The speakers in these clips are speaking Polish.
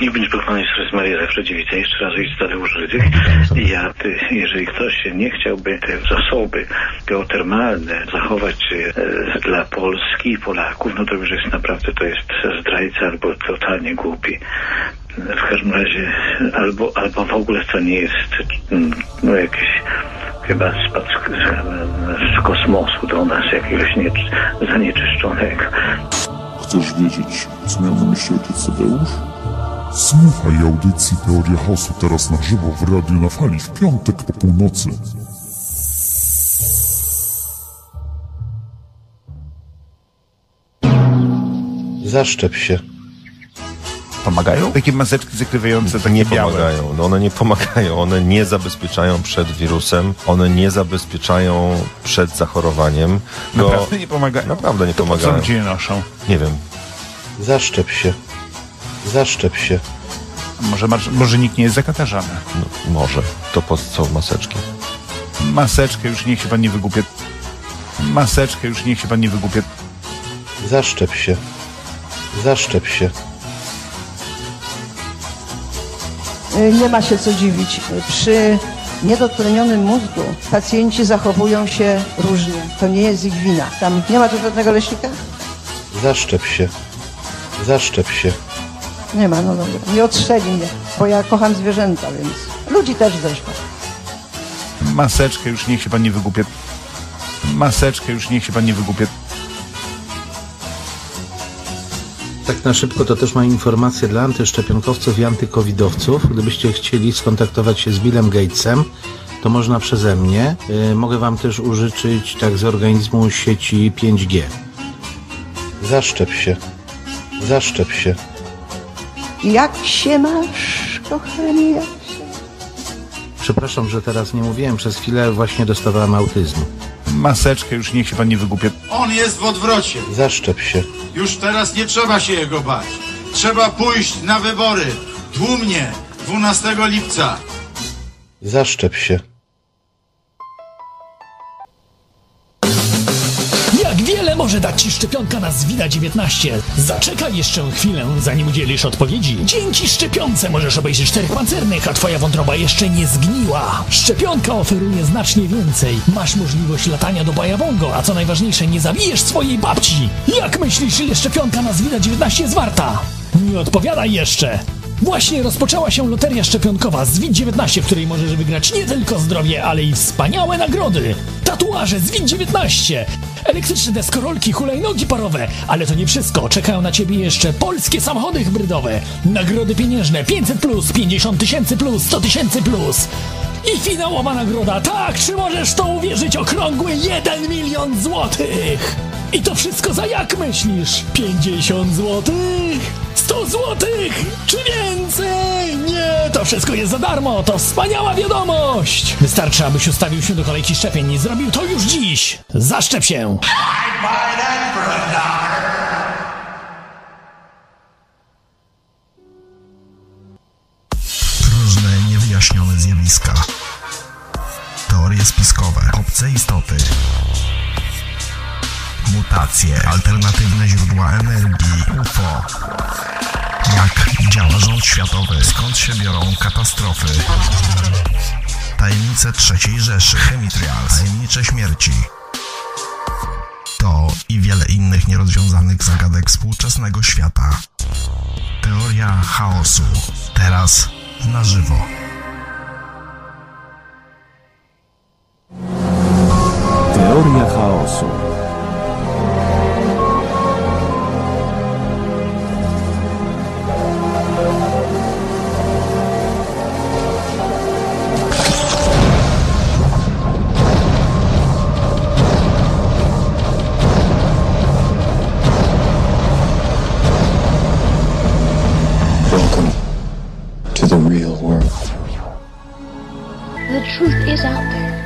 Nie bądź pochwalony jest Maria zawsze dziewica, jeszcze raz ojciec Tadeusz Rydzyk. I ja, ty, jeżeli ktoś nie chciałby te zasoby geotermalne zachować e, dla Polski i Polaków, no to już jest naprawdę, to jest zdrajca albo totalnie głupi. W każdym razie, albo, albo w ogóle to nie jest mm, no, jakiś chyba spadł z, z kosmosu do nas jakiegoś nie, zanieczyszczonego. Chcesz wiedzieć, co miał na myśli ojciec Tadeusz? Słuchaj audycji Teoria Chaosu teraz na żywo w Radiu na Fali w piątek po północy. Zaszczep się. Pomagają? Takie maseczki zakrywające, takie nie białe. pomagają. No one nie pomagają. One nie zabezpieczają przed wirusem. One nie zabezpieczają przed zachorowaniem. Go... Naprawdę nie pomagają? Naprawdę nie To po co pomagają. ludzie je noszą? Nie wiem. Zaszczep się. Zaszczep się. Może, może nikt nie jest zakatarzany. No, może. To po co maseczki? Maseczkę już niech się pan nie wygłupie. Maseczkę już niech się pan nie wygłupie. Zaszczep się. Zaszczep się. Y, Nie ma się co dziwić. Przy niedotlenionym mózgu pacjenci zachowują się różnie. To nie jest ich wina. Tam nie ma tu żadnego leśnika? Zaszczep się. Zaszczep się. Nie ma, no dobra. Nie odstrzeli mnie, bo ja kocham zwierzęta, więc ludzi też zresztą. Maseczkę już niech się pan nie wygłupie. Maseczkę już niech się pan nie wygłupie. Tak na szybko to też mam informację dla antyszczepionkowców i antykowidowców. Gdybyście chcieli skontaktować się z Billem Gatesem, to można przeze mnie. Yy, mogę wam też użyczyć tak z organizmu sieci 5G. Zaszczep się. Zaszczep się. Jak się masz, kochanie, jak się... Przepraszam, że teraz nie mówiłem. Przez chwilę właśnie dostawałem autyzmu. Maseczkę już niech się pan nie wygłupie. On jest w odwrocie. Zaszczep się. Już teraz nie trzeba się jego bać. Trzeba pójść na wybory. Tłumnie. 12 lipca. Zaszczep się. Może dać Ci szczepionka na Zwida-19? Zaczekaj jeszcze chwilę, zanim udzielisz odpowiedzi. Dzięki szczepionce możesz obejrzeć czterech pancernych, a Twoja wątroba jeszcze nie zgniła. Szczepionka oferuje znacznie więcej. Masz możliwość latania do Bajabongo, a co najważniejsze, nie zabijesz swojej babci. Jak myślisz, ile szczepionka na Zwida-19 jest warta? Nie odpowiadaj jeszcze! Właśnie rozpoczęła się loteria szczepionkowa ZWIT-19, w której możesz wygrać nie tylko zdrowie, ale i wspaniałe nagrody. Tatuaże ZWIT-19, elektryczne deskorolki, hulajnogi parowe, ale to nie wszystko. Czekają na ciebie jeszcze polskie samochody hybrydowe, nagrody pieniężne 500 plus, 50 tysięcy plus, 100 tysięcy plus. I finałowa nagroda, tak, czy możesz to uwierzyć, okrągły 1 milion złotych! I to wszystko za jak myślisz? 50 złotych? 100 złotych? Czy więcej? Nie, to wszystko jest za darmo, to wspaniała wiadomość! Wystarczy, abyś ustawił się do kolejki szczepień i zrobił to już dziś! Zaszczep się! Różne niewyjaśnione zjawiska. Teorie spiskowe. Obce istoty. Mutacje. Alternatywne źródła energii. UFO. Jak działa rząd światowy? Skąd się biorą katastrofy? Tajemnice trzeciej Rzeszy. Chemitrials. Tajemnicze śmierci. To i wiele innych nierozwiązanych zagadek współczesnego świata. Teoria chaosu. Teraz na żywo. Teoria chaosu. out there.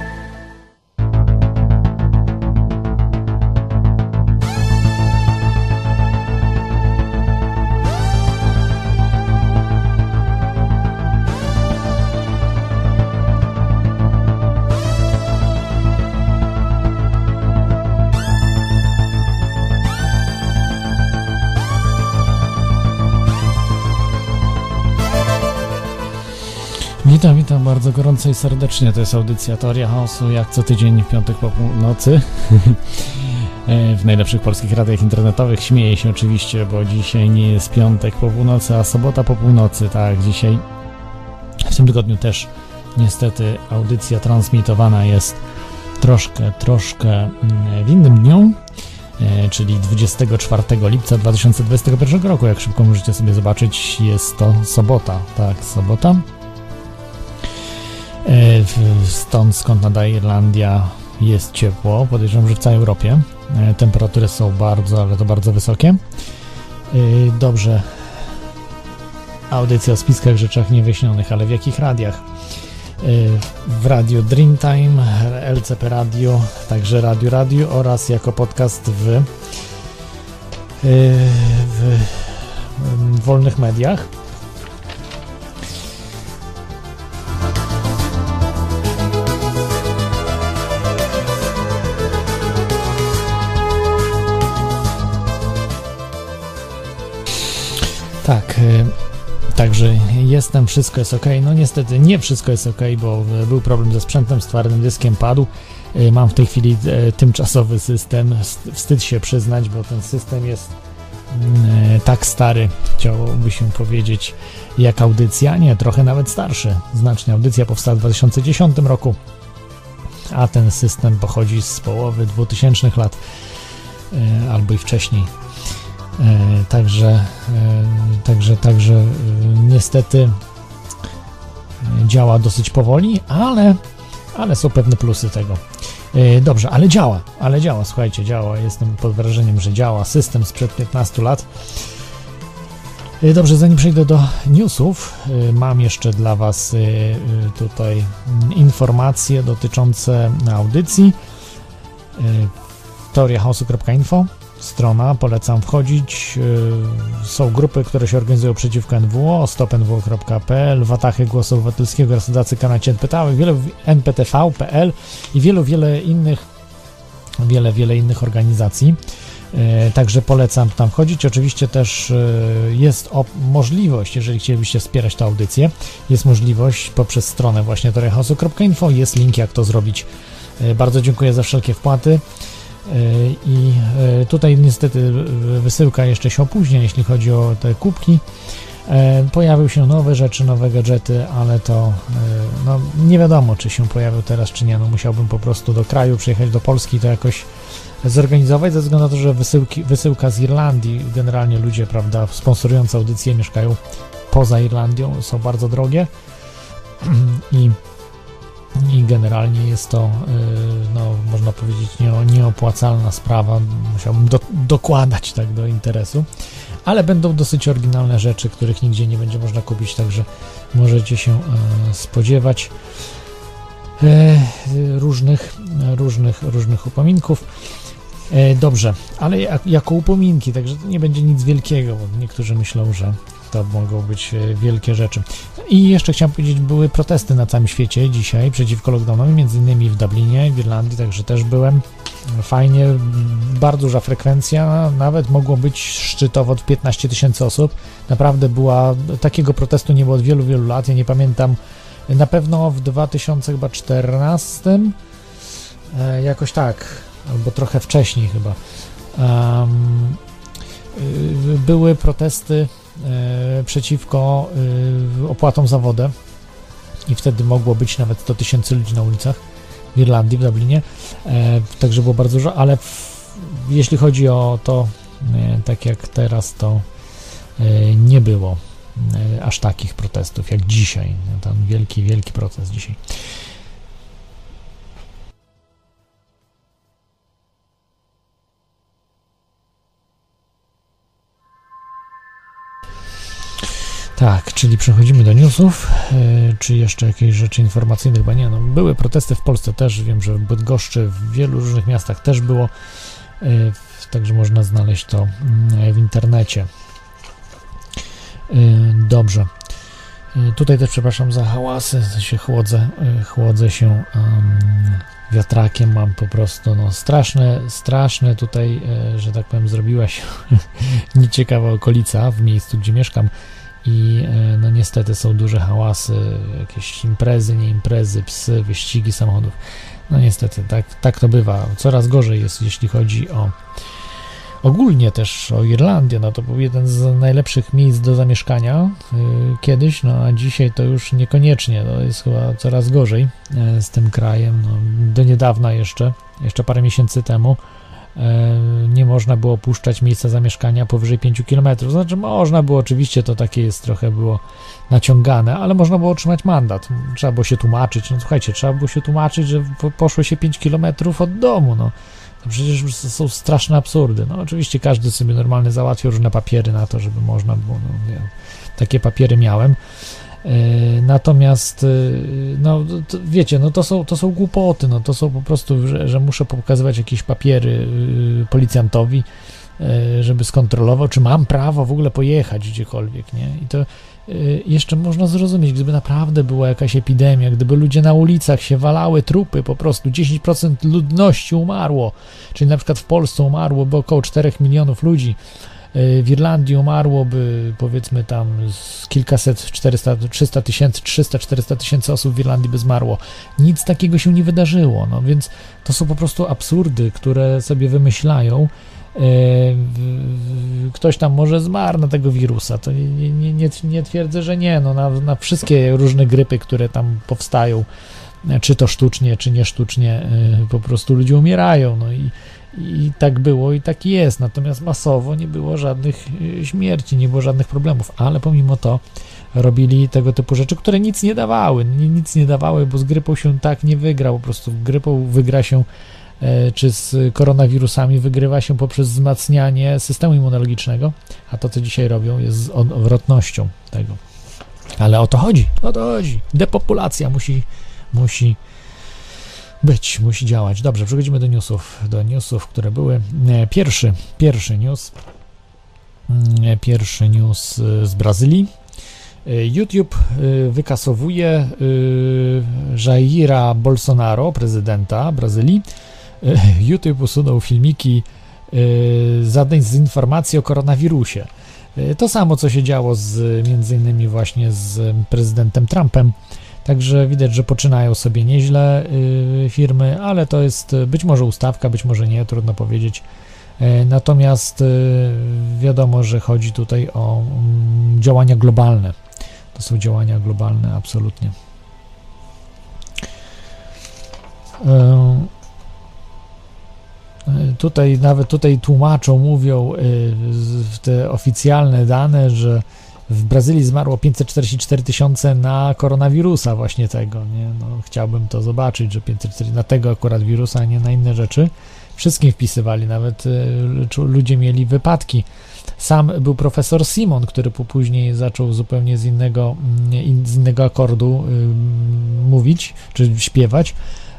Witam, witam bardzo gorąco i serdecznie. To jest audycja Teoria Chaosu, jak co tydzień w piątek po północy. E, w najlepszych polskich radiach internetowych. Śmieję się oczywiście, bo dzisiaj nie jest piątek po północy, a sobota po północy. Tak, dzisiaj w tym tygodniu też niestety audycja transmitowana jest troszkę, troszkę mm, w innym dniu, e, czyli 24 lipca 2021 roku. Jak szybko możecie sobie zobaczyć, jest to sobota. Tak, sobota. E, stąd skąd nadaje Irlandia jest ciepło. Podejrzewam, że w całej Europie. E, temperatury są bardzo, ale to bardzo wysokie. Dobrze. Audycja o spiskach, rzeczach niewyjaśnionych, ale w jakich radiach? w Radio Dreamtime, LCP Radio, także Radio Radio oraz jako podcast w, w wolnych mediach. Tak, Także jestem, wszystko jest ok. No niestety nie wszystko jest ok, bo był problem ze sprzętem, z twardym dyskiem padł. Y, mam w tej chwili e, tymczasowy system. Wstyd się przyznać, bo ten system jest mm, e, tak stary, chciałoby się powiedzieć, jak audycja. Nie, trochę nawet starszy. Znacznie audycja powstała w 2010 roku, a ten system pochodzi z połowy 2000 lat e, albo i wcześniej. E, także, e, także, także e, niestety działa dosyć powoli, ale, ale są pewne plusy tego. Dobrze, ale działa, ale działa, słuchajcie, działa. Jestem pod wrażeniem, że działa system sprzed 15 lat. Dobrze, zanim przejdę do newsów, mam jeszcze dla Was tutaj informacje dotyczące audycji teoriachaosu.info strona, polecam wchodzić. Y, są grupy, które się organizują przeciwko NWO, stopnwo.pl, Watachy Głosu Obywatelskiego, Rosodacy Kanacie NPT, wiele NPTV.pl i wielu, wiele innych, wiele, wiele innych organizacji. Y, także polecam tam wchodzić. Oczywiście też y, jest możliwość, jeżeli chcielibyście wspierać tę audycję, jest możliwość poprzez stronę właśnie torechaosu.info. Jest link, jak to zrobić. Bardzo dziękuję za wszelkie wpłaty. E, I e, tutaj niestety wysyłka jeszcze się opóźnia, jeśli chodzi o te kubki. E, pojawiły się nowe rzeczy, nowe gadżety, ale to no, nie wiadomo, czy się pojawią teraz, czy nie. No, musiałbym po prostu do kraju przyjechać do Polski to jakoś zorganizować, ze względu na to, że wysyłki, wysyłka z Irlandii, generalnie ludzie, prawda, sponsorujący audycje mieszkają poza Irlandią, są bardzo drogie i i generalnie jest to, y, no, można powiedzieć, nieopłacalna sprawa. Musiałbym do, dokładać tak do interesu, ale będą dosyć oryginalne rzeczy, których nigdzie nie będzie można kupić, także możecie się e, spodziewać e, różnych, różnych, różnych upominków. E, dobrze, ale jako upominki, także to nie będzie nic wielkiego, bo niektórzy myślą, że to mogą być e, wielkie rzeczy. I jeszcze chciałem powiedzieć, były protesty na całym świecie dzisiaj przeciwko lockdownowi, między innymi w Dublinie, w Irlandii, także też byłem. Fajnie, bardzo duża frekwencja, nawet mogło być szczytowo 15 tysięcy osób. Naprawdę była, takiego protestu nie było od wielu, wielu lat, ja nie pamiętam, na pewno w 2014 e, jakoś tak, albo trochę wcześniej chyba. Um, były protesty przeciwko e, opłatom za wodę i wtedy mogło być nawet 100 tysięcy ludzi na ulicach w Irlandii, w Dublinie, e, także było bardzo dużo, ale jeśli chodzi o to, tak jak teraz, to nie było aż takich protestów jak dzisiaj. Tam wielki, wielki protest dzisiaj. Tak, czyli przechodzimy do newsów. E, czy jeszcze jakieś rzeczy informacyjne? Chyba nie. No, były protesty w Polsce też. Wiem, że w Bydgoszczy, w wielu różnych miastach też było. E, także można znaleźć to mm, w internecie. E, dobrze. Tutaj też przepraszam za hałasy, się chłodzę, chłodzę się um, wiatrakiem, mam po prostu no straszne, straszne tutaj, że tak powiem, zrobiła się nieciekawa okolica w miejscu, gdzie mieszkam i e, no niestety są duże hałasy, jakieś imprezy, nie imprezy, psy, wyścigi samochodów. No niestety, tak, tak to bywa. Coraz gorzej jest, jeśli chodzi o ogólnie też o Irlandię. No to był jeden z najlepszych miejsc do zamieszkania y, kiedyś, no a dzisiaj to już niekoniecznie. To jest chyba coraz gorzej y, z tym krajem. No, do niedawna jeszcze, jeszcze parę miesięcy temu E, nie można było opuszczać miejsca zamieszkania powyżej 5 km. Znaczy, można było, oczywiście to takie jest trochę było naciągane, ale można było otrzymać mandat. Trzeba było się tłumaczyć. No słuchajcie, trzeba było się tłumaczyć, że poszło się 5 km od domu. No. To przecież są straszne absurdy. No oczywiście każdy sobie normalnie załatwiał różne papiery na to, żeby można było. No, takie papiery miałem. E, natomiast, e, no wiecie, no to są, to są głupoty, no to są po prostu, że, że muszę pokazywać jakieś papiery e, policjantowi, żeby skontrolował, czy mam prawo w ogóle pojechać gdziekolwiek, nie? I to jeszcze można zrozumieć, gdyby naprawdę była jakaś epidemia, gdyby ludzie na ulicach się walały trupy, po prostu 10% ludności umarło, czyli na przykład w Polsce umarłoby około 4 milionów ludzi, w Irlandii umarłoby powiedzmy tam z kilkaset, 400, 300 tysięcy, 300, 400 tysięcy osób w Irlandii by zmarło. Nic takiego się nie wydarzyło, no więc to są po prostu absurdy, które sobie wymyślają. E, ktoś tam może zmarł na tego wirusa, to nie, nie, nie, nie twierdzę, że nie, no na, na wszystkie różne grypy, które tam powstają, czy to sztucznie, czy nie sztucznie, e, po prostu ludzie umierają, no i i tak było i tak jest. Natomiast masowo nie było żadnych y, śmierci, nie było żadnych problemów, ale pomimo to robili tego typu rzeczy, które nic nie dawały. Nic nie dawały, bo z grypą się tak nie wygra. Po prostu grypą wygra się, e, czy z koronawirusami wygrywa się poprzez wzmacnianie systemu immunologicznego, a to, co dzisiaj robią, jest odwrotnością tego. Ale o to chodzi, o to chodzi. Depopulacja musi, musi być, musi działać. Dobrze, przechodzimy do newsów, do newsów, które były. E, pierwszy, pierwszy news, mm, pierwszy news e, z Brazylii. E, YouTube wykasowuje Jaira Bolsonaro, prezydenta Brazylii. YouTube usunął filmiki z informacji o koronawirusie. To samo, co się działo z między innymi właśnie z prezydentem Trumpem Także widać, że poczynają sobie nieźle y, firmy, ale to jest być może ustawka, być może nie, trudno powiedzieć. E, natomiast y, wiadomo, że chodzi tutaj o mm, działania globalne. To są działania globalne, absolutnie. Tutaj nawet tutaj tłumaczą, mówią w te oficjalne dane, że w Brazylii zmarło 544 tysiące na koronawirusa właśnie tego, nie? No, chciałbym to zobaczyć, że 540 na tego akurat wirusa, a nie na inne rzeczy. Wszystkim wpisywali, nawet y, ludzie mieli wypadki. Sam był profesor Simon, który później zaczął zupełnie z innego, mm, z innego akordu y, mówić, czy śpiewać,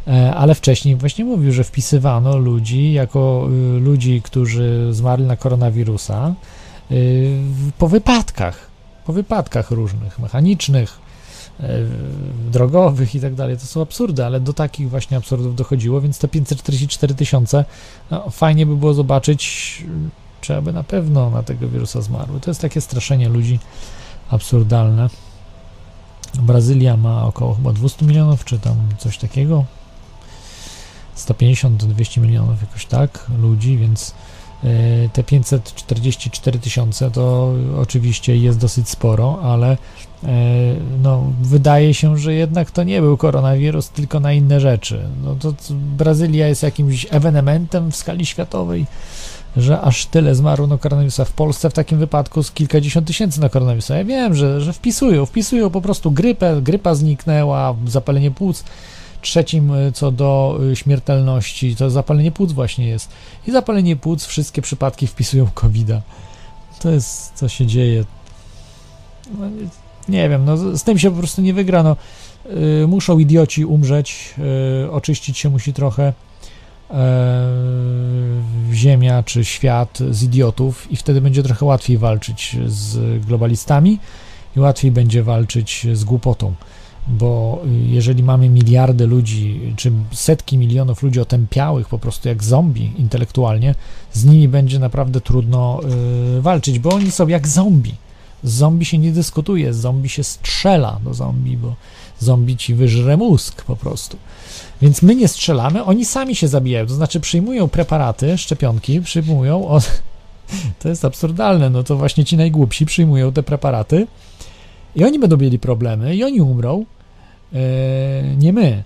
e, ale wcześniej właśnie mówił, że wpisywano ludzi jako y, ludzi, którzy zmarli na koronawirusa po wypadkach po wypadkach różnych, mechanicznych, e, drogowych i tak dalej. To są absurdy, ale do takich właśnie absurdów dochodziło, więc te 544 tysiące, no, fajnie by było zobaczyć, czy aby na pewno na tego wirusa zmarły. To jest takie straszenie ludzi absurdalne. Brazylia ma około chyba 200 milionów, czy tam coś takiego. 150-200 milionów jakoś tak ludzi, więc te 544 tysiące to oczywiście jest dosyć sporo, ale e, no, wydaje się, że jednak to nie był koronawirus, tylko na inne rzeczy. No to Brazylia jest jakimś ewenementem w skali światowej, że aż tyle zmarło na koronawirusa. W Polsce w takim wypadku z kilkadziesiąt tysięcy na koronawirusa. Ja wiem, że, że wpisują, wpisują po prostu grypę, grypa zniknęła, zapalenie płuc Trzecim y, co do y, śmiertelności to zapalenie płuc właśnie jest. I zapalenie płuc wszystkie przypadki wpisują covid -a. To jest co się dzieje. No, nie wiem, no z tym się po prostu nie wygra. No, yy, muszą idioci umrzeć, yy, oczyścić się musi trochę yy, ziemia czy świat z idiotów i wtedy będzie trochę łatwiej walczyć z globalistami i łatwiej będzie walczyć z głupotą bo jeżeli mamy miliardy ludzi, czy setki milionów ludzi otępiałych po prostu jak zombie intelektualnie, z nimi będzie naprawdę trudno y, walczyć, bo oni są jak zombie. Z zombie się nie dyskutuje, z zombie się strzela do zombie, bo zombie ci wyżre mózg po prostu. Więc my nie strzelamy, oni sami się zabijają, to znaczy przyjmują preparaty, szczepionki, przyjmują. To jest absurdalne, no to właśnie ci najgłupsi przyjmują te preparaty i oni będą mieli problemy i oni umrą, e, nie my.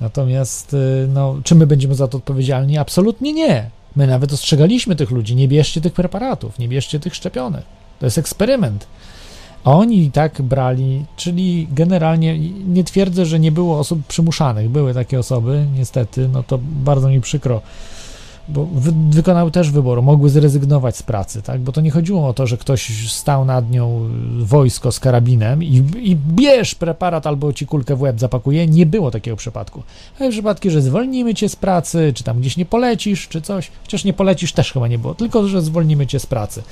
Natomiast, e, no, czy my będziemy za to odpowiedzialni? Absolutnie nie. My nawet ostrzegaliśmy tych ludzi, nie bierzcie tych preparatów, nie bierzcie tych szczepionek. To jest eksperyment. A oni i tak brali, czyli generalnie nie twierdzę, że nie było osób przymuszanych. Były takie osoby, niestety, no to bardzo mi przykro, bo wy, wykonały też wybór, mogły zrezygnować z pracy, tak? Bo to nie chodziło o to, że ktoś stał nad nią wojsko z karabinem i, i bierz preparat albo ci kulkę w łeb zapakuje. Nie było takiego przypadku. Ale przypadki, że zwolnimy cię z pracy, czy tam gdzieś nie polecisz, czy coś. Chociaż nie polecisz też chyba nie było, tylko że zwolnimy cię z pracy.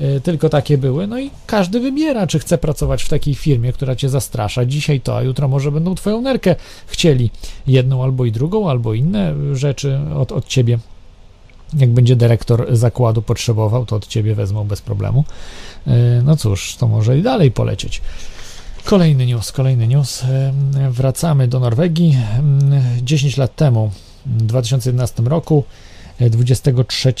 E, tylko takie były. No i każdy wybiera, czy chce pracować w takiej firmie, która cię zastrasza. Dzisiaj to, a jutro może będą twoją nerkę chcieli. Jedną albo i drugą, albo inne rzeczy od, od ciebie. Jak będzie dyrektor zakładu potrzebował, to od ciebie wezmą bez problemu. E, no cóż, to może i dalej polecieć. Kolejny news, kolejny news. E, wracamy do Norwegii. 10 lat temu, w 2011 roku, 23,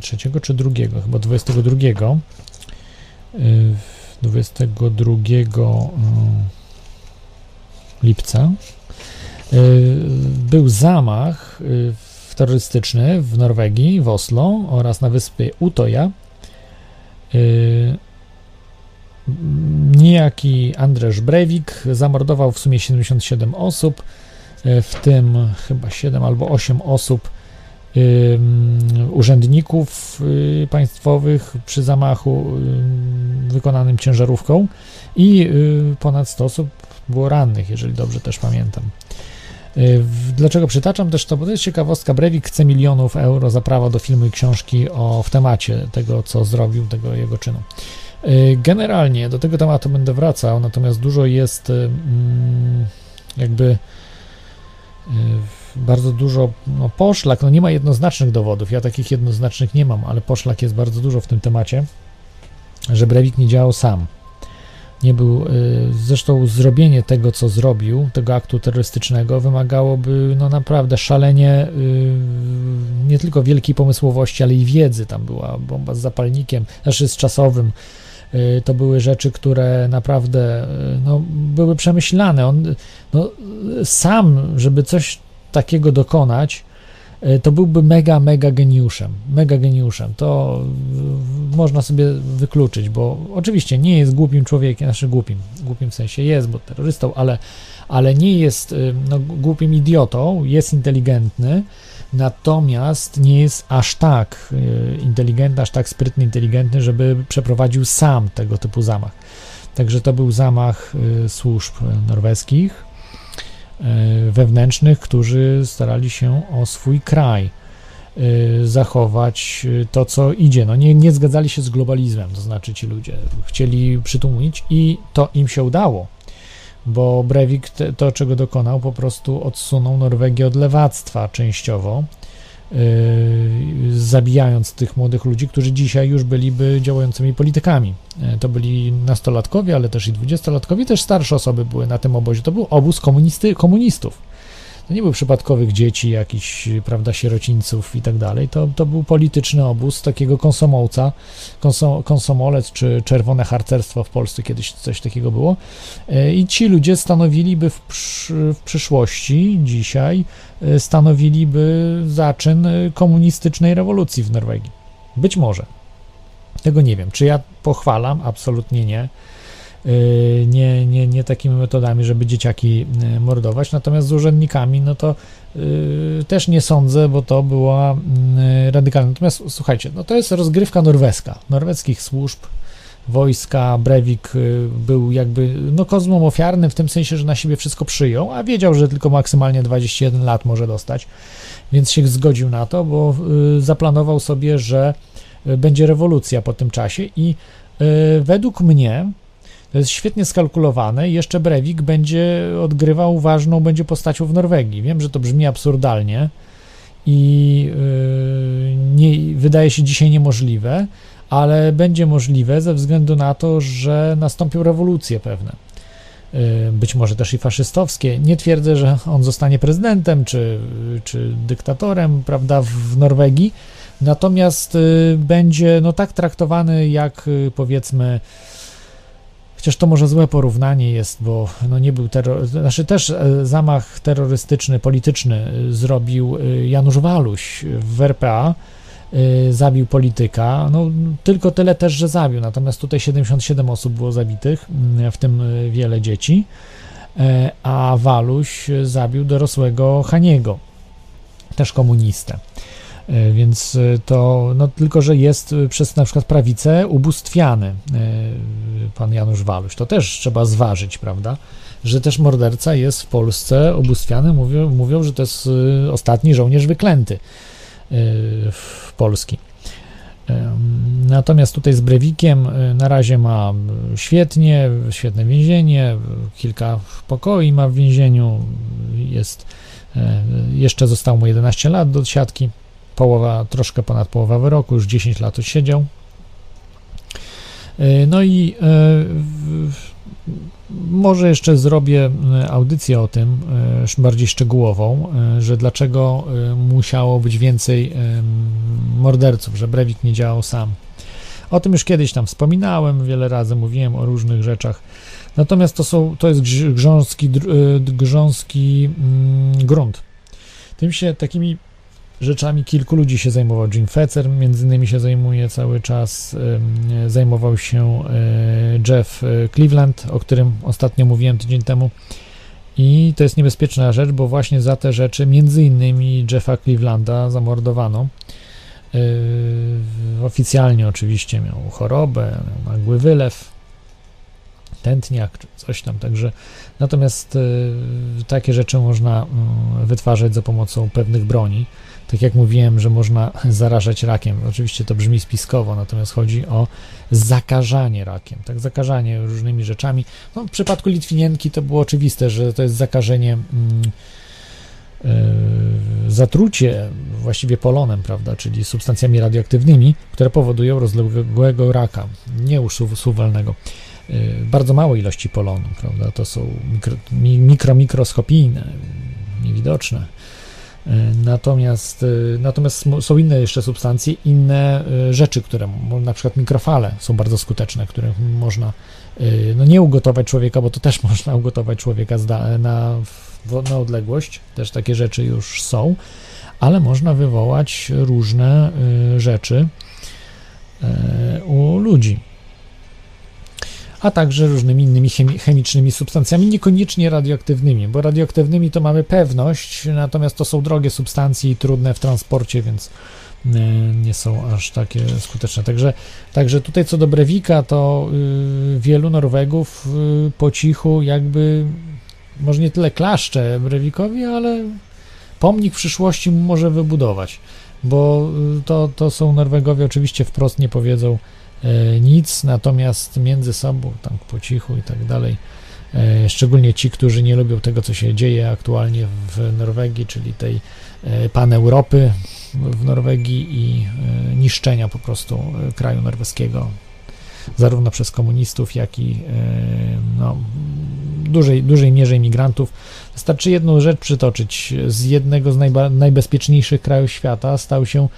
3 czy 2, chyba 22, 22 lipca był zamach terrorystyczny w Norwegii, w Oslo oraz na wyspie Utoja. Niejaki Andrzej Breivik zamordował w sumie 77 osób, w tym chyba 7 albo 8 osób urzędników y, państwowych przy zamachu wykonanym ciężarówką i y, ponad 100 osób było rannych, jeżeli dobrze też pamiętam. Y, dlaczego przytaczam też to? Bo to jest ciekawostka. Breivik chce milionów euro za prawo do filmu i książki o, w temacie tego, co zrobił, tego jego czynu. Generalnie do tego tematu będę wracał, natomiast dużo jest jakby bardzo dużo no, poszlak, no nie ma jednoznacznych dowodów, ja takich jednoznacznych nie mam, ale poszlak jest bardzo dużo w tym temacie, że Breivik nie działał sam. Nie był, y, zresztą zrobienie tego, co zrobił, tego aktu terrorystycznego, wymagałoby no naprawdę szalenie y, nie tylko wielkiej pomysłowości, ale i wiedzy. Tam była bomba z zapalnikiem, znaczy z czasowym, y, to były rzeczy, które naprawdę no, były przemyślane. On no, sam, żeby coś takiego dokonać, to byłby mega, mega geniuszem. Mega geniuszem. To można sobie wykluczyć, bo oczywiście nie jest głupim człowiekiem, znaczy głupim, głupim w sensie jest, bo terrorystą, ale, ale nie jest e, no, głupim idiotą, jest inteligentny, natomiast nie jest aż tak e, inteligentny, aż tak sprytny, inteligentny, żeby przeprowadził sam tego typu zamach. Także to był zamach służb norweskich E, wewnętrznych, którzy starali się o swój kraj e, zachować e, to, co idzie. No nie, nie zgadzali się z globalizmem, to znaczy ci ludzie chcieli przytłumić i to im się udało, bo Breivik to, czego dokonał, po prostu odsunął Norwegię od lewactwa częściowo zabijając tych młodych ludzi, którzy dzisiaj już byliby działającymi politykami. Y, to byli nastolatkowie, ale też i dwudziestolatkowie, też starsze osoby były na tym obozie. To był obóz komunisty, komunistów. To nie był przypadkowych dzieci, jakichś, prawda, sierocińców i tak dalej. To, to był polityczny obóz takiego konsomołca, konsom, konsomolec czy czerwone harcerstwo w Polsce kiedyś coś takiego było. E, I ci ludzie stanowiliby w, w przyszłości, dzisiaj, e, stanowiliby zaczyn komunistycznej rewolucji w Norwegii. Być może. Tego nie wiem. Czy ja pochwalam? Absolutnie nie. Y, nie, nie, nie takimi metodami, żeby dzieciaki y, mordować, natomiast z urzędnikami, no to y, też nie sądzę, bo to była radykalna. Natomiast słuchajcie, no to jest rozgrywka norweska, norweskich służb, wojska, Brewik był jakby no kozmom ofiarnym w tym sensie, że na siebie wszystko przyjął, a wiedział, że tylko maksymalnie 21 lat może dostać, więc się zgodził na to, bo zaplanował sobie, że będzie rewolucja po tym czasie i według mnie to jest świetnie skalkulowane i jeszcze Brewik będzie odgrywał ważną będzie postacią w Norwegii. Wiem, że to brzmi absurdalnie i yy, nie, wydaje się dzisiaj niemożliwe, ale będzie możliwe ze względu na to, że nastąpią rewolucje pewne. Y, Być może też i faszystowskie. Nie twierdzę, że on zostanie prezydentem czy, czy dyktatorem, prawda, w Norwegii, natomiast y, będzie no tak traktowany jak powiedzmy Chociaż to może złe porównanie jest, bo no nie był terror, znaczy też e, zamach terrorystyczny, polityczny e, zrobił e, Janusz Waluś w RPA, zabił polityka, no tylko tyle też, że zabił, natomiast tutaj 77 osób było zabitych, mm, w tym wiele dzieci, a Waluś zabił dorosłego Haniego, też komunistę. E, Więc e, to, no tylko, że jest e, przez na przykład prawicę ubóstwiany pan Janusz Waluś. To też trzeba zważyć, prawda? Że też morderca jest w Polsce ubóstwiany. Mówią, mówią że to jest ostatni żołnierz wyklęty w Polski. Natomiast tutaj z Brewikiem na razie ma świetnie, świetne więzienie, kilka pokoi ma w więzieniu, jest, jeszcze zostało mu 11 lat do siatki połowa, troszkę ponad połowa wyroku, już 10 lat siedział. E, no i e, może jeszcze zrobię e, audycję o tym, bardziej szczegółową, że dlaczego musiało być więcej morderców, że Brewik nie działał sam. O tym już kiedyś tam wspominałem, wiele razy mówiłem o różnych rzeczach. Natomiast to, są, to jest grząski, grząski mm, grunt. Tym się takimi rzeczami kilku ludzi się zajmował. Jim Fetzer między innymi się zajmuje cały czas, zajmował się e, Jeff e, Cleveland, o którym ostatnio mówiłem tydzień temu. I to jest niebezpieczna rzecz, bo właśnie za te rzeczy między innymi Jeffa Clevelanda zamordowano. E, oficjalnie oczywiście miał chorobę, miał nagły wylew, tętniak czy coś tam, także natomiast takie rzeczy można mm, wytwarzać za pomocą pewnych broni tak jak mówiłem, że można zarażać rakiem. Oczywiście to brzmi spiskowo, natomiast chodzi o zakażanie rakiem, tak, zakażanie różnymi rzeczami. No, w przypadku Litwinienki to było oczywiste, że to jest zakażenie. Mm, e, zatrucie właściwie polonem, prawda, czyli substancjami radioaktywnymi, które powodują rozległego raka nieusuwalnego. E, bardzo małe ilości polonu, prawda, to są mikro, mikro mikroskopijne, niewidoczne Natomiast, y, natomiast są inne jeszcze substancje, inne y, rzeczy, które, na przykład mikrofale są bardzo skuteczne, które można y, no nie ugotować człowieka, bo to też można ugotować człowieka na, na odległość, też takie rzeczy już są, ale można wywołać różne rzeczy u ludzi a także różnymi innymi chemicznymi substancjami, niekoniecznie radioaktywnymi, bo radioaktywnymi to mamy pewność, natomiast to są drogie substancje i trudne w transporcie, więc e, nie są aż takie skuteczne. Także, także tutaj co do Brewika, to y, wielu Norwegów y, po cichu jakby, może nie tyle klaszcze Brewikowi, ale pomnik w przyszłości może wybudować, bo y, to, to są Norwegowie oczywiście wprost nie powiedzą, nic, natomiast między sobą, tam po cichu i tak dalej, e, szczególnie ci, którzy nie lubią tego, co się dzieje aktualnie w Norwegii, czyli tej e, pan Europy w Norwegii i niszczenia po prostu kraju norweskiego, zarówno przez komunistów, jak i no, dużej, dużej mierze imigrantów. Wystarczy jedną rzecz przytoczyć. Z jednego z najbezpieczniejszych krajów świata stał się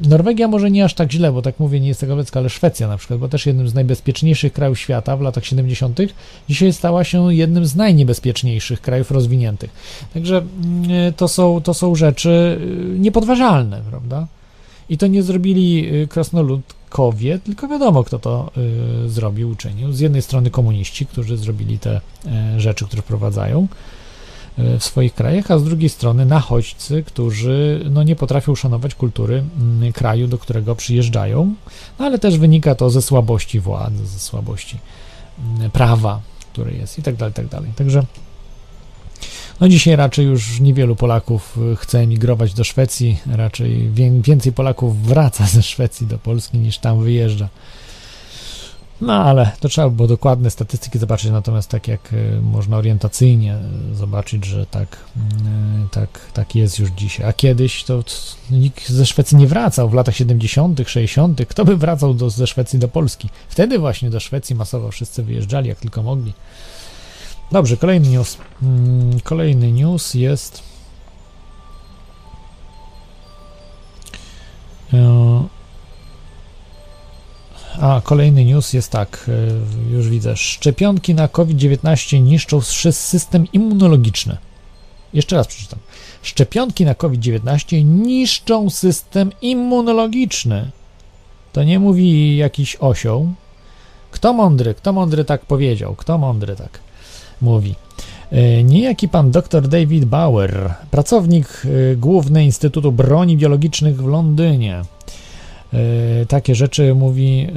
Norwegia może nie aż tak źle, bo tak mówię, nie jest tego ale Szwecja na przykład, bo też jednym z najbezpieczniejszych krajów świata w latach 70., dzisiaj stała się jednym z najniebezpieczniejszych krajów rozwiniętych. Także mm, to są, to są rzeczy y, niepodważalne, prawda? I to nie zrobili y, krasnoludkowie, tylko wiadomo, kto to y, zrobił, uczynił. Z jednej strony komuniści, którzy zrobili te rzeczy, które wprowadzają, w swoich krajach, a z drugiej strony nachodźcy, którzy no, nie potrafią szanować kultury mm, kraju, do którego przyjeżdżają, no, ale też wynika to ze słabości władzy, ze słabości mm, prawa, które jest i tak dalej, tak dalej. Także no dzisiaj raczej już niewielu Polaków e, chce emigrować do Szwecji, raczej więcej Polaków wraca ze Szwecji do Polski niż tam wyjeżdża. No ale to trzeba było dokładne statystyki zobaczyć, natomiast tak jak y, można orientacyjnie y, zobaczyć, że tak, y, tak, tak jest już dzisiaj. A kiedyś to t- nikt ze Szwecji nie wracał w latach 70., 60. Kto by wracał do, ze Szwecji do Polski? Wtedy właśnie do Szwecji masowo wszyscy wyjeżdżali, jak tylko mogli. Dobrze, kolejny news. Mm, Kolejny news jest. A, kolejny news jest tak, e, już widzę. Szczepionki na COVID-19 niszczą system immunologiczny. Jeszcze raz przeczytam. Szczepionki na COVID-19 niszczą system immunologiczny. To nie mówi jakiś osioł. Kto mądry, kto mądry tak powiedział? Kto mądry tak mówi? E, Niejaki pan dr David Bauer, pracownik e, główny Instytutu Broni Biologicznych w Londynie. E, Takie rzeczy mówi,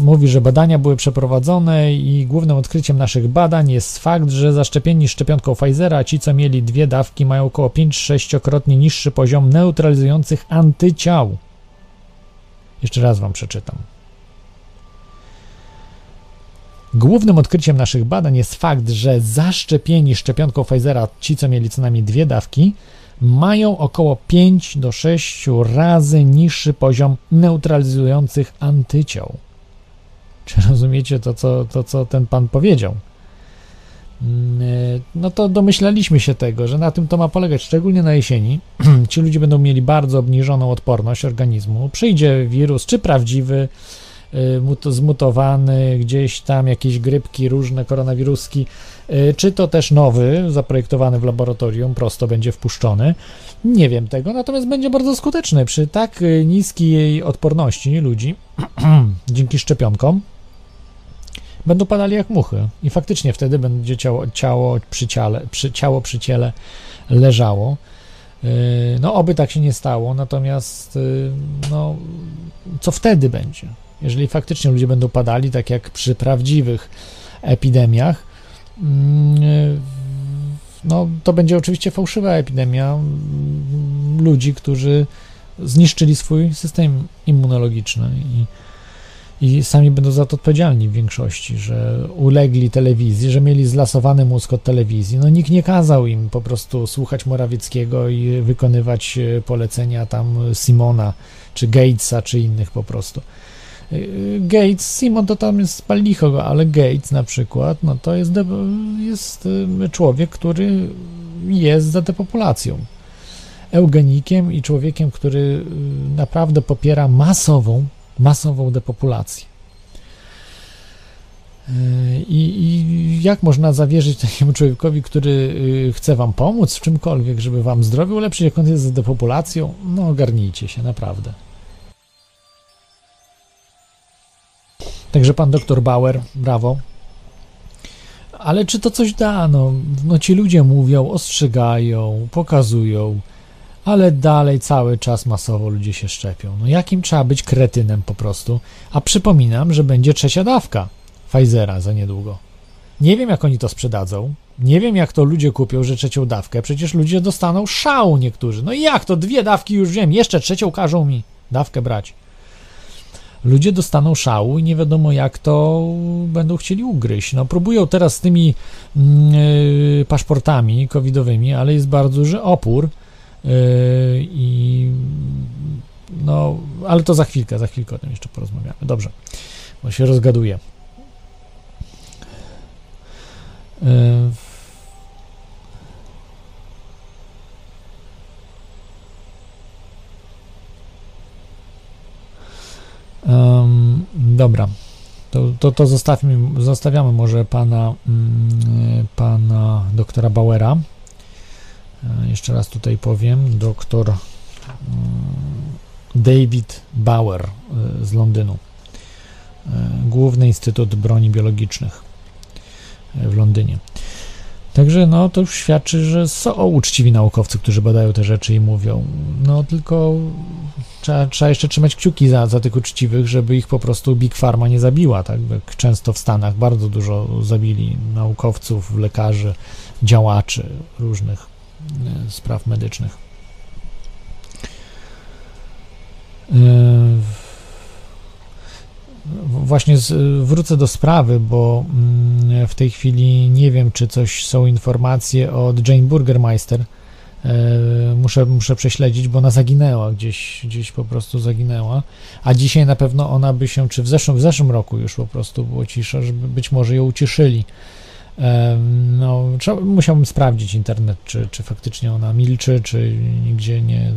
mówi, że badania były przeprowadzone i głównym odkryciem naszych badań jest fakt, że zaszczepieni szczepionką Pfizera, ci co mieli dwie dawki, mają około 5-6-krotnie niższy poziom neutralizujących antyciał. Jeszcze raz wam przeczytam. Głównym odkryciem naszych badań jest fakt, że zaszczepieni szczepionką Pfizera, ci co mieli co najmniej dwie dawki, mają około 5 do 6 razy niższy poziom neutralizujących antyciał. Czy rozumiecie to, co, to, co ten pan powiedział? Mm, e, No to domyślaliśmy się tego, że na tym to ma polegać, szczególnie na jesieni. Ci ludzie będą mieli bardzo obniżoną odporność organizmu. Przyjdzie wirus, czy prawdziwy, zmutowany, gdzieś tam jakieś grypki, różne koronawiruski, y, czy to też nowy, zaprojektowany w laboratorium, prosto będzie wpuszczony. Nie wiem tego, natomiast będzie bardzo skuteczny przy tak y, niskiej odporności ludzi dzięki szczepionkom. Będą padali jak muchy i faktycznie wtedy będzie ciało, ciało, przy, ciele, przy, ciało przy ciele leżało. Y, No, oby tak się nie stało, natomiast y, no, co wtedy będzie? Jeżeli faktycznie ludzie będą padali, tak jak przy prawdziwych epidemiach, mm, y, no, to będzie oczywiście fałszywa epidemia mm, ludzi, którzy zniszczyli swój system immunologiczny i, i sami będą za to odpowiedzialni w większości, że ulegli telewizji, że mieli zlasowany mózg od telewizji. No nikt nie kazał im po prostu słuchać Morawieckiego i wykonywać e, polecenia tam Simona, czy Gatesa, czy innych po prostu. Gates, Simon to tam jest pal licho, ale Gates na przykład, no to jest, jest e, człowiek, który jest za depopulacją. Eugenikiem i człowiekiem, który e, naprawdę popiera masową, masową depopulację. E, I, I jak można zawierzyć takiemu człowiekowi, który y, chce wam pomóc w czymkolwiek, żeby wam zdrowie ulepszyć, jak on jest za depopulacją? No, ogarnijcie się, naprawdę. Także pan doktor Bauer, brawo. Ale czy to coś da? No, no ci ludzie mówią, ostrzegają, pokazują, ale dalej cały czas masowo ludzie się szczepią. No jakim trzeba być kretynem po prostu? A przypominam, że będzie trzecia dawka Pfizera za niedługo. Nie wiem, jak oni to sprzedadzą. Nie wiem, jak to ludzie kupią, że trzecią dawkę. Przecież ludzie dostaną szału niektórzy. No i jak to? Dwie dawki już wiem, jeszcze trzecią każą mi dawkę brać. Ludzie dostaną szału i nie wiadomo, jak to będą chcieli ugryźć. No, próbują teraz z tymi mm, y, paszportami covidowymi, ale jest bardzo duży opór. Yy, I no, ale to za chwilkę, za chwilkę o tym jeszcze porozmawiamy. Dobrze, bo się rozgaduję. Yy, Em, dobra, to, to, to zostawmy, zostawiamy może pana, mm, pana doktora Bauera. E, Jeszcze raz tutaj powiem, doktor mm, David Bauer e, z Londynu, E, Główny Instytut Broni Biologicznych w Londynie. Także no to już świadczy, że są uczciwi naukowcy, którzy badają te rzeczy i mówią. No tylko trzeba, trzeba jeszcze trzymać kciuki za, za tych uczciwych, żeby ich po prostu Big Pharma nie zabiła, tak jak często w Stanach bardzo dużo zabili naukowców, lekarzy, działaczy różnych e, spraw medycznych. E, właśnie z, wrócę do sprawy, bo mm, w tej chwili nie wiem, czy coś są informacje od Jane Burgermeister. E, muszę, muszę prześledzić, bo ona zaginęła gdzieś, gdzieś po prostu zaginęła. A dzisiaj na pewno ona by się, czy w zeszłym, w zeszłym roku już po prostu było cisza, żeby być może ją ucieszyli. No, trzeba, musiałbym sprawdzić internet, czy, czy faktycznie ona milczy, czy nigdzie nie,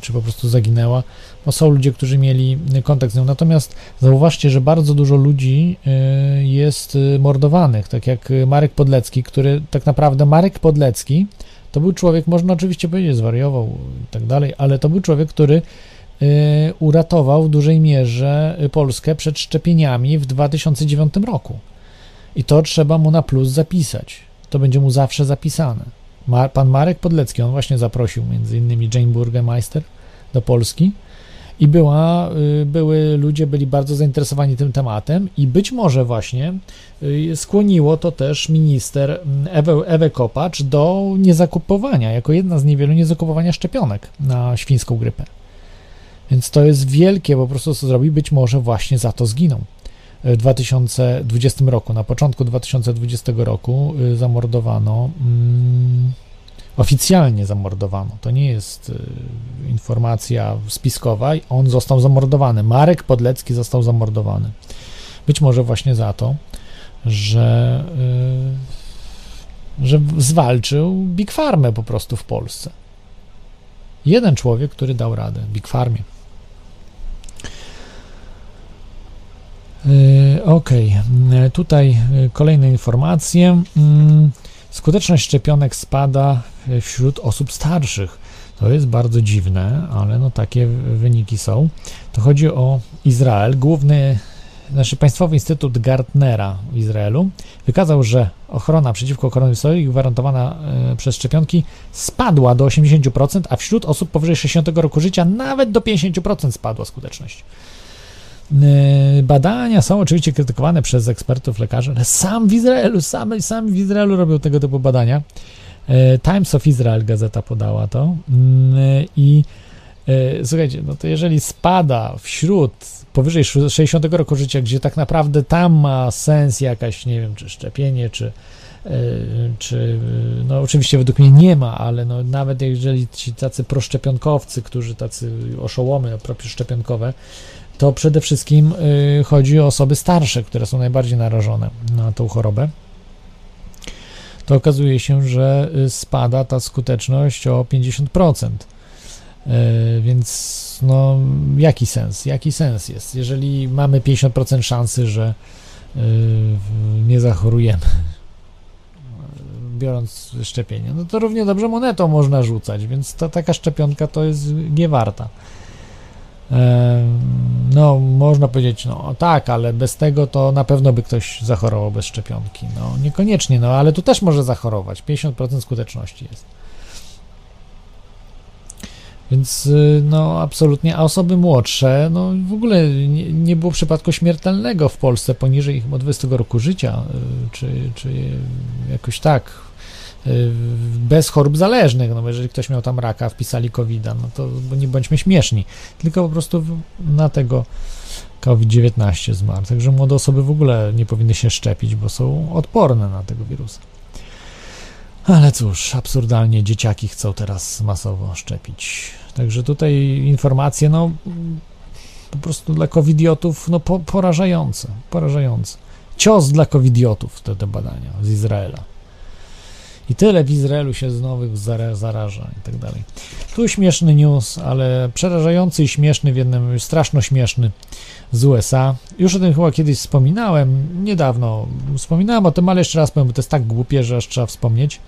czy po prostu zaginęła. Bo są ludzie, którzy mieli kontakt z nią. Natomiast zauważcie, że bardzo dużo ludzi y, jest mordowanych, tak jak Marek Podlecki, który tak naprawdę Marek Podlecki to był człowiek, można oczywiście powiedzieć, zwariował i tak dalej, ale to był człowiek, który y, uratował w dużej mierze Polskę przed szczepieniami w 2009 roku. I to trzeba mu na plus zapisać. To będzie mu zawsze zapisane. pan Marek Podlecki, on właśnie zaprosił między innymi Jane Burgermeister do Polski i była, y, były ludzie byli bardzo zainteresowani tym tematem i być może właśnie y, skłoniło to też minister mm, Ewę, Ewę Kopacz do niezakupowania, jako jedna z niewielu niezakupowania szczepionek na świńską grypę. Więc to jest wielkie po prostu, co zrobi, być może właśnie za to zginą. W 2020 roku, na początku 2020 roku y, zamordowano, mm, oficjalnie zamordowano, to nie jest y, informacja spiskowa, on został zamordowany. Marek Podlecki został zamordowany. Być może właśnie za to, że, y, że zwalczył Big Farmę po prostu w Polsce. Jeden człowiek, który dał radę Big Farmie. Y, ok, y, tutaj kolejne informacje. Skuteczność szczepionek spada wśród osób starszych. To jest bardzo dziwne, ale no takie wyniki są. To chodzi o Izrael. Główny, znaczy Państwowy Instytut Gartnera w Izraelu wykazał, że ochrona przeciwko koronawirusowi gwarantowana przez szczepionki spadła do 80%, a wśród osób powyżej 60 roku życia nawet do 50% spadła skuteczność. Y, badania są oczywiście krytykowane przez ekspertów, lekarzy, ale sam w Izraelu, sami, w Izraelu robią tego typu badania. Y, Times of Israel gazeta podała to y, i słuchajcie, no to jeżeli spada wśród powyżej 60 roku życia, gdzie tak naprawdę tam ma sens jakaś, nie wiem, czy szczepienie, czy, czy no oczywiście według mnie nie ma, ale no nawet jeżeli ci tacy proszczepionkowcy, którzy tacy oszołomy proszczepionkowe, to przede wszystkim y, chodzi o osoby starsze, które są najbardziej narażone na tą chorobę. To okazuje się, że y, spada ta skuteczność o 50%. Y, więc no, jaki sens? Jaki sens jest? Jeżeli mamy 50% szansy, że nie zachorujemy, biorąc szczepienie, no to równie dobrze monetą można rzucać, więc ta taka szczepionka to jest niewarta. No, można powiedzieć, no tak, ale bez tego to na pewno by ktoś zachorował bez szczepionki. No, niekoniecznie, no ale tu też może zachorować. 50% skuteczności jest. Więc, y, no, absolutnie. A osoby młodsze, no, w ogóle nie, nie było przypadku śmiertelnego w Polsce poniżej chyba 20 roku życia, y, czy, czy jakoś tak bez chorób zależnych, no bo jeżeli ktoś miał tam raka, wpisali covid no to nie bądźmy śmieszni, tylko po prostu na tego COVID-19 zmarł. Także młode osoby w ogóle nie powinny się szczepić, bo są odporne na tego wirusa. Ale cóż, absurdalnie dzieciaki chcą teraz masowo szczepić. Także tutaj informacje, no po prostu dla covidiotów, no po, porażające, porażające. Cios dla covidiotów te, te badania z Izraela. I tyle w Izraelu się z nowych zaraża i tak dalej. Tu śmieszny news, ale przerażający i śmieszny w jednym, straszno śmieszny z USA. Już o tym chyba kiedyś wspominałem, niedawno wspominałem o tym, ale jeszcze raz powiem, bo to jest tak głupie, że aż trzeba wspomnieć.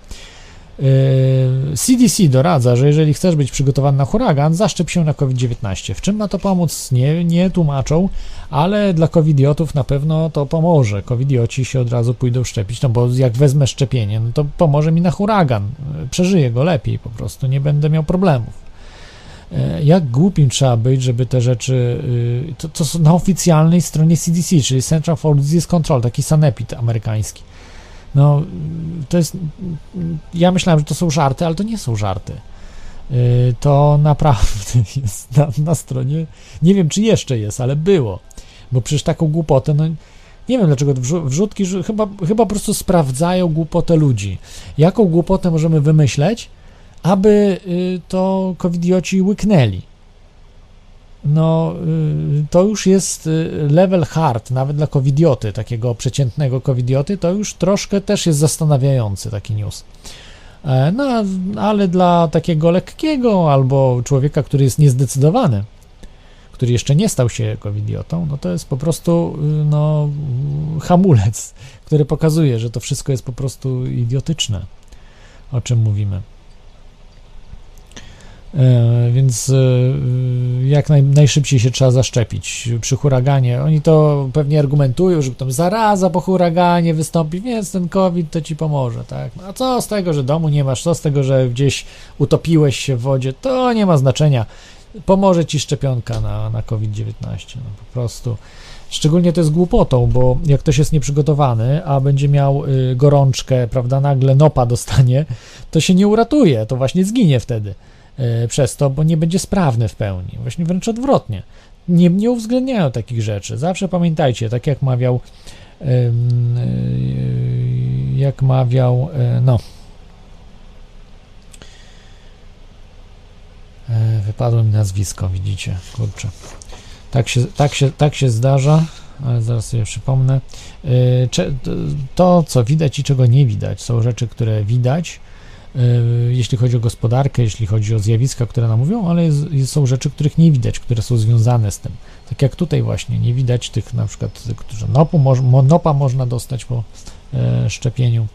CDC yy, doradza, że jeżeli chcesz być przygotowany na huragan, zaszczep się na COVID-19. W czym ma to pomóc? Nie, nie tłumaczą, ale dla covidiotów na pewno to pomoże. Covidioci się od razu pójdą szczepić, no bo jak wezmę szczepienie, no to pomoże mi na huragan. Przeżyję go lepiej po prostu, nie będę miał problemów. Yy, jak głupim trzeba być, żeby te rzeczy. Yy, to, to są na oficjalnej stronie CDC, czyli Central for Disease Control, taki sanepid amerykański no, to jest. Ja myślałem, że to są żarty, ale to nie są żarty. Y, to naprawdę jest na, na stronie. Nie wiem, czy jeszcze jest, ale było. Bo przecież taką głupotę, no nie wiem dlaczego wrzu- wrzutki chyba, chyba po prostu sprawdzają głupotę ludzi. Jaką głupotę możemy wymyśleć, aby y, to covidioci łyknęli? No, y, to już jest y, level hard, nawet dla covidioty, takiego przeciętnego covidioty, to już troszkę też jest zastanawiający taki news. E, No, ale dla takiego lekkiego albo człowieka, który jest niezdecydowany, który jeszcze nie stał się covidiotą, no to jest po prostu y, no, hamulec, który pokazuje, że to wszystko jest po prostu idiotyczne, o czym mówimy. E, Więc e, jak naj, najszybciej się trzeba zaszczepić przy huraganie. Oni to pewnie argumentują, że tam zaraza po huraganie wystąpi, więc ten COVID to ci pomoże, tak? No a co z tego, że domu nie masz, co z tego, że gdzieś utopiłeś się w wodzie, to nie ma znaczenia. Pomoże ci szczepionka na, na COVID-19, no po prostu. Szczególnie to jest głupotą, bo jak ktoś jest nieprzygotowany, a będzie miał y, gorączkę, prawda, nagle nopa dostanie, to się nie uratuje, to właśnie zginie wtedy przez to, bo nie będzie sprawny w pełni. Właśnie wręcz odwrotnie. Nie, nie uwzględniają takich rzeczy. Zawsze pamiętajcie, tak jak mawiał, y, jak mawiał, y, no, E, Wypadło mi nazwisko, widzicie, kurczę. Tak się, tak się, tak się zdarza, ale zaraz sobie przypomnę. E, To, co widać i czego nie widać, są rzeczy, które widać, e, jeśli chodzi o gospodarkę, jeśli chodzi o zjawiska, które nam mówią, ale jest, są rzeczy, których nie widać, które są związane z tym. Tak jak tutaj właśnie, nie widać tych na przykład, którzy nopu, nopa można dostać po e, szczepieniu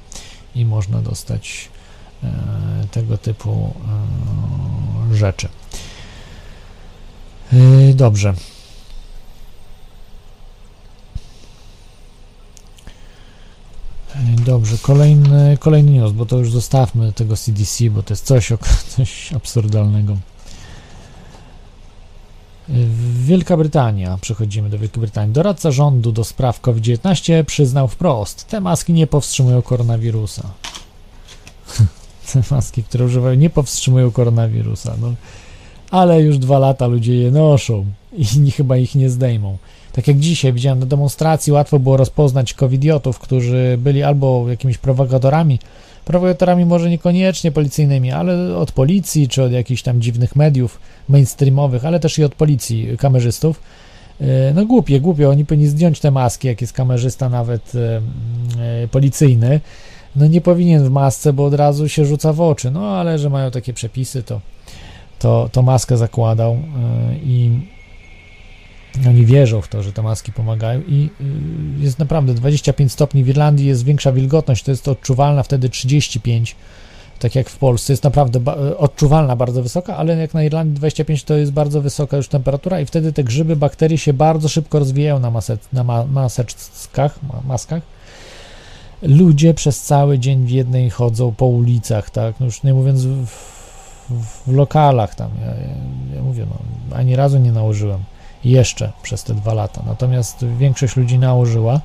i można dostać e, tego typu e, rzeczy. E, Dobrze. Dobrze, kolejny, kolejny news, bo to już zostawmy tego CDC, bo to jest coś, coś absurdalnego. Wielka Brytania, przechodzimy do Wielkiej Brytanii. Doradca rządu do spraw COVID-19 przyznał wprost, te maski nie powstrzymują koronawirusa. te maski, które używają, nie powstrzymują koronawirusa. No, ale już dwa lata ludzie je noszą i chyba ich nie zdejmą. Tak jak dzisiaj widziałem na demonstracji, łatwo było rozpoznać covidiotów, którzy byli albo jakimiś prowokatorami, prowokatorami może niekoniecznie policyjnymi, ale od policji czy od jakichś tam dziwnych mediów mainstreamowych, ale też i od policji, kamerzystów. E, No głupie, głupie, oni powinni zdjąć te maski, jak jest kamerzysta nawet e, e, policyjny. No nie powinien w masce, bo od razu się rzuca w oczy. No ale że mają takie przepisy, to, to, to maskę zakładał i oni wierzą w to, że te maski pomagają i y, jest naprawdę 25 stopni w Irlandii, jest większa wilgotność, to jest odczuwalna wtedy 35, tak jak w Polsce, jest naprawdę y, odczuwalna bardzo wysoka, ale jak na Irlandii 25 to jest bardzo wysoka już temperatura i wtedy te grzyby, bakterie się bardzo szybko rozwijają na, masec- na ma- maseczkach, ma- maskach. Ludzie przez cały dzień w jednej chodzą po ulicach, tak, no już nie mówiąc w, w, w lokalach tam, ja, ja, ja mówię, no, ani razu nie nałożyłem jeszcze przez te dwa lata. Natomiast większość ludzi nałożyła,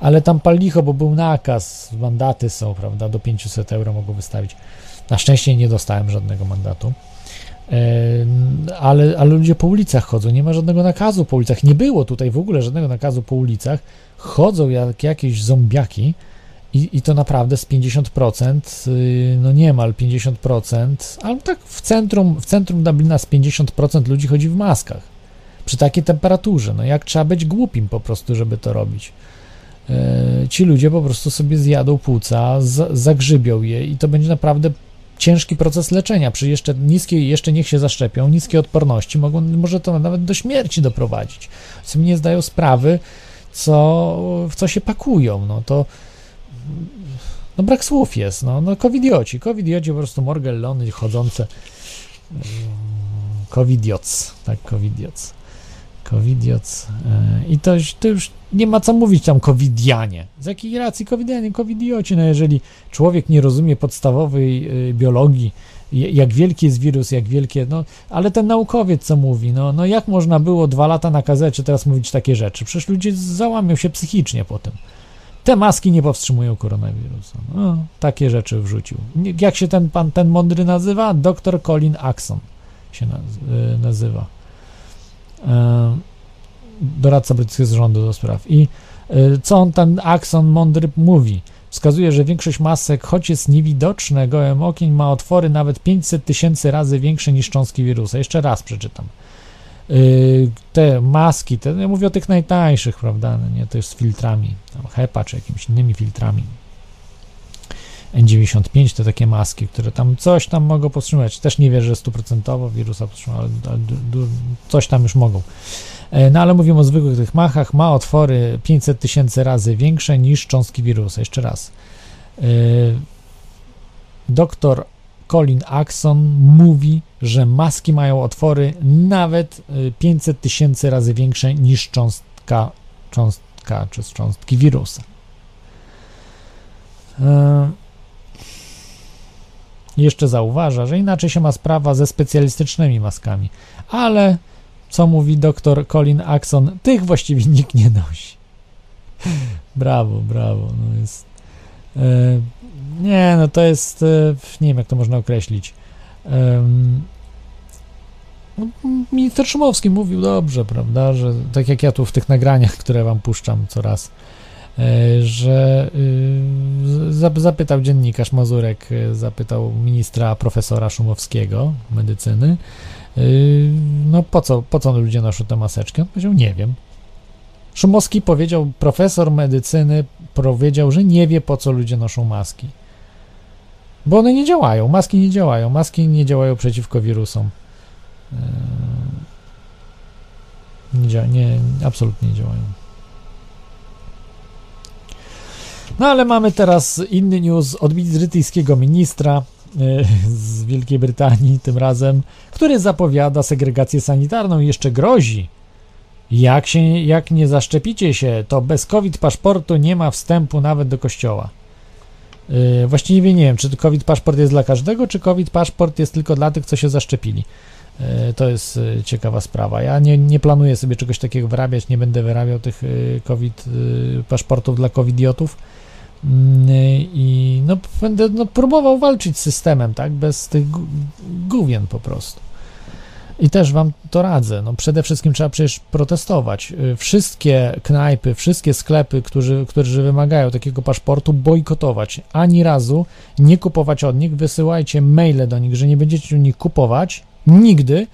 ale tam pal licho, bo był nakaz, mandaty są, prawda, do 500 euro mogą wystawić. Na szczęście nie dostałem żadnego mandatu. E, Ale, ale ludzie po ulicach chodzą, nie ma żadnego nakazu po ulicach. Nie było tutaj w ogóle żadnego nakazu po ulicach. Chodzą jak jakieś zombiaki i, i to naprawdę z 50%, y, no niemal 50%, ale tak w centrum, w centrum Dublina z 50% ludzi chodzi w maskach przy takiej temperaturze. No jak trzeba być głupim po prostu, żeby to robić. E, Ci ludzie po prostu sobie zjadą płuca, zagrzybią je i to będzie naprawdę ciężki proces leczenia. Przy jeszcze niskiej, jeszcze niech się zaszczepią, niskiej odporności, mogą, może to nawet do śmierci doprowadzić. Sobie nie zdają sprawy, co, w co się pakują. No to no brak słów jest, no, no covidioci, covidioci po prostu morgellony chodzące mm, covidioc, tak, covidioc covidioc e, i to, już- to już nie ma co mówić tam covidianie, z jakiej racji covidianie, covidioci, no jeżeli człowiek nie rozumie podstawowej y, biologii, jak wielki jest wirus, jak wielkie, no, ale ten naukowiec co mówi, no, no jak można było dwa lata na kazecie teraz mówić takie rzeczy, przecież ludzie załamią się psychicznie po tym. Te maski nie powstrzymują koronawirusa. No, takie rzeczy wrzucił. Jak się ten pan, ten mądry nazywa? Dr Colin Axon się y, nazywa. E, doradca brytyjskiego rządu do spraw. I y, co on tam, Axon mądry mówi? Wskazuje, że większość masek, choć jest niewidoczne gołym okiem, ma otwory nawet 500 tysięcy razy większe niż cząstki wirusa. Jeszcze raz przeczytam. Y, te maski, te, ja mówię o tych najtańszych, prawda, no nie, to jest z filtrami, tam HEPA czy jakimiś innymi filtrami. N95 to takie maski, które tam coś tam mogą powstrzymać. Też nie wierzę, że stuprocentowo wirusa powstrzymają, ale, coś tam już mogą. E, No ale mówimy o zwykłych tych machach, ma otwory 500 tysięcy razy większe niż cząstki wirusa. Jeszcze raz. E, Doktor Colin Axon mówi, że maski mają otwory nawet y, 500 tysięcy razy większe niż cząstka, cząstka czy cząstki wirusa. Jeszcze zauważa, że inaczej się ma sprawa ze specjalistycznymi maskami, ale co mówi dr Colin Axon, tych właściwie nikt nie nosi. Brawo, brawo. No jest, e, nie, no to jest, e, nie wiem jak to można określić. No, Minister Szumowski mówił dobrze, prawda, że tak jak ja tu w tych nagraniach, które wam puszczam coraz, że y, zap- zapytał dziennikarz Mazurek, e, zapytał ministra profesora Szumowskiego medycyny, y, no po co, po co ludzie noszą te maseczki? On powiedział, nie wiem. Szumowski powiedział, profesor medycyny powiedział, że nie wie po co ludzie noszą maski. Bo one nie działają, maski nie działają, maski nie działają przeciwko wirusom. Eee, Nie, nie, absolutnie nie działają. No ale mamy teraz inny news od brytyjskiego ministra e, z Wielkiej Brytanii tym razem, który zapowiada segregację sanitarną i jeszcze grozi. Jak, się, jak nie zaszczepicie się, to bez COVID paszportu nie ma wstępu nawet do kościoła. Yy, właściwie nie wiem, czy COVID paszport jest dla każdego, czy COVID paszport jest tylko dla tych, co się zaszczepili. Yy, to jest yy, ciekawa sprawa. Ja nie, nie planuję sobie czegoś takiego wyrabiać, nie będę wyrabiał tych COVID paszportów dla covidiotów. I no, będę no, próbował walczyć z systemem, tak, bez tych gówien po prostu. I też wam to radzę. No przede wszystkim trzeba przecież protestować. Y, Wszystkie knajpy, wszystkie sklepy, którzy, którzy wymagają takiego paszportu, bojkotować. Ani razu nie kupować od nich. Wysyłajcie maile do nich, że nie będziecie u nich kupować nigdy,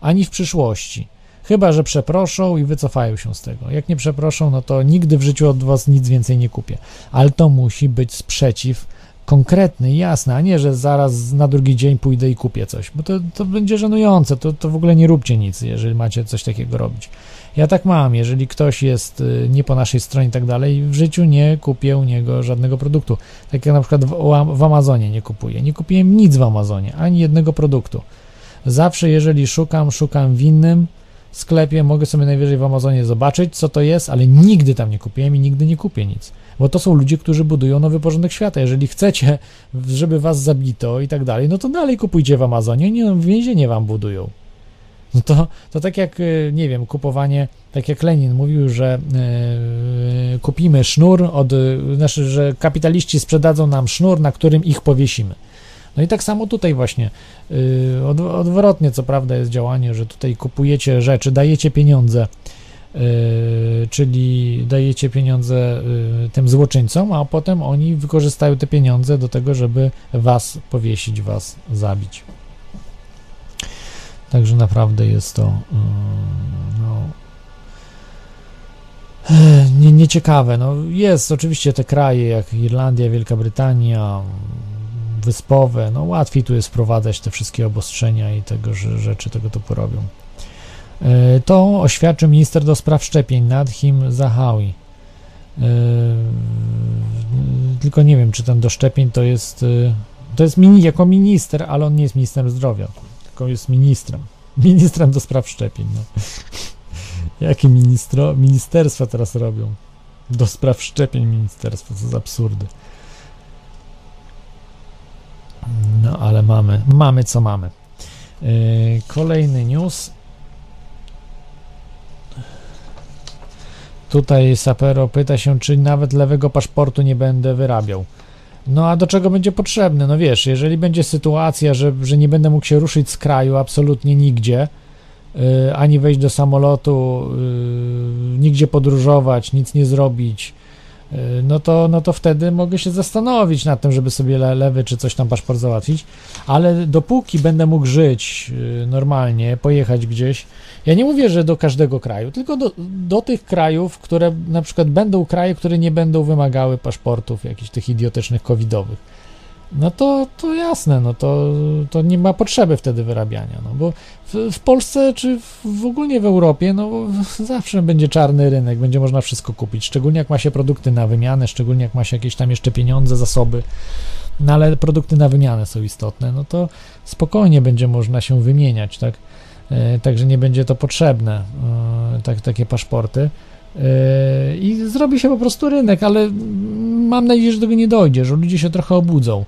ani w przyszłości. Chyba, że przeproszą i wycofają się z tego. Jak nie przeproszą, no to nigdy w życiu od was nic więcej nie kupię. Ale to musi być sprzeciw konkretny jasny, a nie, że zaraz na drugi dzień pójdę i kupię coś, bo to, to będzie żenujące, to, to w ogóle nie róbcie nic, jeżeli macie coś takiego robić. Ja tak mam, jeżeli ktoś jest y, nie po naszej stronie i tak dalej, w życiu nie kupię u niego żadnego produktu. Tak jak na przykład w, w Amazonie nie kupuję. Nie kupiłem nic w Amazonie, ani jednego produktu. Zawsze, jeżeli szukam, szukam w innym sklepie, mogę sobie najwyżej w Amazonie zobaczyć, co to jest, ale nigdy tam nie kupiłem i nigdy nie kupię nic. Bo to są ludzie, którzy budują nowy porządek świata. Jeżeli chcecie, żeby was zabito i tak dalej, no to dalej kupujcie w Amazonie, nie więzienie wam budują. No to, to tak jak, y, nie wiem, kupowanie, tak jak Lenin mówił, że yy, kupimy sznur od, y, znaczy, że kapitaliści sprzedadzą nam sznur, na którym ich powiesimy. No i tak samo tutaj właśnie, yy, od, odwrotnie co prawda jest działanie, że tutaj kupujecie rzeczy, dajecie pieniądze, yy, czyli dajecie pieniądze yy, tym złoczyńcom, a potem oni wykorzystają te pieniądze do tego, żeby was powiesić, was zabić. Także naprawdę jest to no, nie, nieciekawe. No, jest oczywiście te kraje jak Irlandia, Wielka Brytania, wyspowe, no łatwiej tu jest wprowadzać te wszystkie obostrzenia i tego, że rzeczy tego typu robią. E, To oświadczył minister do spraw szczepień Nadhim Zahawi. E, Tylko nie wiem, czy ten do szczepień to jest. e, To jest mini, jako minister, ale on nie jest ministrem zdrowia, tylko jest ministrem. Ministrem do spraw szczepień. No. Jakie ministro, ministerstwa teraz robią? Do spraw szczepień ministerstwa, co za absurdy. No ale mamy, mamy co mamy. Yy, Kolejny news. Tutaj Sapero pyta się, czy nawet lewego paszportu nie będę wyrabiał. No a do czego będzie potrzebny? No wiesz, jeżeli będzie sytuacja, że, że nie będę mógł się ruszyć z kraju absolutnie nigdzie, yy, ani wejść do samolotu, yy, nigdzie podróżować, nic nie zrobić, no to, no to wtedy mogę się zastanowić nad tym, żeby sobie le, lewy czy coś tam paszport załatwić, ale dopóki będę mógł żyć y, normalnie, pojechać gdzieś, ja nie mówię, że do każdego kraju, tylko do, do tych krajów, które na przykład będą kraje, które nie będą wymagały paszportów jakichś tych idiotycznych covidowych. No to, to jasne, no to, to nie ma potrzeby wtedy wyrabiania, no bo w, w Polsce czy w, ogólnie w Europie, no zawsze będzie czarny rynek, będzie można wszystko kupić, szczególnie jak ma się produkty na wymianę, szczególnie jak ma się jakieś tam jeszcze pieniądze, zasoby, no ale produkty na wymianę są istotne, no to spokojnie będzie można się wymieniać, tak, e, także nie będzie to potrzebne, e, tak, takie paszporty. E, I zrobi się po prostu rynek, ale mam nadzieję, że do tego nie dojdzie, że ludzie się trochę obudzą.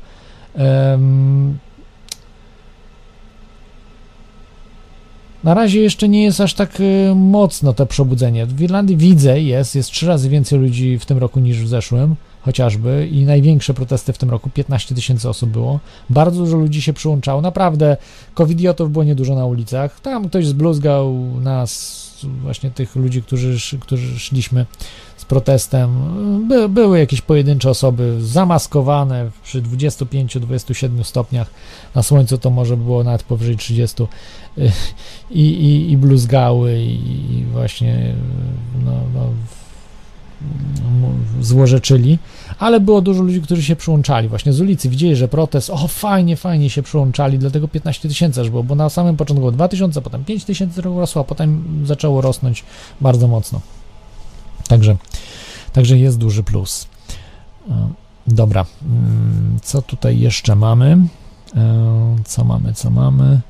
Na razie jeszcze nie jest aż tak e, mocno to przebudzenie. W Irlandii widzę, jest, jest trzy razy więcej ludzi w tym roku niż w zeszłym, chociażby, i największe protesty w tym roku, 15 tysięcy osób było. Bardzo dużo ludzi się przyłączało, naprawdę covidiotów było niedużo na ulicach. Tam ktoś zbluzgał nas, właśnie tych ludzi, którzy, którzy szliśmy z protestem. By, były jakieś pojedyncze osoby zamaskowane przy 25-27 stopniach. Na słońcu to może było nawet powyżej 30 i, i, i bluzgały i właśnie no, no, złorzeczyli, ale było dużo ludzi, którzy się przyłączali właśnie z ulicy, widzieli, że protest, o fajnie, fajnie się przyłączali, dlatego 15 tysięcy aż było, bo na samym początku było 2 tysiące, potem 5 tysięcy rosło, a potem zaczęło rosnąć bardzo mocno. Także, także jest duży plus. E, dobra, mm, co tutaj jeszcze mamy? E, co mamy, co mamy?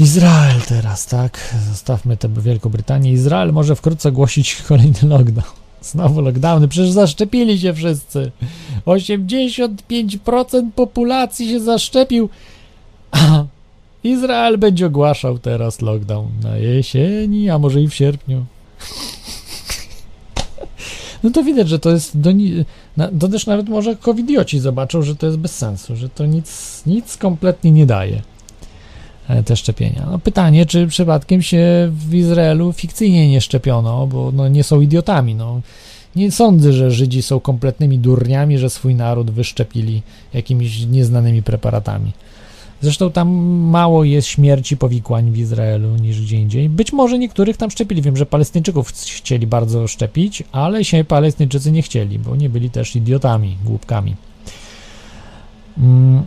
Izrael teraz, tak? Zostawmy tę Wielką Brytanię. Izrael może wkrótce ogłosić kolejny lockdown. Znowu lockdowny, przecież zaszczepili się wszyscy. 85% populacji się zaszczepił. Izrael będzie ogłaszał teraz lockdown na jesieni, a może i w sierpniu. No to widać, że to jest do, to też nawet może covidioci zobaczą, że to jest bez sensu, że to nic, nic kompletnie nie daje e, te szczepienia. No pytanie, czy przypadkiem się w Izraelu fikcyjnie nie szczepiono, bo no nie są idiotami, no. Nie sądzę, że Żydzi są kompletnymi durniami, że swój naród wyszczepili jakimiś nieznanymi preparatami. Zresztą tam mało jest śmierci powikłań w Izraelu niż gdzie indziej. Być może niektórych tam szczepili. Wiem, że Palestyńczyków chcieli bardzo szczepić, ale się Palestyńczycy nie chcieli, bo nie byli też idiotami, głupkami. Mm.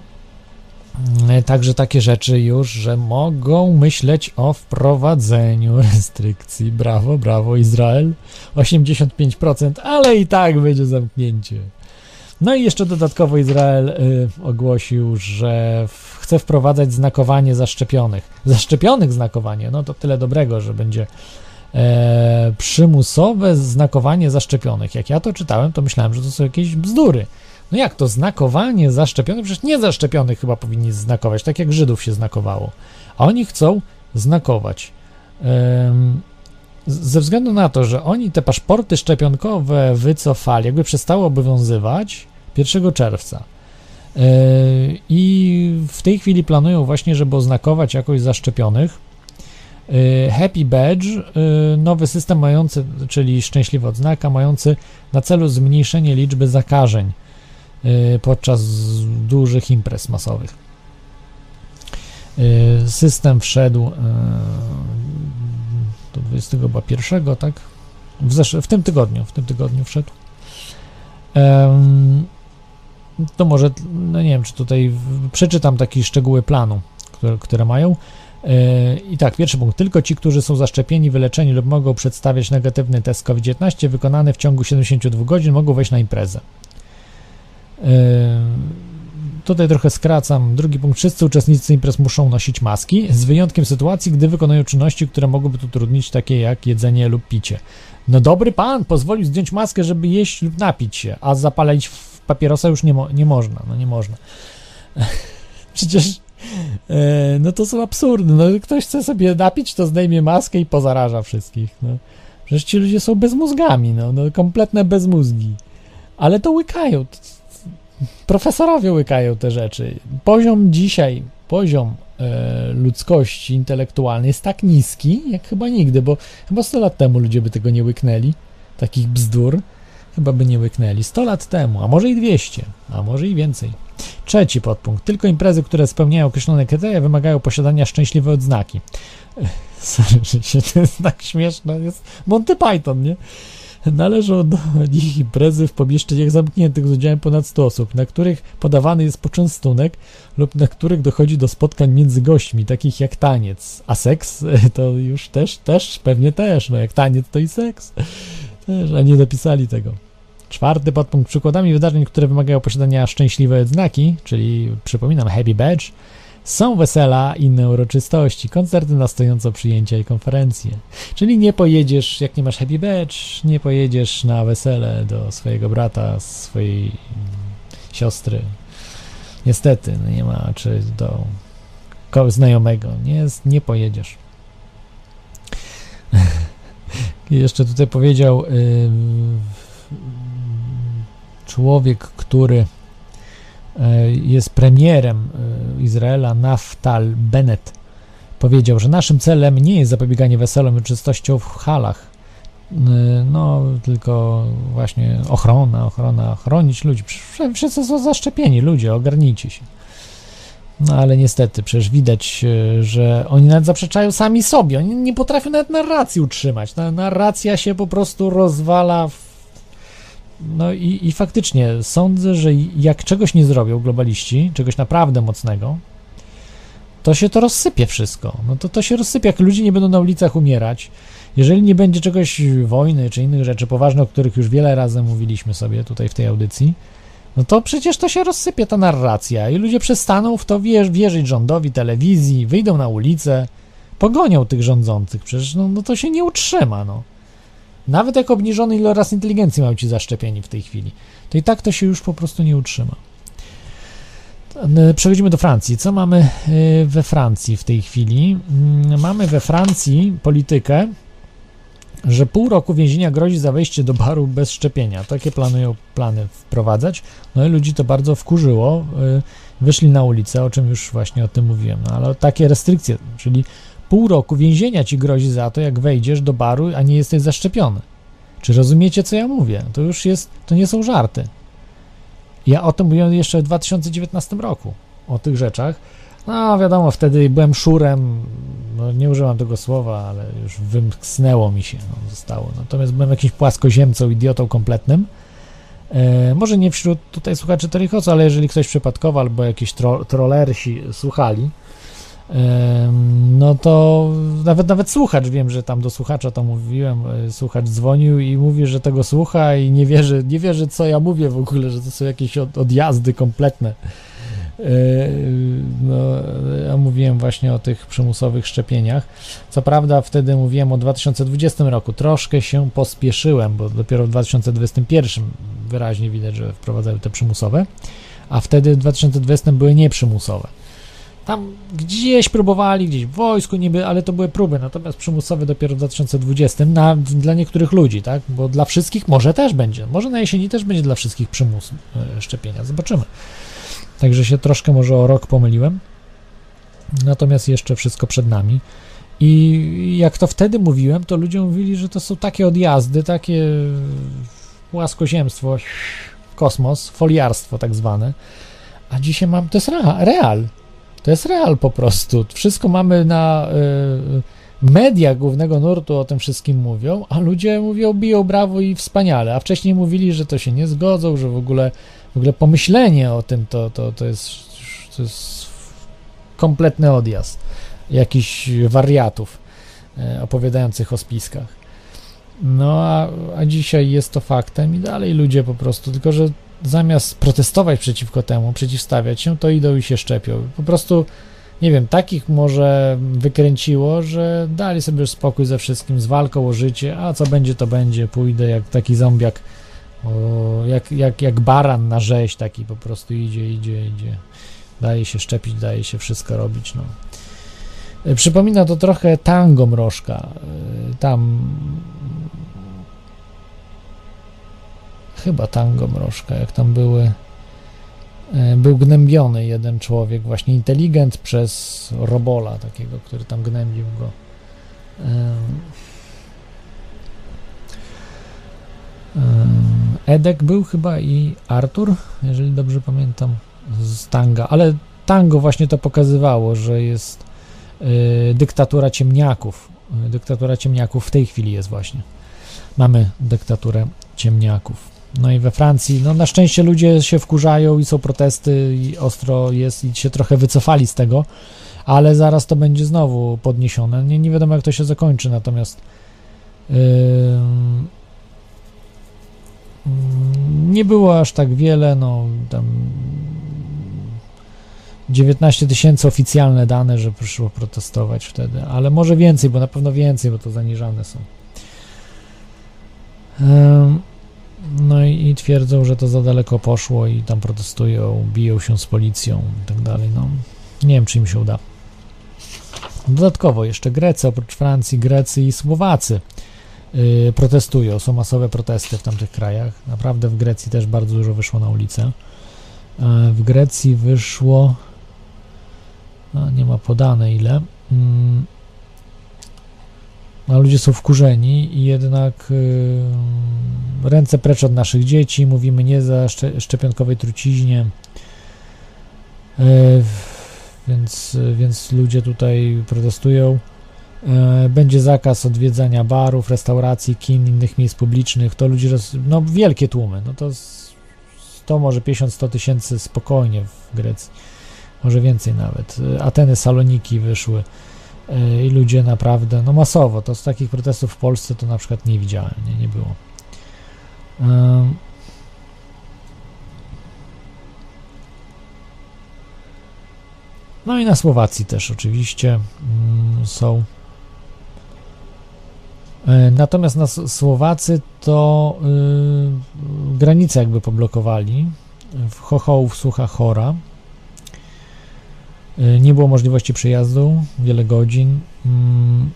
Także takie rzeczy już, że mogą myśleć o wprowadzeniu restrykcji. Brawo, brawo, Izrael. 85%, ale i tak będzie zamknięcie. No i jeszcze dodatkowo Izrael y, ogłosił, że chce wprowadzać znakowanie zaszczepionych. Zaszczepionych znakowanie, no to tyle dobrego, że będzie e, przymusowe znakowanie zaszczepionych. Jak ja to czytałem, to myślałem, że to są jakieś bzdury. No jak to znakowanie zaszczepionych? Przecież nie zaszczepionych chyba powinni znakować, tak jak Żydów się znakowało. A oni chcą znakować. Ze względu na to, że oni te paszporty szczepionkowe wycofali, jakby przestały obowiązywać 1 czerwca. E, I w tej chwili planują właśnie, żeby oznakować jakoś zaszczepionych. E, Happy Badge, e, nowy system mający, czyli szczęśliwa odznaka, mający na celu zmniejszenie liczby zakażeń podczas dużych imprez masowych. System wszedł 21, tak? W, zesz- w tym tygodniu, w tym tygodniu wszedł to może, no nie wiem, czy tutaj przeczytam takie szczegóły planu, które, które mają. E, I tak, pierwszy punkt. Tylko ci, którzy są zaszczepieni, wyleczeni lub mogą przedstawiać negatywny test COVID-19 wykonany w ciągu 72 godzin, mogą wejść na imprezę. Tutaj trochę skracam. Drugi punkt. Wszyscy uczestnicy imprez muszą nosić maski, z wyjątkiem sytuacji, gdy wykonują czynności, które mogłyby utrudnić, takie jak jedzenie lub picie. No dobry pan pozwolił zdjąć maskę, żeby jeść lub napić się, a zapalić papierosa już nie, mo nie można, no nie można. Przecież e, no to są absurdy. No, ktoś chce sobie napić, to zdejmie maskę i pozaraża wszystkich. No. Przecież ci ludzie są bezmózgami, no, no kompletne bezmózgi. Ale to łykają. Profesorowie łykają te rzeczy. Poziom dzisiaj, poziom e, ludzkości intelektualnej jest tak niski, jak chyba nigdy, bo chyba 100 lat temu ludzie by tego nie łyknęli, takich bzdur, chyba by nie łyknęli. 100 lat temu, a może i 200, a może i więcej. Trzeci podpunkt. Tylko imprezy, które spełniają określone kryteria, wymagają posiadania szczęśliwej odznaki. Sorry, że się to jest tak śmieszne. Jest Monty Python, nie? Należą do nich imprezy w pomieszczeniach zamkniętych z udziałem ponad 100 osób, na których podawany jest poczęstunek lub na których dochodzi do spotkań między gośćmi, takich jak taniec. A seks to już też, też, pewnie też. No jak taniec to i seks. Też, a nie napisali tego. Czwarty podpunkt. Przykładami wydarzeń, które wymagają posiadania szczęśliwej odznaki, czyli przypominam Happy Badge, są wesela, inne uroczystości, koncerty na stojąco, przyjęcia i konferencje. Czyli nie pojedziesz, jak nie masz Happy Badge, nie pojedziesz na wesele do swojego brata, swojej siostry. Niestety, no nie ma, czy do znajomego. Nie, nie pojedziesz. Jeszcze tutaj powiedział yy, człowiek, który jest premierem e, Izraela, Naftal Bennett, powiedział, że naszym celem nie jest zapobieganie weselom i uroczystościom w halach, e, no, tylko właśnie ochrona, ochrona, chronić ludzi. Wszyscy są zaszczepieni ludzie, ogarnijcie się. No ale niestety, przecież widać, że oni nawet zaprzeczają sami sobie. Oni nie potrafią nawet narracji utrzymać. Narracja się po prostu rozwala w no i, i faktycznie sądzę, że jak czegoś nie zrobią globaliści, czegoś naprawdę mocnego, to się to rozsypie wszystko. No to to się rozsypie, jak ludzie nie będą na ulicach umierać, jeżeli nie będzie czegoś wojny czy innych rzeczy poważnych, o których już wiele razy mówiliśmy sobie tutaj w tej audycji, no to przecież to się rozsypie ta narracja i ludzie przestaną w to wierzyć rządowi, telewizji, wyjdą na ulicę, pogonią tych rządzących. Przecież no, no to się nie utrzyma, no. Nawet jak obniżony iloraz inteligencji mają ci zaszczepieni w tej chwili, to i tak to się już po prostu nie utrzyma. Przechodzimy do Francji. Co mamy y, we Francji w tej chwili? Mm, mamy we Francji politykę, że pół roku więzienia grozi za wejście do baru bez szczepienia. Takie planują plany wprowadzać. No i ludzi to bardzo wkurzyło. Y, wyszli na ulicę, o czym już właśnie o tym mówiłem. No ale takie restrykcje, czyli Pół roku więzienia ci grozi za to, jak wejdziesz do baru, a nie jesteś zaszczepiony. Czy rozumiecie, co ja mówię? To już jest, to nie są żarty. Ja o tym mówiłem jeszcze w 2019 roku, o tych rzeczach. No, wiadomo, wtedy byłem szurem, no, nie użyłam tego słowa, ale już wymknęło mi się, no, zostało. Natomiast byłem jakimś płaskoziemcą, idiotą kompletnym. E, może nie wśród tutaj słuchaczy Terichosu, ale jeżeli ktoś przypadkowo albo jakiś tro, trollersi słuchali, no to nawet nawet słuchacz, wiem, że tam do słuchacza to mówiłem, e, słuchacz dzwonił i mówi, że tego słucha i nie wierzy, nie wierzy co ja mówię w ogóle, że to są jakieś od, odjazdy kompletne. E, no, ja mówiłem właśnie o tych przymusowych szczepieniach. Co prawda wtedy mówiłem o 2020 roku. Troszkę się pospieszyłem, bo dopiero w 2021 wyraźnie widać, że wprowadzają te przymusowe, a wtedy w 2020 były nieprzymusowe. Tam gdzieś próbowali, gdzieś w wojsku niby, ale to były próby, natomiast przymusowe dopiero w 2020 na, dla niektórych ludzi, tak? Bo dla wszystkich może też będzie. Może na jesieni też będzie dla wszystkich przymus e, szczepienia. Zobaczymy. Także się troszkę może o rok pomyliłem. Natomiast jeszcze wszystko przed nami. I jak to wtedy mówiłem, to ludzie mówili, że to są takie odjazdy, takie łaskoziemstwo, kosmos, foliarstwo tak zwane. A dzisiaj mam, to jest real. To jest real po prostu. Wszystko mamy na y, media głównego nurtu o tym wszystkim mówią, a ludzie mówią, biją brawo i wspaniale, a wcześniej mówili, że to się nie zgodzą, że w ogóle, w ogóle pomyślenie o tym to, to, to, jest, to jest kompletny odjazd jakichś wariatów y, opowiadających o spiskach. No a, a dzisiaj jest to faktem i dalej ludzie po prostu, tylko że zamiast protestować przeciwko temu, przeciwstawiać się, to idą i się szczepią. Po prostu, nie wiem, takich może wykręciło, że dali sobie już spokój ze wszystkim, z walką o życie, a co będzie, to będzie, pójdę jak taki zombiak, o, jak, jak, jak baran na rzeź taki po prostu idzie, idzie, idzie. Daje się szczepić, daje się wszystko robić, no. Przypomina to trochę tango mrożka. Tam chyba tango mrożka, jak tam były e, był gnębiony jeden człowiek, właśnie inteligent przez Robola, takiego, który tam gnębił go. Em, em, Edek był chyba i Artur, jeżeli dobrze pamiętam, z Tanga, ale Tango właśnie to pokazywało, że jest dyktatura ciemniaków. Dyktatura ciemniaków w tej chwili jest właśnie. Mamy dyktaturę ciemniaków. No i we Francji, no na szczęście ludzie się wkurzają i są protesty i ostro jest i się trochę wycofali z tego, ale zaraz to będzie znowu podniesione. Nie, nie wiadomo jak to się zakończy, natomiast mm, nie było aż tak wiele, no tam 19 tysięcy oficjalne dane, że przyszło protestować wtedy, ale może więcej, bo na pewno więcej, bo to zaniżane są. Ym, No i, i twierdzą, że to za daleko poszło i tam protestują, biją się z policją i tak dalej. No, nie wiem, czy im się uda. Dodatkowo jeszcze Grecy, oprócz Francji, Grecy i Słowacy yy, protestują. Są masowe protesty w tamtych krajach. Naprawdę w Grecji też bardzo dużo wyszło na ulicę. Yy, w Grecji wyszło. A, nie ma podane ile. Mm, a ludzie są wkurzeni i jednak yy, ręce precz od naszych dzieci, mówimy nie za szcze- szczepionkowej truciźnie. Yy, więc, więc ludzie tutaj protestują. Yy, będzie zakaz odwiedzania barów, restauracji, kin, innych miejsc publicznych. To ludzie, no wielkie tłumy, no to 100, może 50-100 tysięcy spokojnie w Grecji, może więcej nawet. Yy, Ateny, Saloniki wyszły i ludzie naprawdę, no masowo, to z takich protestów w Polsce to na przykład nie widziałem, nie, nie było. No i na Słowacji też oczywiście mm, są. E, Natomiast na Słowacy to y, granicę jakby poblokowali w Chochołów, Sucha, Chora. Y, Nie było możliwości przejazdu, wiele godzin. Mm,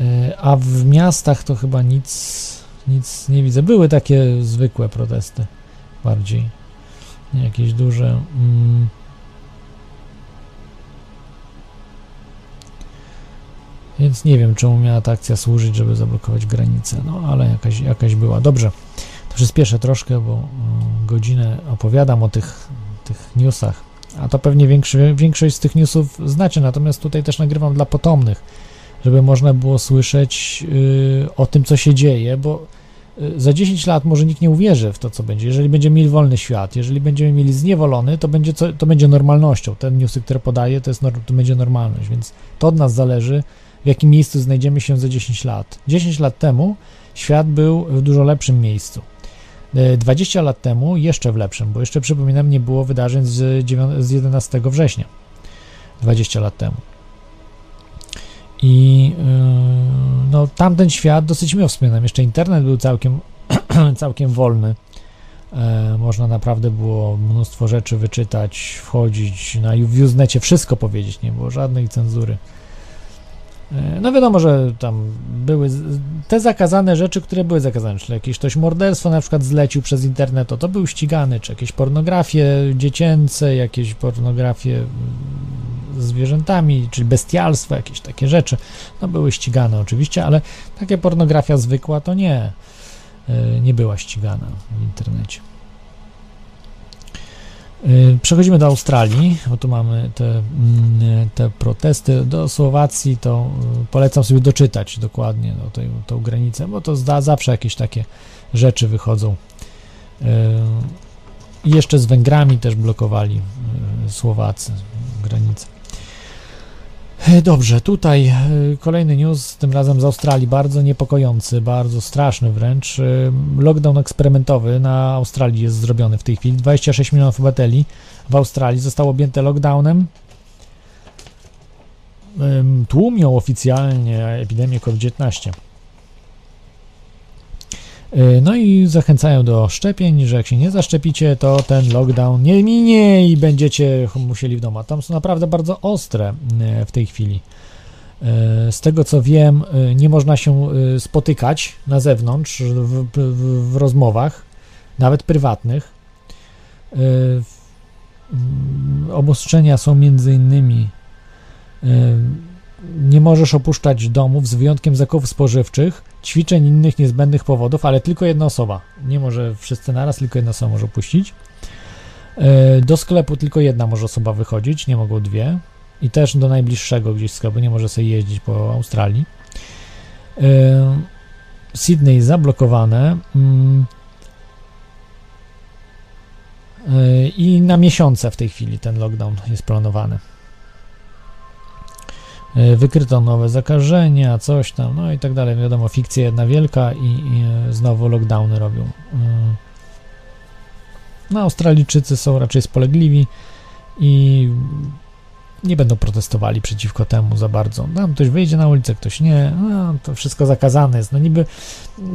y, A w miastach to chyba nic, nic nie widzę. Były takie zwykłe protesty bardziej, nie jakieś duże. Mm. Więc nie wiem, czemu miała ta akcja służyć, żeby zablokować granicę, no ale jakaś, jakaś była. Dobrze, to przyspieszę troszkę, bo y, godzinę opowiadam o tych, tych newsach, a to pewnie większy, większość z tych newsów znacie, natomiast tutaj też nagrywam dla potomnych, żeby można było słyszeć y, o tym, co się dzieje, bo y, za 10 lat może nikt nie uwierzy w to, co będzie. Jeżeli będziemy mieli wolny świat, jeżeli będziemy mieli zniewolony, to będzie, co, to będzie normalnością. Te newsy, które podaję, to, jest, to będzie normalność, więc to od nas zależy, w jakim miejscu znajdziemy się za 10 lat. 10 lat temu świat był w dużo lepszym miejscu. E, 20 lat temu jeszcze w lepszym, bo jeszcze przypominam, nie było wydarzeń z, dziewią- z 11 września. 20 lat temu. I yy, no, tamten świat dosyć miło wspominam. Jeszcze internet był całkiem, całkiem wolny. E, można naprawdę było mnóstwo rzeczy wyczytać, wchodzić na w Usenecie, wszystko powiedzieć, nie było żadnej cenzury. E, No wiadomo, że tam były te zakazane rzeczy, które były zakazane, czyli jakieś ktoś morderstwo na przykład zlecił przez internet, to, to był ścigany, czy jakieś pornografie dziecięce, jakieś pornografie mm, zwierzętami, czyli bestialstwo, jakieś takie rzeczy, no były ścigane oczywiście, ale takie pornografia zwykła to nie, e, nie była ścigana w internecie. Y, Przechodzimy do Australii, bo tu mamy te, mm, te protesty. Do Słowacji to y, polecam sobie doczytać dokładnie no, tej, tą granicę, bo to zda, zawsze jakieś takie rzeczy wychodzą. Y, I jeszcze z Węgrami też blokowali Słowacy granicę. E, Dobrze, tutaj e, kolejny news, tym razem z Australii, bardzo niepokojący, bardzo straszny wręcz. E, Lockdown eksperymentowy na Australii jest zrobiony w tej chwili. 26 milionów obywateli w Australii zostało objęte lockdownem. Tłumią oficjalnie epidemię COVID-19. E, No i zachęcają do szczepień, że jak się nie zaszczepicie, to ten lockdown nie minie i będziecie musieli w domu. A Tam są naprawdę bardzo ostre e, w tej chwili. E, Z tego co wiem, nie można się spotykać na zewnątrz w, w, w rozmowach, nawet prywatnych. obostrzenia są między innymi nie możesz opuszczać domów z wyjątkiem zakupów spożywczych, ćwiczeń innych niezbędnych powodów, ale tylko jedna osoba. Nie może wszyscy naraz, tylko jedna osoba może opuścić. Do sklepu tylko jedna może osoba wychodzić, nie mogą dwie. I też do najbliższego gdzieś sklepu, nie może sobie jeździć po Australii. Sydney zablokowane. Mm. I na miesiące w tej chwili ten lockdown jest planowany. Wykryto nowe zakażenia, coś tam, no i tak dalej. Wiadomo, fikcja jedna wielka i, i znowu lockdowny robią. No, Australijczycy są raczej spolegliwi i nie będą protestowali przeciwko temu za bardzo. No, ktoś wyjdzie na ulicę, ktoś nie, no, to wszystko zakazane jest. No niby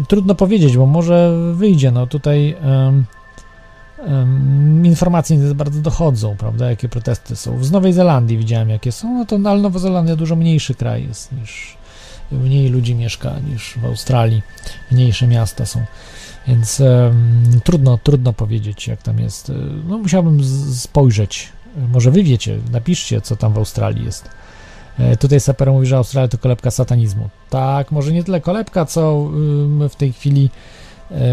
trudno powiedzieć, bo może wyjdzie, no tutaj um, informacje nie bardzo dochodzą, prawda, jakie protesty są. Z Nowej Zelandii widziałem, jakie są, no to ale Nowa Zelandia dużo mniejszy kraj jest niż, mniej ludzi mieszka niż w Australii, mniejsze miasta są. Więc um, trudno, trudno powiedzieć, jak tam jest. No, musiałbym spojrzeć może wy wiecie, napiszcie, co tam w Australii jest. E, tutaj Sapero mówi, że Australia to kolebka satanizmu. Tak, może nie tyle kolebka, co w tej chwili,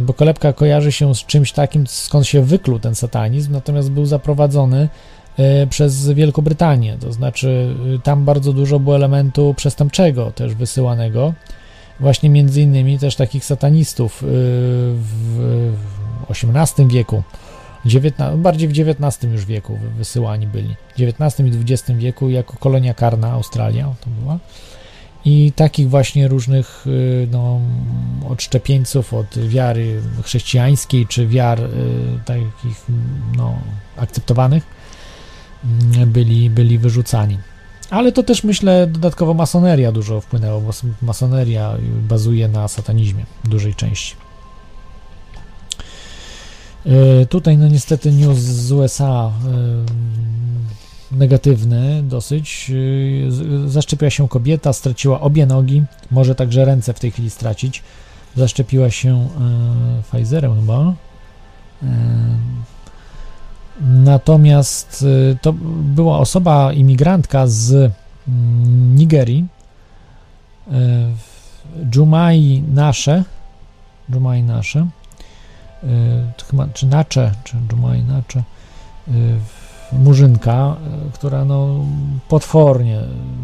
bo kolebka kojarzy się z czymś takim, skąd się wykluł ten satanizm, natomiast był zaprowadzony e, przez Wielką Brytanię, to znaczy tam bardzo dużo było elementu przestępczego też wysyłanego, właśnie między innymi też takich satanistów w XVIII wieku, XIX, bardziej w XIX już wieku wysyłani byli. W XIX i XX wieku jako kolonia karna Australia to była. I takich właśnie różnych y, no, odszczepieńców od wiary chrześcijańskiej czy wiar y, takich no, akceptowanych mm, byli, byli wyrzucani. Ale to też myślę dodatkowo masoneria dużo wpłynęła, bo masoneria bazuje na satanizmie w dużej części. E, tutaj, no niestety, news z USA negatywny dosyć. E, zaszczepiła się kobieta, straciła obie nogi, może także ręce w tej chwili stracić. Zaszczepiła się Pfizerem chyba. Natomiast to była osoba, imigrantka z mm, Nigerii, Jumai Nasze, Jumai Nasze, Y, chyba, czy Nacze, czy Jumai Nacze, y, murzynka, y, która no potwornie,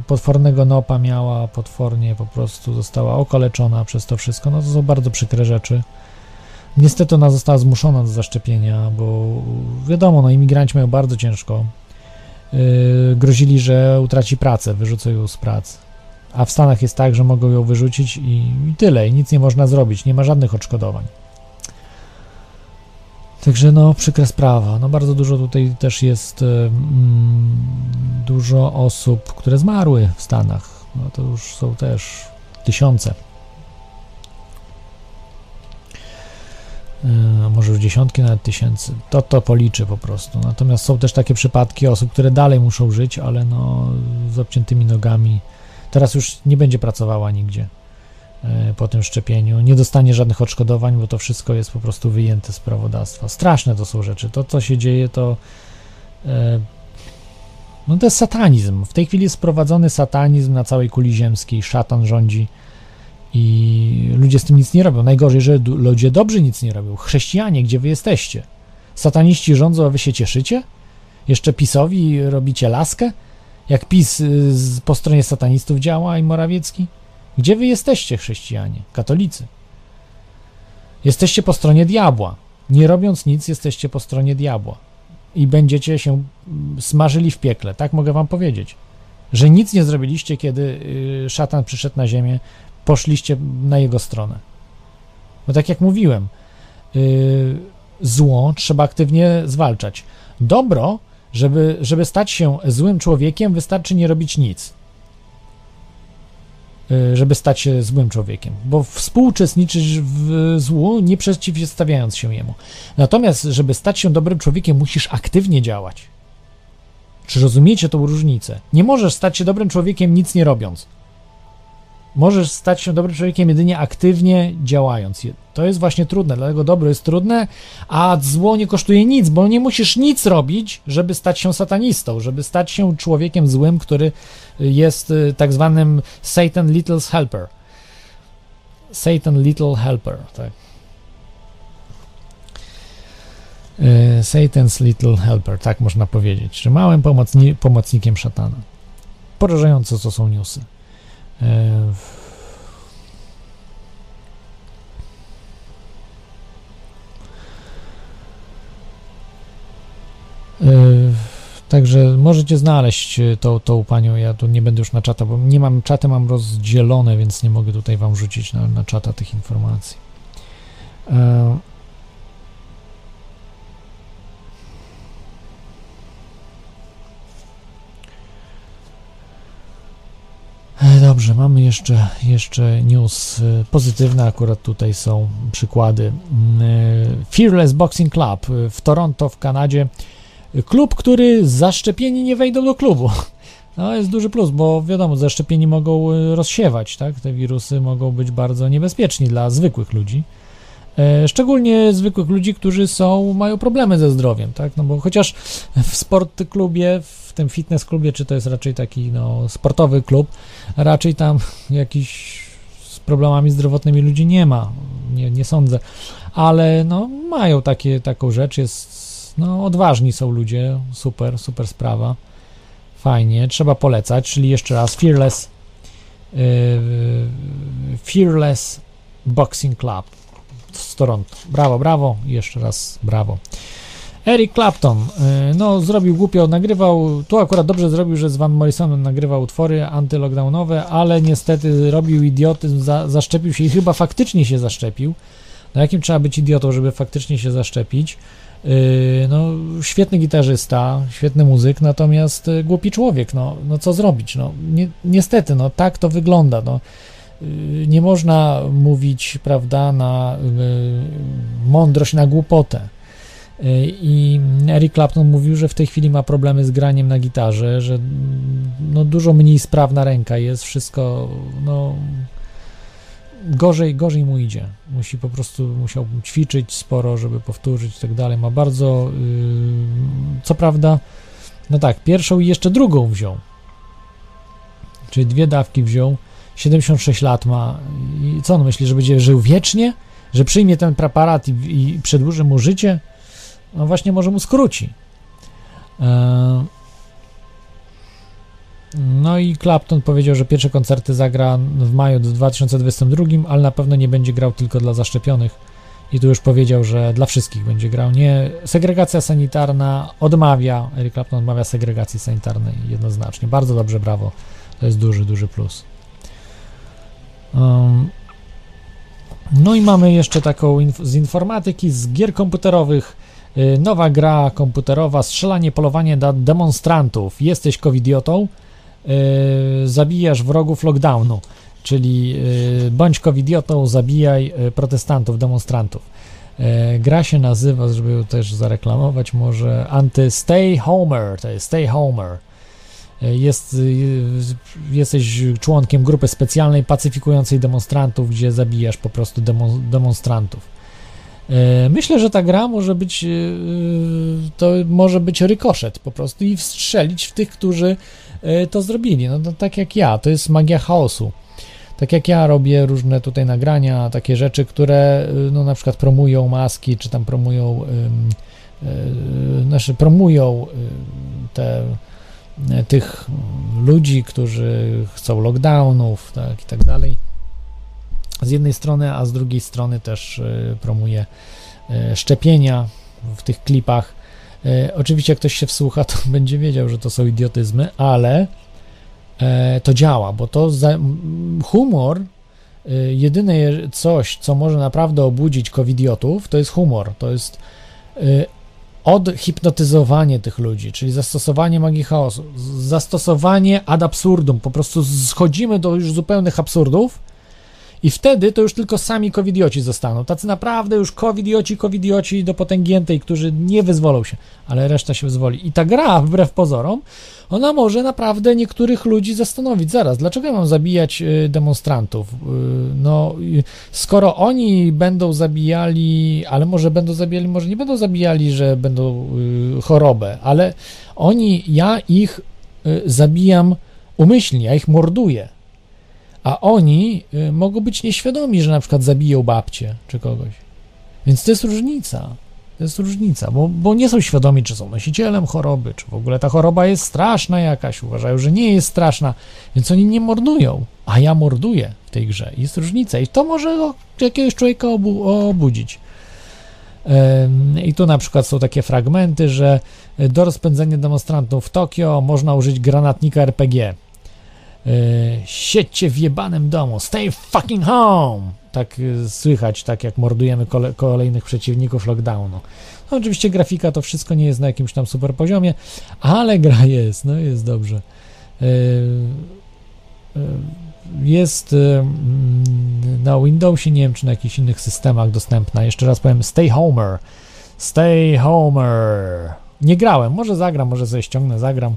potwornego nopa miała, potwornie po prostu została okaleczona przez to wszystko, no to są bardzo przykre rzeczy. Niestety ona została zmuszona do zaszczepienia, bo wiadomo, no imigranci mają bardzo ciężko. Yy, grozili, że utraci pracę, wyrzucą ją z pracy. A w Stanach jest tak, że mogą ją wyrzucić i, i tyle, i nic nie można zrobić, nie ma żadnych odszkodowań. Także no, przykra sprawa. No, bardzo dużo tutaj też jest mm, dużo osób, które zmarły w Stanach. No, to już są też tysiące. Yy, może już dziesiątki nawet tysięcy. To to policzy po prostu. Natomiast są też takie przypadki osób, które dalej muszą żyć, ale no z obciętymi nogami. Teraz już nie będzie pracowała nigdzie. E, po tym szczepieniu, nie dostanie żadnych odszkodowań, bo to wszystko jest po prostu wyjęte z prawodawstwa. Straszne to są rzeczy. To, co się dzieje, to e, no to jest satanizm. W tej chwili jest sprowadzony satanizm na całej kuli ziemskiej. Szatan rządzi i ludzie z tym nic nie robią. Najgorzej, że ludzie dobrzy nic nie robią. Chrześcijanie, gdzie wy jesteście? Sataniści rządzą, a wy się cieszycie? Jeszcze PiSowi robicie laskę? Jak PiS y, po stronie satanistów działa i Morawiecki? Gdzie wy jesteście, chrześcijanie, katolicy? Jesteście po stronie diabła. Nie robiąc nic, jesteście po stronie diabła. I będziecie się smażyli w piekle, tak mogę wam powiedzieć. Że nic nie zrobiliście, kiedy y, szatan przyszedł na ziemię, poszliście na jego stronę. Bo tak jak mówiłem, y, zło trzeba aktywnie zwalczać. Dobro, żeby, żeby stać się złym człowiekiem, wystarczy nie robić nic. Y, żeby stać się złym człowiekiem, bo współuczestniczysz w złu, nie przeciwstawiając się jemu. Natomiast, żeby stać się dobrym człowiekiem, musisz aktywnie działać. Czy rozumiecie tą różnicę? Nie możesz stać się dobrym człowiekiem nic nie robiąc. Możesz stać się dobrym człowiekiem jedynie aktywnie działając. To jest właśnie trudne, dlatego dobro jest trudne, a zło nie kosztuje nic, bo nie musisz nic robić, żeby stać się satanistą, żeby stać się człowiekiem złym, który jest y, tak zwanym Satan Little's Helper. Satan Little Helper, tak. Y, Satan's Little Helper, tak można powiedzieć, czy małym pomocni pomocnikiem szatana. Porażające co są newsy. Y, Także możecie znaleźć tą, tą panią. Ja tu nie będę już na czata, bo nie mam czaty, mam rozdzielone, więc nie mogę tutaj wam rzucić na, na czata tych informacji. Dobrze, mamy jeszcze, jeszcze news e, pozytywne, akurat tutaj są przykłady. Mm, Fearless Boxing Club w Toronto w Kanadzie klub, który zaszczepieni nie wejdą do klubu. No jest duży plus, bo wiadomo, zaszczepieni mogą rozsiewać, tak? Te wirusy mogą być bardzo niebezpieczni dla zwykłych ludzi. E, szczególnie zwykłych ludzi, którzy są, mają problemy ze zdrowiem, tak? No bo chociaż w sport klubie, w tym fitness klubie, czy to jest raczej taki no, sportowy klub, raczej tam jakiś z problemami zdrowotnymi ludzi nie ma, nie, nie sądzę, ale no mają takie, taką rzecz, jest no, odważni są ludzie, super, super sprawa. Fajnie, trzeba polecać, czyli jeszcze raz Fearless yy, Fearless Boxing Club z Toronto. Brawo, brawo, jeszcze raz brawo. Eric Clapton, yy, no zrobił głupio, nagrywał, tu akurat dobrze zrobił, że z Van Morrisonem nagrywał utwory antylockdownowe, ale niestety robił idiotyzm, za, zaszczepił się i chyba faktycznie się zaszczepił. No jakim trzeba być idiotą, żeby faktycznie się zaszczepić? Yy, no, świetny gitarzysta, świetny muzyk, natomiast y, głupi człowiek, no, no co zrobić, no, ni niestety, no, tak to wygląda, no, nie można mówić, prawda, na yy, mądrość, na głupotę. I Eric Clapton mówił, że w tej chwili ma problemy z graniem na gitarze, że no, dużo mniej sprawna ręka jest, wszystko, no, gorzej, gorzej mu idzie. Musi po prostu, musiał ćwiczyć sporo, żeby powtórzyć i tak dalej. Ma bardzo, yy, co prawda, no tak, pierwszą i jeszcze drugą wziął. Czyli dwie dawki wziął. 76 lat ma. I co on myśli, że będzie żył wiecznie? Że przyjmie ten preparat i, i przedłuży mu życie? No właśnie, może mu skróci. Yy. No i Clapton powiedział, że pierwsze koncerty zagra w maju 2022, ale na pewno nie będzie grał tylko dla zaszczepionych. I tu już powiedział, że dla wszystkich będzie grał. Nie, segregacja sanitarna odmawia, Eric Clapton odmawia segregacji sanitarnej jednoznacznie. Bardzo dobrze, brawo. To jest duży, duży plus. No i mamy jeszcze taką z informatyki, z gier komputerowych. Yy, nowa gra komputerowa, strzelanie, polowanie na demonstrantów. Jesteś covidiotą? Y, zabijasz wrogów lockdownu, czyli y, bądź covidiotą, zabijaj y, protestantów, demonstrantów. Gra się nazywa, żeby ją też zareklamować, może Anty-Stay Homer, to jest Stay Homer. Jest, jesteś członkiem grupy specjalnej pacyfikującej demonstrantów, gdzie zabijasz po prostu demonstrantów. Myślę, że ta gra może być to może być rykoszet po prostu i wstrzelić w tych, którzy E, to zrobili. No, no tak jak ja, to jest magia chaosu. Tak jak ja robię różne tutaj nagrania, takie rzeczy, które y, no, na przykład promują maski, czy tam promują, yy, znaczy promują te, tych ludzi, którzy chcą lockdownów, tak i tak dalej. Z jednej strony, a z drugiej strony też y, promuje y, szczepienia w tych klipach. E, oczywiście, jak ktoś się wsłucha, to będzie wiedział, że to są idiotyzmy, ale e, to działa, bo to humor, jedyne coś, co może naprawdę obudzić covidiotów, to jest humor, to jest odhipnotyzowanie tych ludzi, czyli zastosowanie magii chaosu, zastosowanie ad absurdum, po prostu schodzimy do już zupełnych absurdów I wtedy to już tylko sami covidioci zostaną. Tacy naprawdę już covidioci, covidioci do potęgiętej, którzy nie wyzwolą się, ale reszta się wyzwoli. I ta gra, wbrew pozorom, ona może naprawdę niektórych ludzi zastanowić. Zaraz, dlaczego ja mam zabijać y, demonstrantów? Y, No, y, skoro oni będą zabijali, ale może będą zabijali, może nie będą zabijali, że będą chorobę, ale oni, ja ich zabijam umyślnie, ja ich morduję. A oni y, mogą być nieświadomi, że na przykład zabiją babcię czy kogoś. Więc to jest różnica. To jest różnica, bo, bo nie są świadomi, czy są nosicielem choroby, czy w ogóle ta choroba jest straszna jakaś. Uważają, że nie jest straszna, więc oni nie mordują. A ja morduję w tej grze. Jest różnica i to może go- jakiegoś człowieka obu, obudzić. I tu na przykład są takie fragmenty, że do rozpędzenia demonstrantów w Tokio można użyć granatnika RPG. Yy, siedźcie w jebanym domu, stay fucking home! Tak y, słychać, tak jak mordujemy kole, kolejnych przeciwników lockdownu. No, oczywiście grafika to wszystko nie jest na jakimś tam super poziomie, ale gra jest, no jest dobrze. Yy, jest mm, na Windowsie, nie wiem czy na jakichś innych systemach dostępna. Jeszcze raz powiem, Stay Homer. Stay Homer. Nie grałem, może zagram, może sobie ściągnę, zagram.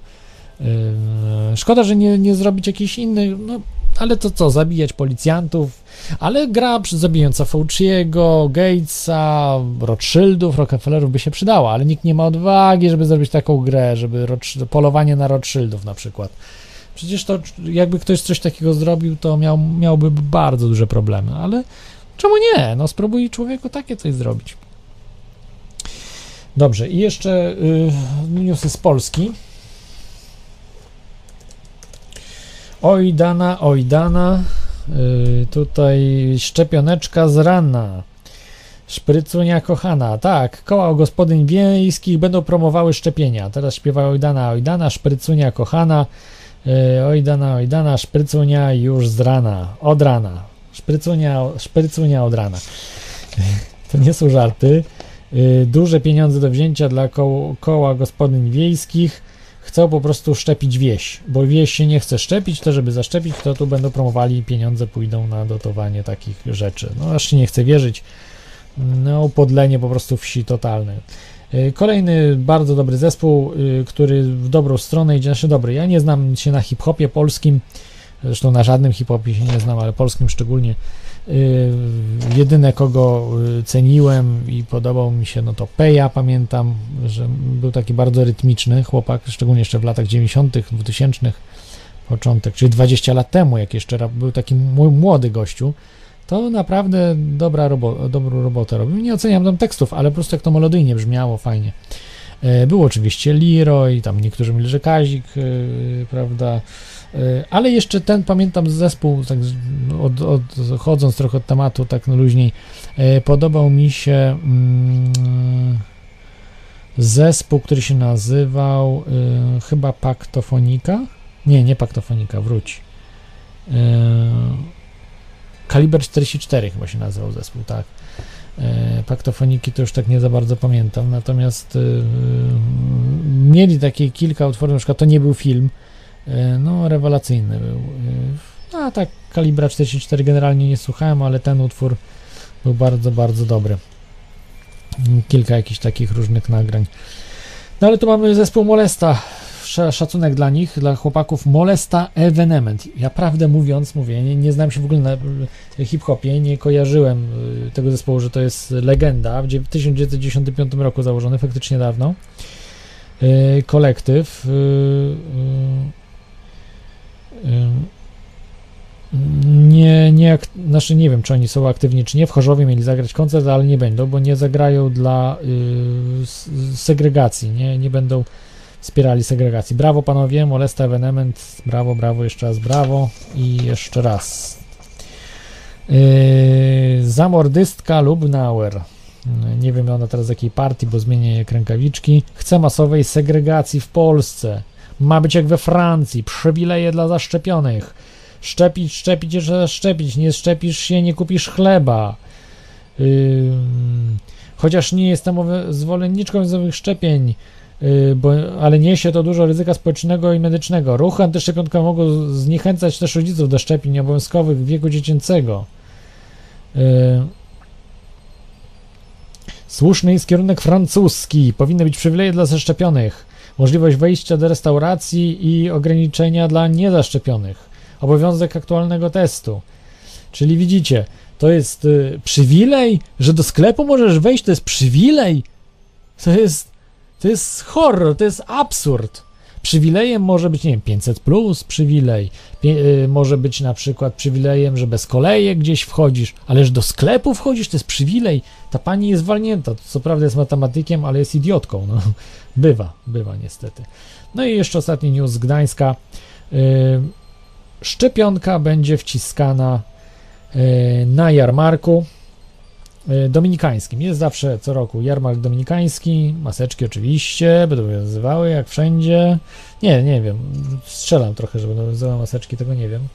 Yy, Szkoda, że nie, nie zrobić jakichś innych, no ale to co, zabijać policjantów, ale gra zabijająca Fauciego, Gatesa, Rothschildów, Rockefellerów by się przydała, ale nikt nie ma odwagi, żeby zrobić taką grę, żeby polowanie na Rothschildów na przykład. Przecież to, jakby ktoś coś takiego zrobił, to miał, miałby bardzo duże problemy, ale czemu nie? No spróbuj człowieku takie coś zrobić. Dobrze, i jeszcze y, newsy z Polski. Oj dana, oj dana. Yy, tutaj szczepioneczka z rana. Szprycunia kochana. Tak, koła gospodyń wiejskich będą promowały szczepienia. Teraz śpiewa oj dana, oj dana, szprycunia kochana. Yy, oj dana, oj dana, szprycunia już z rana. Od rana. Szprycunia, szprycunia od rana. To nie są żarty. Yy, duże pieniądze do wzięcia dla koł, koła gospodyń wiejskich chcą po prostu szczepić wieś, bo wieś się nie chce szczepić, to żeby zaszczepić, to tu będą promowali pieniądze pójdą na dotowanie takich rzeczy. No aż się nie chce wierzyć, no podlenie po prostu wsi totalne. Y, Kolejny bardzo dobry zespół, y, który w dobrą stronę idzie, znaczy dobry, ja nie znam się na hip-hopie polskim, zresztą na żadnym hip-hopie się nie znam, ale polskim szczególnie. Y, Jedyne kogo y, ceniłem i podobał mi się, no to Peja, pamiętam, że był taki bardzo rytmiczny chłopak, szczególnie jeszcze w latach 90., 2000, początek, czyli 20 lat temu, jak jeszcze był taki młody gościu, to naprawdę dobra robo- dobrą robotę robił. Nie oceniam tam tekstów, ale po prostu jak to melodyjnie brzmiało, fajnie. E, Był oczywiście Leroy, tam niektórzy mówili, że Kazik, prawda, ale jeszcze ten, pamiętam zespół, tak od, odchodząc trochę od tematu, tak no luźniej, e, podobał mi się mm, zespół, który się nazywał e, chyba Paktofonika, nie, nie Paktofonika, wróć. E, Kaliber 44 chyba się nazywał zespół, tak. E, Paktofoniki to już tak nie za bardzo pamiętam, natomiast e, mieli takie kilka utworów, na przykład to nie był film, e, no rewelacyjny był. E, A tak, Kalibra 44 generalnie nie słuchałem, ale ten utwór był bardzo, bardzo dobry. Kilka jakichś takich różnych nagrań. No ale tu mamy zespół Molesta. Sz- Szacunek dla nich, dla chłopaków Molesta Evenement. Ja prawdę mówiąc, mówię, nie, nie znam się w ogóle na hip-hopie, nie kojarzyłem y, tego zespołu, że to jest legenda. W dziew- 1995 roku założony, faktycznie dawno. Kolektyw. y, y, y, nie, nie, znaczy nie wiem, czy oni są aktywni, czy nie. W Chorzowie mieli zagrać koncert, ale nie będą, bo nie zagrają dla y, segregacji, nie, nie będą wspierali segregacji. Brawo panowie, Molesta Evenement, brawo, brawo, jeszcze raz brawo i jeszcze raz. Yy, zamordystka Lubnauer. Nie wiem ona teraz z jakiej partii, bo zmienia jej rękawiczki. Chce masowej segregacji w Polsce. Ma być jak we Francji. Przywileje dla zaszczepionych. Szczepić, szczepić, jeszcze szczepić. Nie szczepisz się, nie kupisz chleba. Yy, chociaż nie jestem zwolenniczką nowych szczepień, yy, bo, ale niesie to dużo ryzyka społecznego i medycznego. Ruchy antyszczepionkowe mogą zniechęcać też rodziców do szczepień obowiązkowych w wieku dziecięcego. Słuszny jest kierunek francuski. Powinny być przywileje dla zaszczepionych. Możliwość wejścia do restauracji i ograniczenia dla niezaszczepionych. Obowiązek aktualnego testu. Czyli widzicie, to jest y, przywilej, że do sklepu możesz wejść, to jest przywilej. To jest, to jest horror, to jest absurd. Przywilejem może być, nie wiem, 500 plus przywilej, y, może być na przykład przywilejem, że bez kolejek gdzieś wchodzisz, ale że do sklepu wchodzisz, to jest przywilej. Ta pani jest walnięta, co prawda jest matematykiem, ale jest idiotką. No. Bywa, bywa niestety. No i jeszcze ostatni news z Gdańska. Y, szczepionka będzie wciskana y, na jarmarku y, dominikańskim. Jest zawsze co roku jarmark dominikański, maseczki oczywiście, będą obowiązywały jak wszędzie. Nie, nie wiem, strzelam trochę, że będą obowiązywały maseczki, tego nie wiem.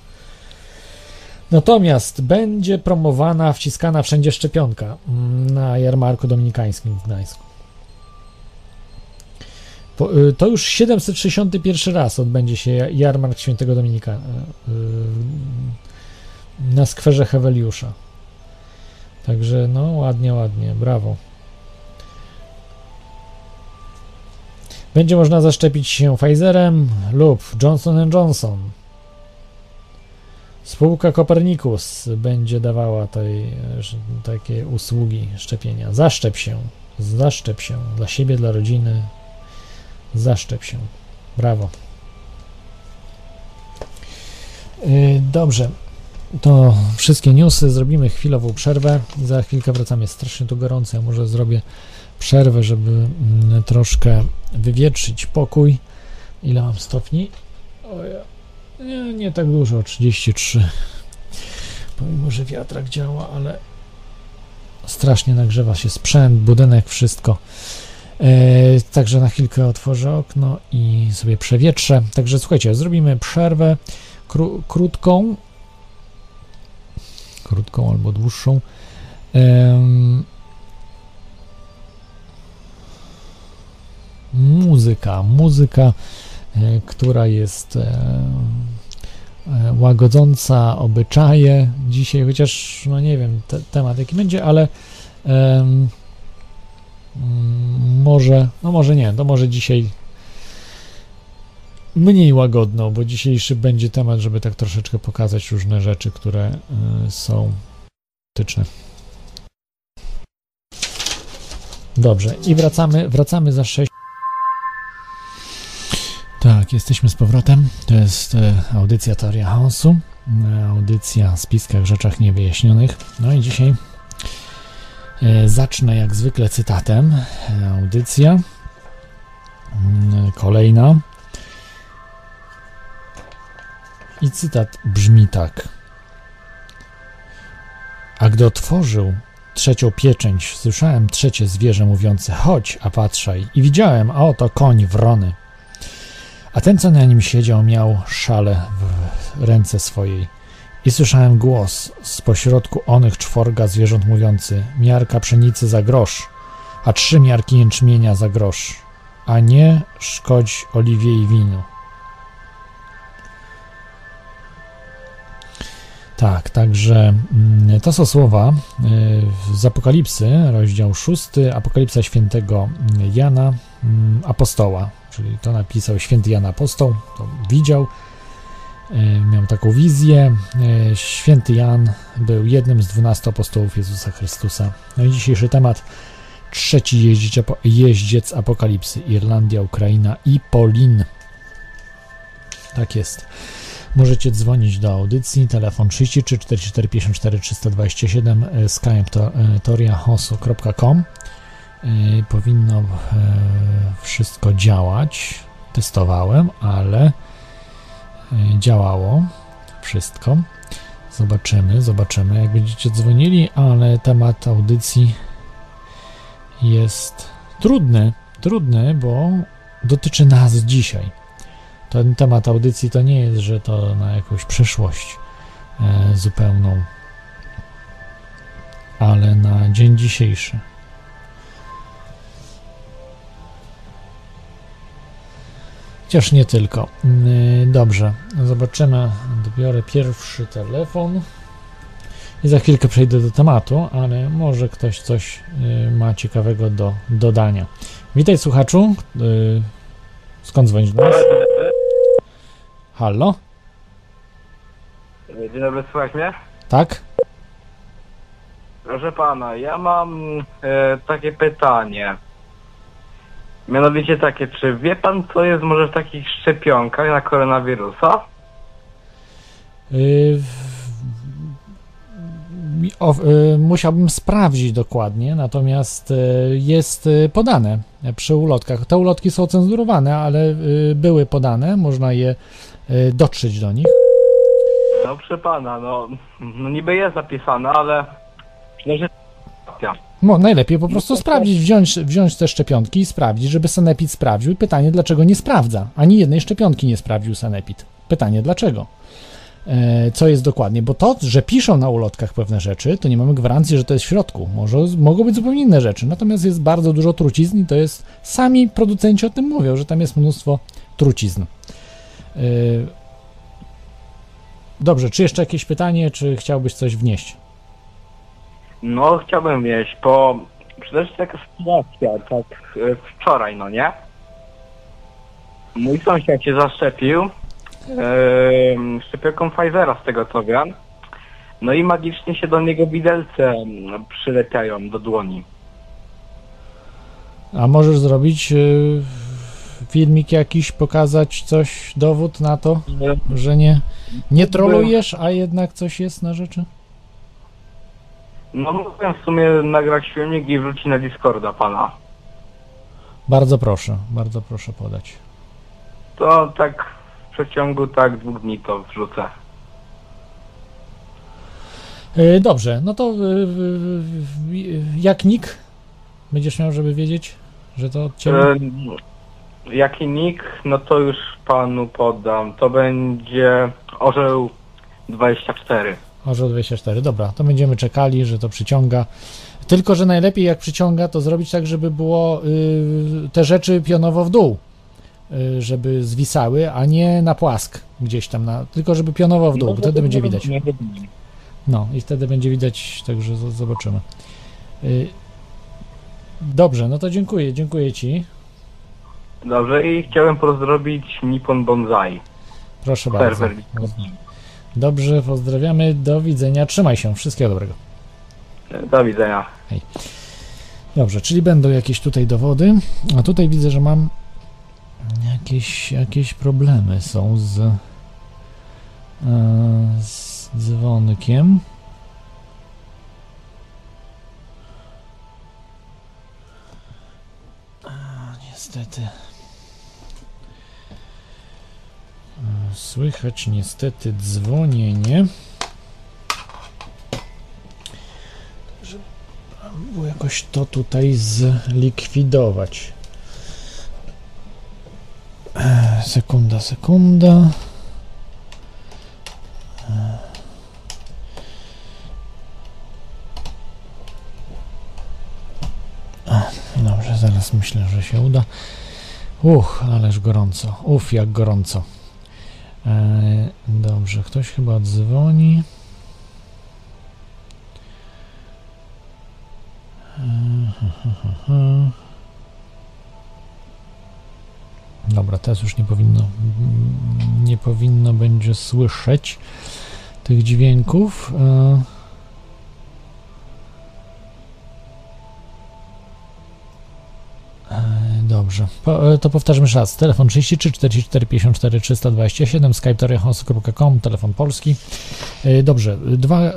Natomiast będzie promowana, wciskana wszędzie szczepionka mm, na jarmarku dominikańskim w Gdańsku. To już 761 raz odbędzie się jarmark świętego Dominika e, na skwerze Heweliusza. Także no ładnie, ładnie, brawo. Będzie można zaszczepić się Pfizerem lub Johnson Johnson. Spółka Copernicus będzie dawała tej, takie usługi szczepienia. Zaszczep się, zaszczep się dla siebie, dla rodziny. Zaszczep się. Brawo. Yy, dobrze. To wszystkie newsy. Zrobimy chwilową przerwę. Za chwilkę wracamy. Jest strasznie tu gorąco. Ja może zrobię przerwę, żeby mm, troszkę wywietrzyć pokój. Ile mam stopni? O ja. Nie, nie tak dużo, 33. Pomimo, że wiatrak działa, ale strasznie nagrzewa się sprzęt, budynek, wszystko. E, także na chwilkę otworzę okno i sobie przewietrzę. Także słuchajcie, zrobimy przerwę kró krótką, krótką albo dłuższą. muzyka, muzyka E, która jest e, łagodząca obyczaje dzisiaj, chociaż no nie wiem te, temat jaki będzie, ale może, no może nie, to może dzisiaj mniej łagodno, bo dzisiejszy będzie temat, żeby tak troszeczkę pokazać różne rzeczy, które y, są tyczne. Dobrze, i wracamy, wracamy za 6 tak, jesteśmy z powrotem. To jest e, audycja Teoria Chaosu, e, audycja o spiskach, rzeczach niewyjaśnionych. No i dzisiaj zacznę jak zwykle cytatem. Audycja mm, kolejna. I cytat brzmi tak. A gdy otworzył trzecią pieczęć, słyszałem trzecie zwierzę mówiące: Chodź, a patrzaj. I widziałem, a oto koń wrony. A ten, co na nim siedział, miał szale w ręce swojej. I słyszałem głos z pośrodku onych czworga zwierząt mówiący: Miarka pszenicy za grosz, a trzy miarki jęczmienia za grosz, a nie szkodź oliwie i winu. Tak, także mm, to są słowa y, z Apokalipsy, rozdział 6, Apokalipsa świętego Jana, mm, apostoła czyli to napisał święty Jan Apostoł, to widział, miał taką wizję. E, święty Jan był jednym z dwunastu apostołów Jezusa Chrystusa. No i dzisiejszy temat trzeci jeździec, jeździec apokalipsy Irlandia, Ukraina i Polin. Tak jest. Możecie dzwonić do audycji, telefon 33 44 54 327, skype e, powinno e, wszystko działać. Testowałem, ale e, działało wszystko. Zobaczymy, zobaczymy, jak będziecie dzwonili, ale temat audycji jest trudny, trudny, bo dotyczy nas dzisiaj. Ten temat audycji to nie jest, że to na jakąś przyszłość e, zupełną, ale na dzień dzisiejszy. Chociaż nie tylko. Mm, dobrze, zobaczymy. Dobiorę pierwszy telefon. I za chwilkę przejdę do tematu, ale może ktoś coś y, ma ciekawego do dodania. Witaj słuchaczu. Y, skąd dzwonisz do nas? Halo? Dzień dobry, słuchaj mnie? Tak? Proszę pana, ja mam e, takie pytanie. Mianowicie takie, czy wie pan co jest może w takich szczepionkach na koronawirusa? Y, mi- o, y, musiałbym sprawdzić dokładnie, natomiast y, jest y, podane przy ulotkach. Te ulotki są cenzurowane, ale były podane, można je dotrzeć do nich. No proszę pana, no, no niby jest zapisane, ale przecież Mo, najlepiej po prostu sprawdzić, wziąć, wziąć te szczepionki i sprawdzić, żeby Sanepid sprawdził. Pytanie, dlaczego nie sprawdza? Ani jednej szczepionki nie sprawdził Sanepid. Pytanie, dlaczego? E, co jest dokładnie? Bo to, że piszą na ulotkach pewne rzeczy, to nie mamy gwarancji, że to jest w środku. Może mogą być zupełnie inne rzeczy. Natomiast jest bardzo dużo trucizn i to jest, sami producenci o tym mówią, że tam jest mnóstwo trucizn. E, dobrze, czy jeszcze jakieś pytanie, czy chciałbyś coś wnieść? No chciałbym wieść, bo przecież taka sytuacja, tak e, wczoraj, no nie? Mój sąsiad się zaszczepił e, szczepionką Pfizera, z tego co wiem. No i magicznie się do niego widelce mm, przylepiają do dłoni. A możesz zrobić y, filmik jakiś, pokazać coś, dowód na to, że nie, nie trolujesz, a jednak coś jest na rzeczy? No mógłbym w sumie nagrać filmik i wrzucić na Discorda pana. Bardzo proszę, bardzo proszę podać. To tak w przeciągu tak dwóch dni to wrzucę. Y, dobrze, no to y, y, y, jak nick będziesz miał, żeby wiedzieć, że to od ciebie? E, jaki nick? No to już panu podam. To będzie Orzeł 24. Orzeł 24, dobra, to będziemy czekali, że to przyciąga. Tylko, że najlepiej jak przyciąga, to zrobić tak, żeby było y, te rzeczy pionowo w dół, y, żeby zwisały, a nie na płask gdzieś tam, na, tylko żeby pionowo w dół, bo wtedy będzie widać. No i wtedy będzie widać, także zobaczymy. Y, Dobrze, no to dziękuję, dziękuję Ci. Dobrze i chciałem pozdrowić Nippon Bonsai. Proszę bardzo. Serwer. Dobrze, pozdrawiamy, do widzenia, trzymaj się, wszystkiego dobrego. Do widzenia. Hej. Dobrze, czyli będą jakieś tutaj dowody, a tutaj widzę, że mam jakieś, jakieś problemy są z, e, z dzwonkiem. Niestety. Słychać niestety dzwonienie. Było jakoś to tutaj zlikwidować. E, Sekunda, sekunda. E. Dobrze, zaraz myślę, że się uda. Uch, ależ gorąco. Uf, jak gorąco. E, dobrze, ktoś chyba dzwoni. Dobra, teraz już nie powinno nie powinno będzie słyszeć tych dźwięków. Dobrze, po, e, to powtarzam jeszcze raz. Telefon 33 44 54 327, skype toriachos.com, telefon polski. E, Dobrze, dwa, e,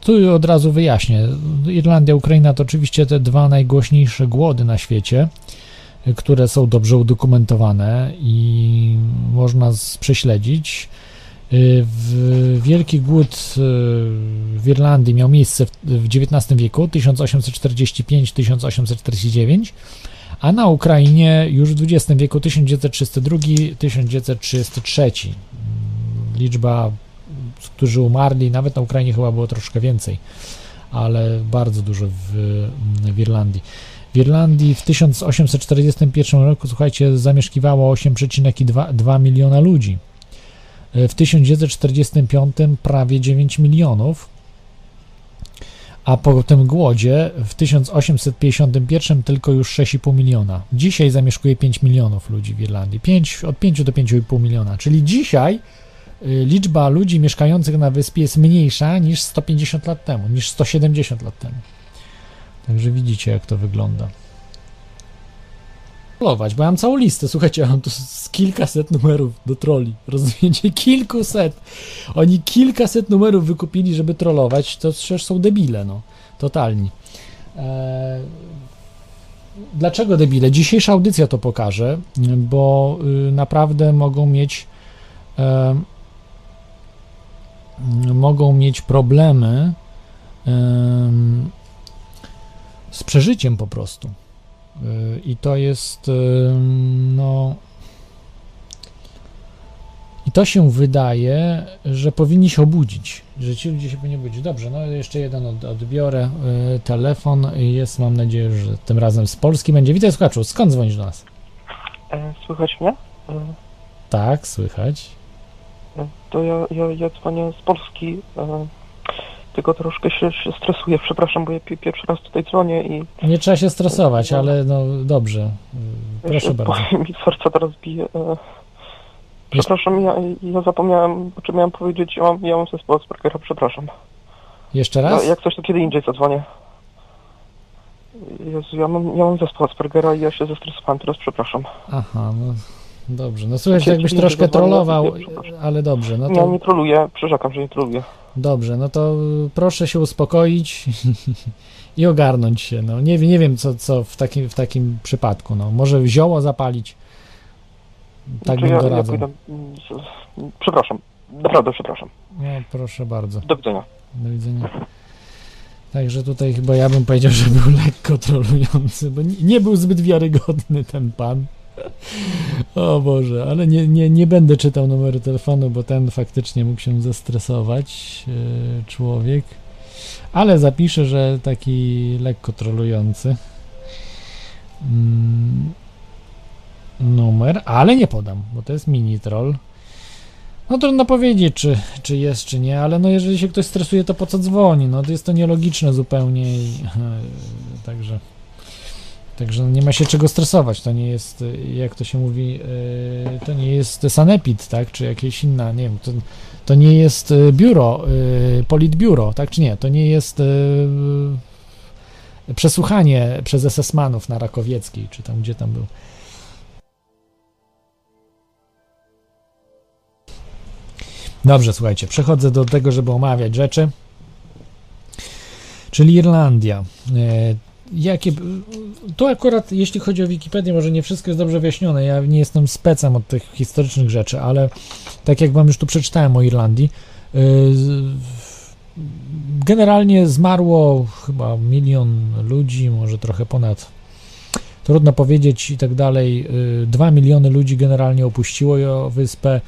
tu od razu wyjaśnię. Irlandia, Ukraina to oczywiście te dwa najgłośniejsze głody na świecie, które są dobrze udokumentowane i można prześledzić. Wielki Głód w Irlandii miał miejsce w XIX wieku 1845-1849, a na Ukrainie już w XX wieku 1932-1933. Mm, Liczba, którzy umarli, nawet na Ukrainie chyba było troszkę więcej, ale bardzo dużo w, w Irlandii. W Irlandii w 1841 roku, słuchajcie, zamieszkiwało 8,2 miliona ludzi. W 1945 prawie 9 milionów. A po tym głodzie w 1851 tylko już 6,5 miliona. Dzisiaj zamieszkuje 5 milionów ludzi w Irlandii. 5, od 5 do 5,5 miliona. Czyli dzisiaj y, liczba ludzi mieszkających na wyspie jest mniejsza niż 150 lat temu, niż 170 lat temu. Także widzicie, jak to wygląda. Trollować, bo ja mam całą listę, słuchajcie, ja mam tu z kilkaset numerów do troli, rozumiecie? Kilkuset. Oni kilkaset numerów wykupili, żeby trollować, to przecież są debile, no. Totalni. Eee, dlaczego debile? Dzisiejsza audycja to pokaże, bo y, naprawdę mogą mieć e, mogą mieć problemy em, z przeżyciem po prostu. Y, I to jest, y, no. I to się wydaje, że powinni się obudzić, że ci ludzie się powinni obudzić. Dobrze, no jeszcze jeden od, odbiorę. y, Telefon jest, mam nadzieję, że tym razem z Polski będzie. Witaj, słuchaczu, skąd dzwonisz do nas? E, Słychać mnie? E, Tak, słychać. e, To ja, ja, ja dzwonię z Polski. Tylko troszkę się, się stresuję, przepraszam, bo ja pi- pierwszy raz tutaj dzwonię i Nie trzeba się stresować, ale no dobrze. Y, Proszę bardzo. powiem, mi serce teraz bije. e. Przepraszam, ja, ja zapomniałem, o czym miałem powiedzieć. Ja mam, ja mam zespół Aspergera, przepraszam. Jeszcze Ja, raz? jak coś, to kiedy indziej zadzwonię. Jezu, ja mam, ja mam zespół Aspergera i ja się zestresowałem teraz, przepraszam. Aha, no dobrze. No słuchaj, jakbyś troszkę trollował, ja- przepraszam. ale dobrze, no Nie, to nie troluję, przyrzekam, że nie troluję. dobrze, no to proszę się uspokoić i ogarnąć się. No nie, wiem- nie wiem co, co w takim, w takim przypadku. No może zioło zapalić. Tak Znaczy, bym ja, ja doradzał. pójdę, mm, Przepraszam, naprawdę przepraszam. No proszę bardzo. Do widzenia. Do widzenia. Także tutaj chyba ja bym powiedział, że był lekko trolujący, bo nie, nie był zbyt wiarygodny ten pan. O Boże, ale nie, nie, nie będę czytał numeru telefonu, bo ten faktycznie mógł się zestresować yy, człowiek. Ale zapiszę, że taki lekko trolujący mm, numer, ale nie podam, bo to jest mini troll. No trudno powiedzieć, czy, czy jest, czy nie, ale no jeżeli się ktoś stresuje, to po co dzwoni? No to jest to nielogiczne zupełnie i e, także także nie ma się czego stresować. To nie jest, e, jak to się mówi, e, to nie jest sanepid, tak, czy jakieś inna, nie wiem, to, to nie jest e, biuro, politbiuro, tak, czy nie? To nie jest przesłuchanie przez SS-manów na Rakowieckiej, czy tam, gdzie tam był. Dobrze, słuchajcie, przechodzę do tego, żeby omawiać rzeczy. Czyli Irlandia. Jakie, tu akurat, jeśli chodzi o Wikipedię, może nie wszystko jest dobrze wyjaśnione. Ja nie jestem specem od tych historycznych rzeczy, ale tak jak Wam już tu przeczytałem o Irlandii, e, generalnie zmarło chyba milion ludzi, może trochę ponad. Trudno powiedzieć i tak dalej. E, Dwa miliony ludzi generalnie opuściło wyspę.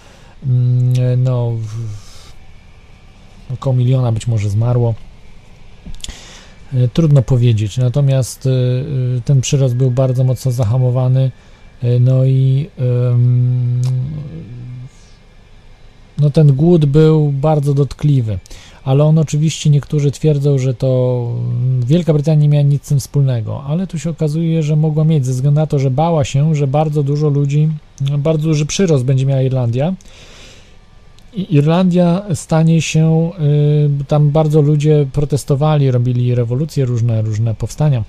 Mm, no, w- około miliona być może zmarło. E, Trudno powiedzieć, natomiast e, e, ten przyrost był bardzo mocno zahamowany. No i no ten głód był bardzo dotkliwy, ale on oczywiście niektórzy twierdzą, że to Wielka Brytania nie miała nic z tym wspólnego, ale tu się okazuje, że mogła mieć ze względu na to, że bała się, że bardzo dużo ludzi, bardzo duży przyrost będzie miała Irlandia. Irlandia stanie się, y, tam bardzo ludzie protestowali, robili rewolucje, różne, różne powstania,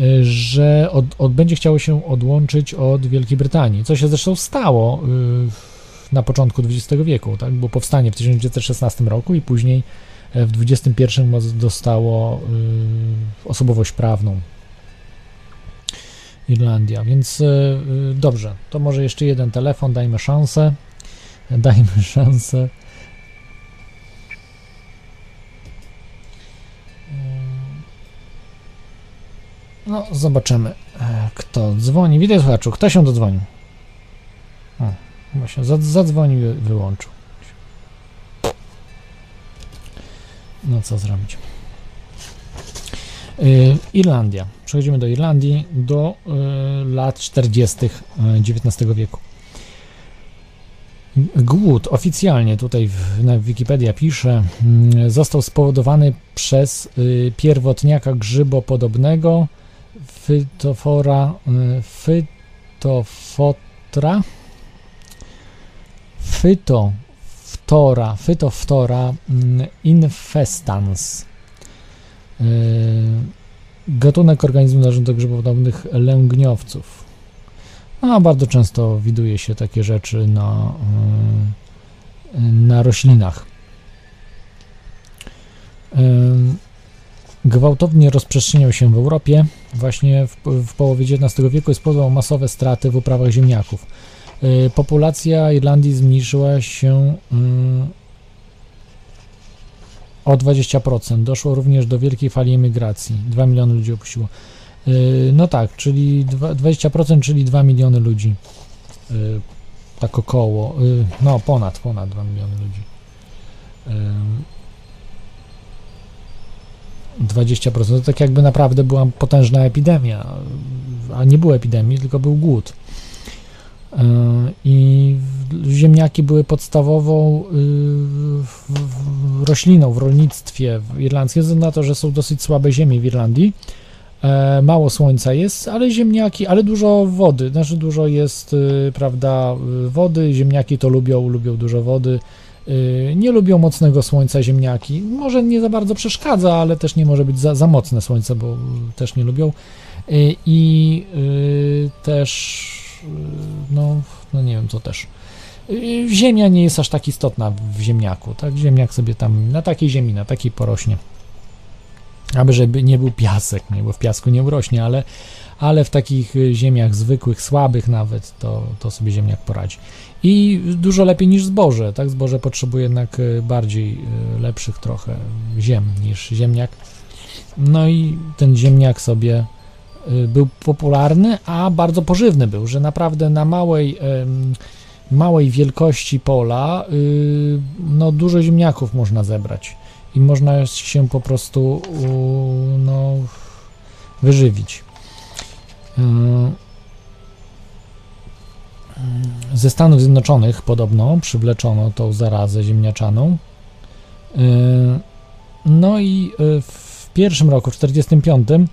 y, że od, od, będzie chciało się odłączyć od Wielkiej Brytanii, co się zresztą stało y, na początku XX wieku, tak? Było powstanie w 1916 roku i później e, w XXI dostało osobowość prawną Irlandia, więc dobrze, to może jeszcze jeden telefon, dajmy szansę. Dajmy szansę. No, zobaczymy, e, kto dzwoni. Witaj, słuchaczu, kto się dodzwonił? O, chyba się zad- zadzwonił i wyłączył. No, co zrobić? Y, Irlandia. Przechodzimy do Irlandii do y, lat 40. XIX wieku. Głód oficjalnie tutaj w, na Wikipedia pisze, mm, został spowodowany przez y, pierwotniaka grzybopodobnego Fytofora, y, Fytofotra, Fytoftora, Fytoftora mm, infestans. Y, Gatunek organizmu należący do grzybopodobnych lęgniowców. No, bardzo często widuje się takie rzeczy na, y, na roślinach. Y, Gwałtownie rozprzestrzeniał się w Europie. Właśnie w, w połowie XIX wieku spowodował masowe straty w uprawach ziemniaków. Y, Populacja Irlandii zmniejszyła się o 20%. Doszło również do wielkiej fali emigracji. 2 miliony ludzi opuściło. Y, No tak, czyli dwa- 20%, czyli 2 miliony ludzi. Y, Tak około. Y, No, ponad, ponad 2 miliony ludzi. Ym, 20%. To tak jakby naprawdę była potężna epidemia. A nie było epidemii, tylko był głód. I ziemniaki były podstawową rośliną w rolnictwie w irlandzkim, ze względu na to, że są dosyć słabe ziemie w Irlandii. E, Mało słońca jest, ale ziemniaki, ale dużo wody, znaczy dużo jest, y, prawda, y, wody, ziemniaki to lubią, lubią dużo wody, Y, nie lubią mocnego słońca ziemniaki, może nie za bardzo przeszkadza, ale też nie może być za, za mocne słońce, bo też nie lubią. I też, no, no nie wiem co też, ziemia nie jest aż tak istotna w ziemniaku, tak, ziemniak sobie tam na takiej ziemi, na takiej porośnie, aby żeby nie był piasek, nie, bo w piasku nie urośnie, ale, ale w takich y, ziemiach zwykłych, słabych nawet, to, to sobie ziemniak poradzi. I dużo lepiej niż zboże, tak? Zboże potrzebuje jednak y, bardziej y, lepszych trochę ziem niż ziemniak. No i ten ziemniak sobie był popularny, a bardzo pożywny był, że naprawdę na małej, małej wielkości pola no, dużo ziemniaków można zebrać i można się po prostu no, wyżywić. Y, Ze Stanów Zjednoczonych podobno przywleczono tą zarazę ziemniaczaną. Y, No i y, w pierwszym roku, w 1945,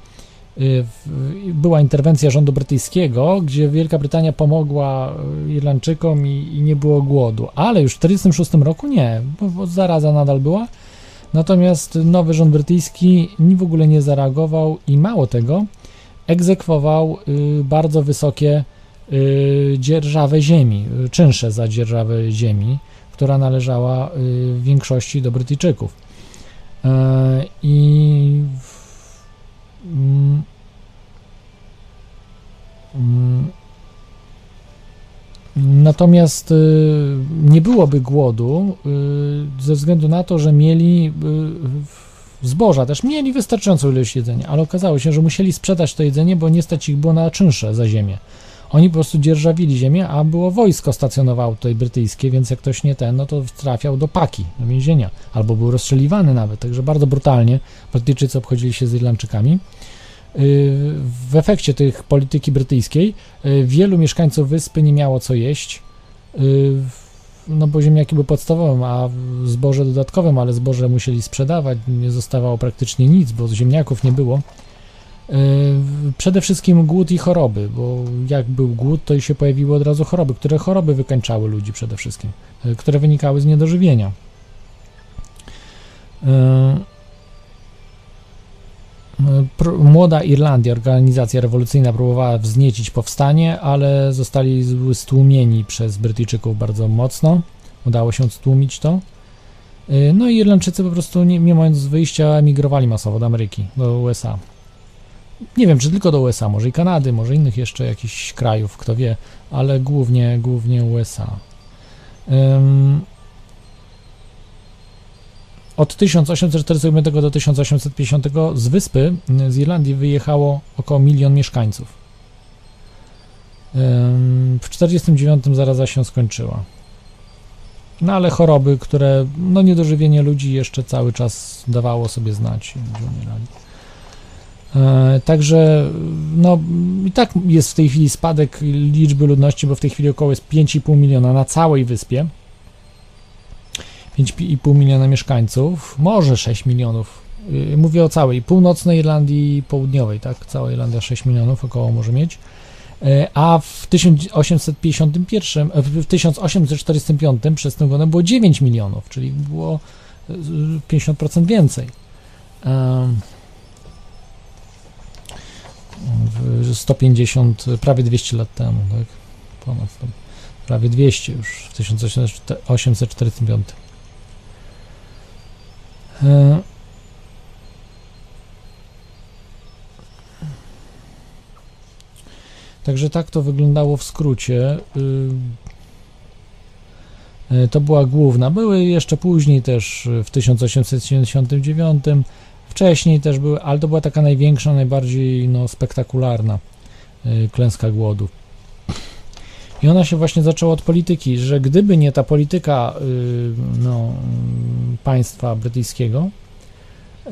y, w- była interwencja rządu brytyjskiego, gdzie Wielka Brytania pomogła Irlandczykom i, i nie było głodu. Ale już w 1946 roku nie, bo zaraza nadal była. Natomiast nowy rząd brytyjski w ogóle nie zareagował i mało tego, egzekwował y, bardzo wysokie y, dzierżawę ziemi, y, czynsze za dzierżawę ziemi, która należała w większości do Brytyjczyków. E, I w- mm, mm, Natomiast y, nie byłoby głodu y, ze względu na to, że mieli y, zboża, też mieli wystarczającą ilość jedzenia, ale okazało się, że musieli sprzedać to jedzenie, bo nie stać ich było na czynsze za ziemię. Oni po prostu dzierżawili ziemię, a było wojsko stacjonowało tutaj brytyjskie, więc jak ktoś nie ten, no to trafiał do paki, do więzienia, albo był rozstrzeliwany nawet, także bardzo brutalnie Brytyjczycy obchodzili się z Irlandczykami. Y, W efekcie tych polityki brytyjskiej y, wielu mieszkańców wyspy nie miało co jeść, y, no bo ziemniaki były podstawowym, a zboże dodatkowym, ale zboże musieli sprzedawać, nie zostawało praktycznie nic, bo ziemniaków nie było. Przede wszystkim głód i choroby, bo jak był głód, to i się pojawiły od razu choroby, które choroby wykańczały ludzi przede wszystkim, które wynikały z niedożywienia. Młoda Irlandia, organizacja rewolucyjna, próbowała wzniecić powstanie, ale zostali stłumieni przez Brytyjczyków bardzo mocno. Udało się stłumić to. Y, No i Irlandczycy po prostu, nie, nie mając wyjścia, emigrowali masowo do Ameryki, do USA. Nie wiem, czy tylko do USA, może i Kanady, może innych jeszcze jakichś krajów, kto wie, ale głównie, głównie USA. Ym, od 1845 do 1850 z wyspy, z Irlandii, wyjechało około milion mieszkańców. W 1949 zaraza się skończyła. No ale choroby, które, no niedożywienie ludzi jeszcze cały czas dawało sobie znać. umierali. E, Także no, i tak jest w tej chwili spadek liczby ludności, bo w tej chwili około jest 5,5 miliona na całej wyspie. 5,5 miliona mieszkańców, może 6 milionów. Y, Mówię o całej północnej Irlandii Południowej, tak? Cała Irlandia 6 milionów około może mieć. E, A w 1851, e, w 1845 przez tę godę było 9 milionów, czyli było y, 50% więcej. Em, w 150, prawie 200 lat temu, tak? Ponad 100, prawie 200 już w 1845. E, Także tak to wyglądało w skrócie. Y, y, To była główna. Były jeszcze później też w 1879, wcześniej też były, ale to była taka największa, najbardziej no, spektakularna klęska głodu. I ona się właśnie zaczęła od polityki, że gdyby nie ta polityka y, no, państwa brytyjskiego, y,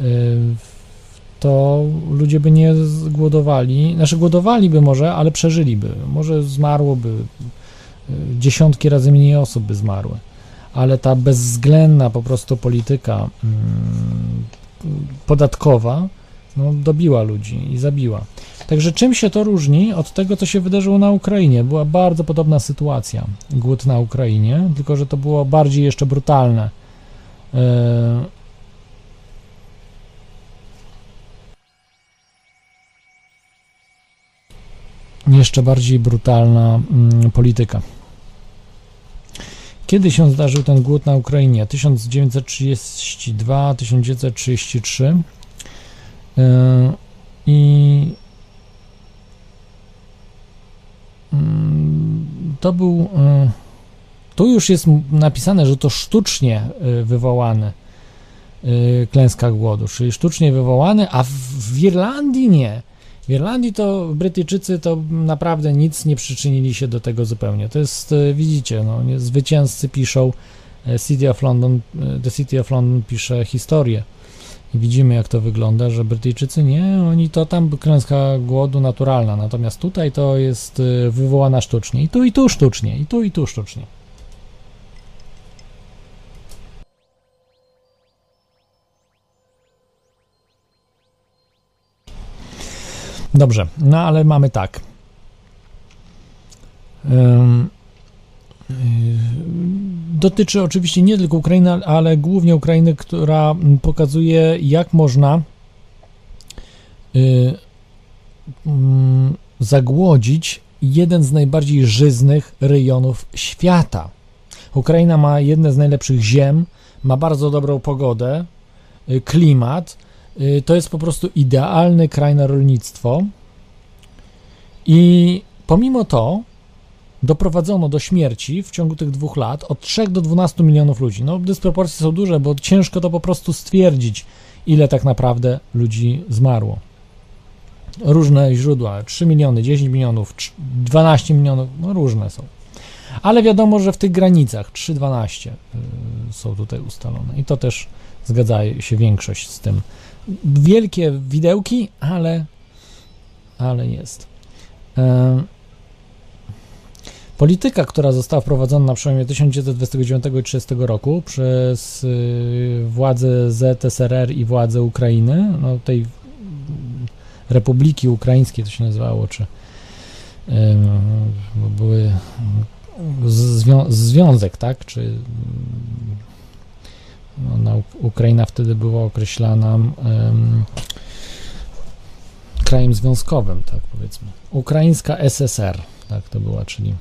to ludzie by nie głodowali, znaczy głodowaliby może, ale przeżyliby. Może zmarłoby, y, dziesiątki razy mniej osób by zmarły. Ale ta bezwzględna po prostu polityka mm, podatkowa no, dobiła ludzi i zabiła. Także czym się to różni od tego, co się wydarzyło na Ukrainie? Była bardzo podobna sytuacja, głód na Ukrainie, tylko że to było bardziej jeszcze brutalne. E, jeszcze bardziej brutalna mm, polityka. Kiedy się zdarzył ten głód na Ukrainie? 1932-1933 Yy, i mm, to był yy, tu już jest napisane, że to sztucznie wywołany yy, klęska głodu, czyli sztucznie wywołany, a w, Irlandii nie. W Irlandii to Brytyjczycy to naprawdę nic nie przyczynili się do tego zupełnie. To jest, e, widzicie, no, zwycięzcy piszą, e, City of London, e, The City of London pisze historię. I widzimy, jak to wygląda, że Brytyjczycy nie, oni to tam klęska głodu naturalna, natomiast tutaj to jest e, wywołana sztucznie. I tu, i tu sztucznie, i tu, i tu sztucznie. Dobrze, no ale mamy tak. Yy, dotyczy oczywiście nie tylko Ukrainy, ale głównie Ukrainy, która pokazuje, jak można yy, mm, zagłodzić jeden z najbardziej żyznych rejonów świata. Ukraina ma jedne z najlepszych ziem, ma bardzo dobrą pogodę, y, klimat. y, To jest po prostu idealny kraj na rolnictwo. I pomimo to doprowadzono do śmierci w ciągu tych dwóch lat od 3 do 12 milionów ludzi. No, dysproporcje są duże, bo ciężko to po prostu stwierdzić, ile tak naprawdę ludzi zmarło. Różne źródła 3 miliony, 10 milionów, trz- 12 milionów, no różne są. Ale wiadomo, że w tych granicach 3-12 y, są tutaj ustalone. I to też zgadza się większość z tym. Wielkie widełki, ale, ale jest. Em, Polityka, która została wprowadzona na przełomie 1929 i 1930 roku przez y, władze ZSRR i władze Ukrainy, no tej Republiki Ukraińskiej to się nazywało, czy bo były zwią- związek, tak, czy no, na, Ukraina wtedy była określana ym, krajem związkowym, tak powiedzmy. Ukraińska SSR, tak to była, czyli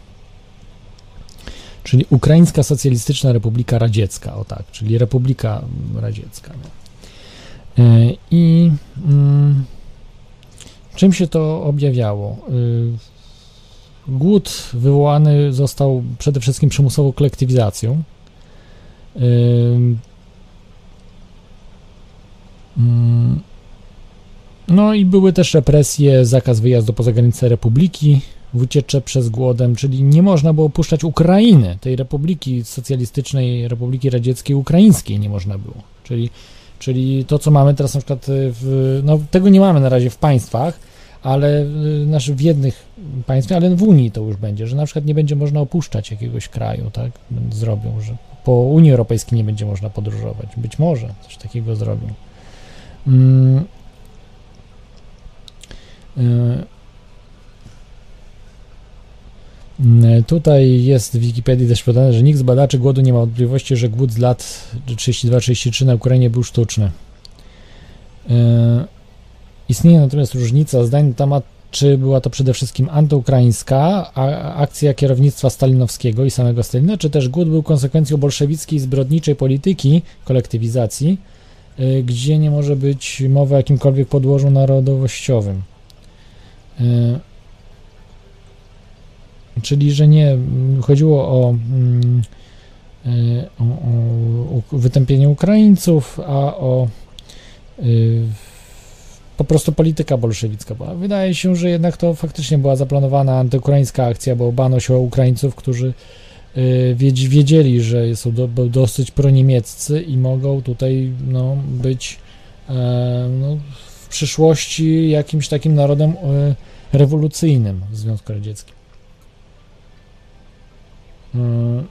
czyli Ukraińska Socjalistyczna Republika Radziecka, o tak, czyli Republika Radziecka. No. E, I mm, czym się to objawiało? Y, Głód wywołany został przede wszystkim przymusową kolektywizacją. Y, mm, No i były też represje, zakaz wyjazdu poza granice republiki w uciecze przez głodem, czyli nie można było opuszczać Ukrainy, tej republiki socjalistycznej, Republiki Radzieckiej Ukraińskiej nie można było. Czyli Czyli to, co mamy teraz na przykład w, no tego nie mamy na razie w państwach, ale znaczy w jednych państwach, ale w Unii to już będzie, że na przykład nie będzie można opuszczać jakiegoś kraju, tak? Zrobią, że po Unii Europejskiej nie będzie można podróżować. Być może coś takiego zrobią. Mm. Y, tutaj jest w Wikipedii też podane, że nikt z badaczy głodu nie ma wątpliwości, że głód z lat 32-33 na Ukrainie był sztuczny. Y, istnieje natomiast różnica zdań na temat, czy była to przede wszystkim antyukraińska akcja kierownictwa stalinowskiego i samego Stalina, czy też głód był konsekwencją bolszewickiej zbrodniczej polityki kolektywizacji, y, gdzie nie może być mowy o jakimkolwiek podłożu narodowościowym. Czyli, że nie chodziło o, e, o, o wytępienie Ukraińców, a o y, po prostu polityka bolszewicka była. Wydaje się, że jednak to faktycznie była zaplanowana antyukraińska akcja, bo bano się o Ukraińców, którzy y, wiedzieli, że są do, dosyć proniemieccy i mogą tutaj no, być e, no, w przyszłości jakimś takim narodem e, rewolucyjnym w Związku Radzieckim. Mm,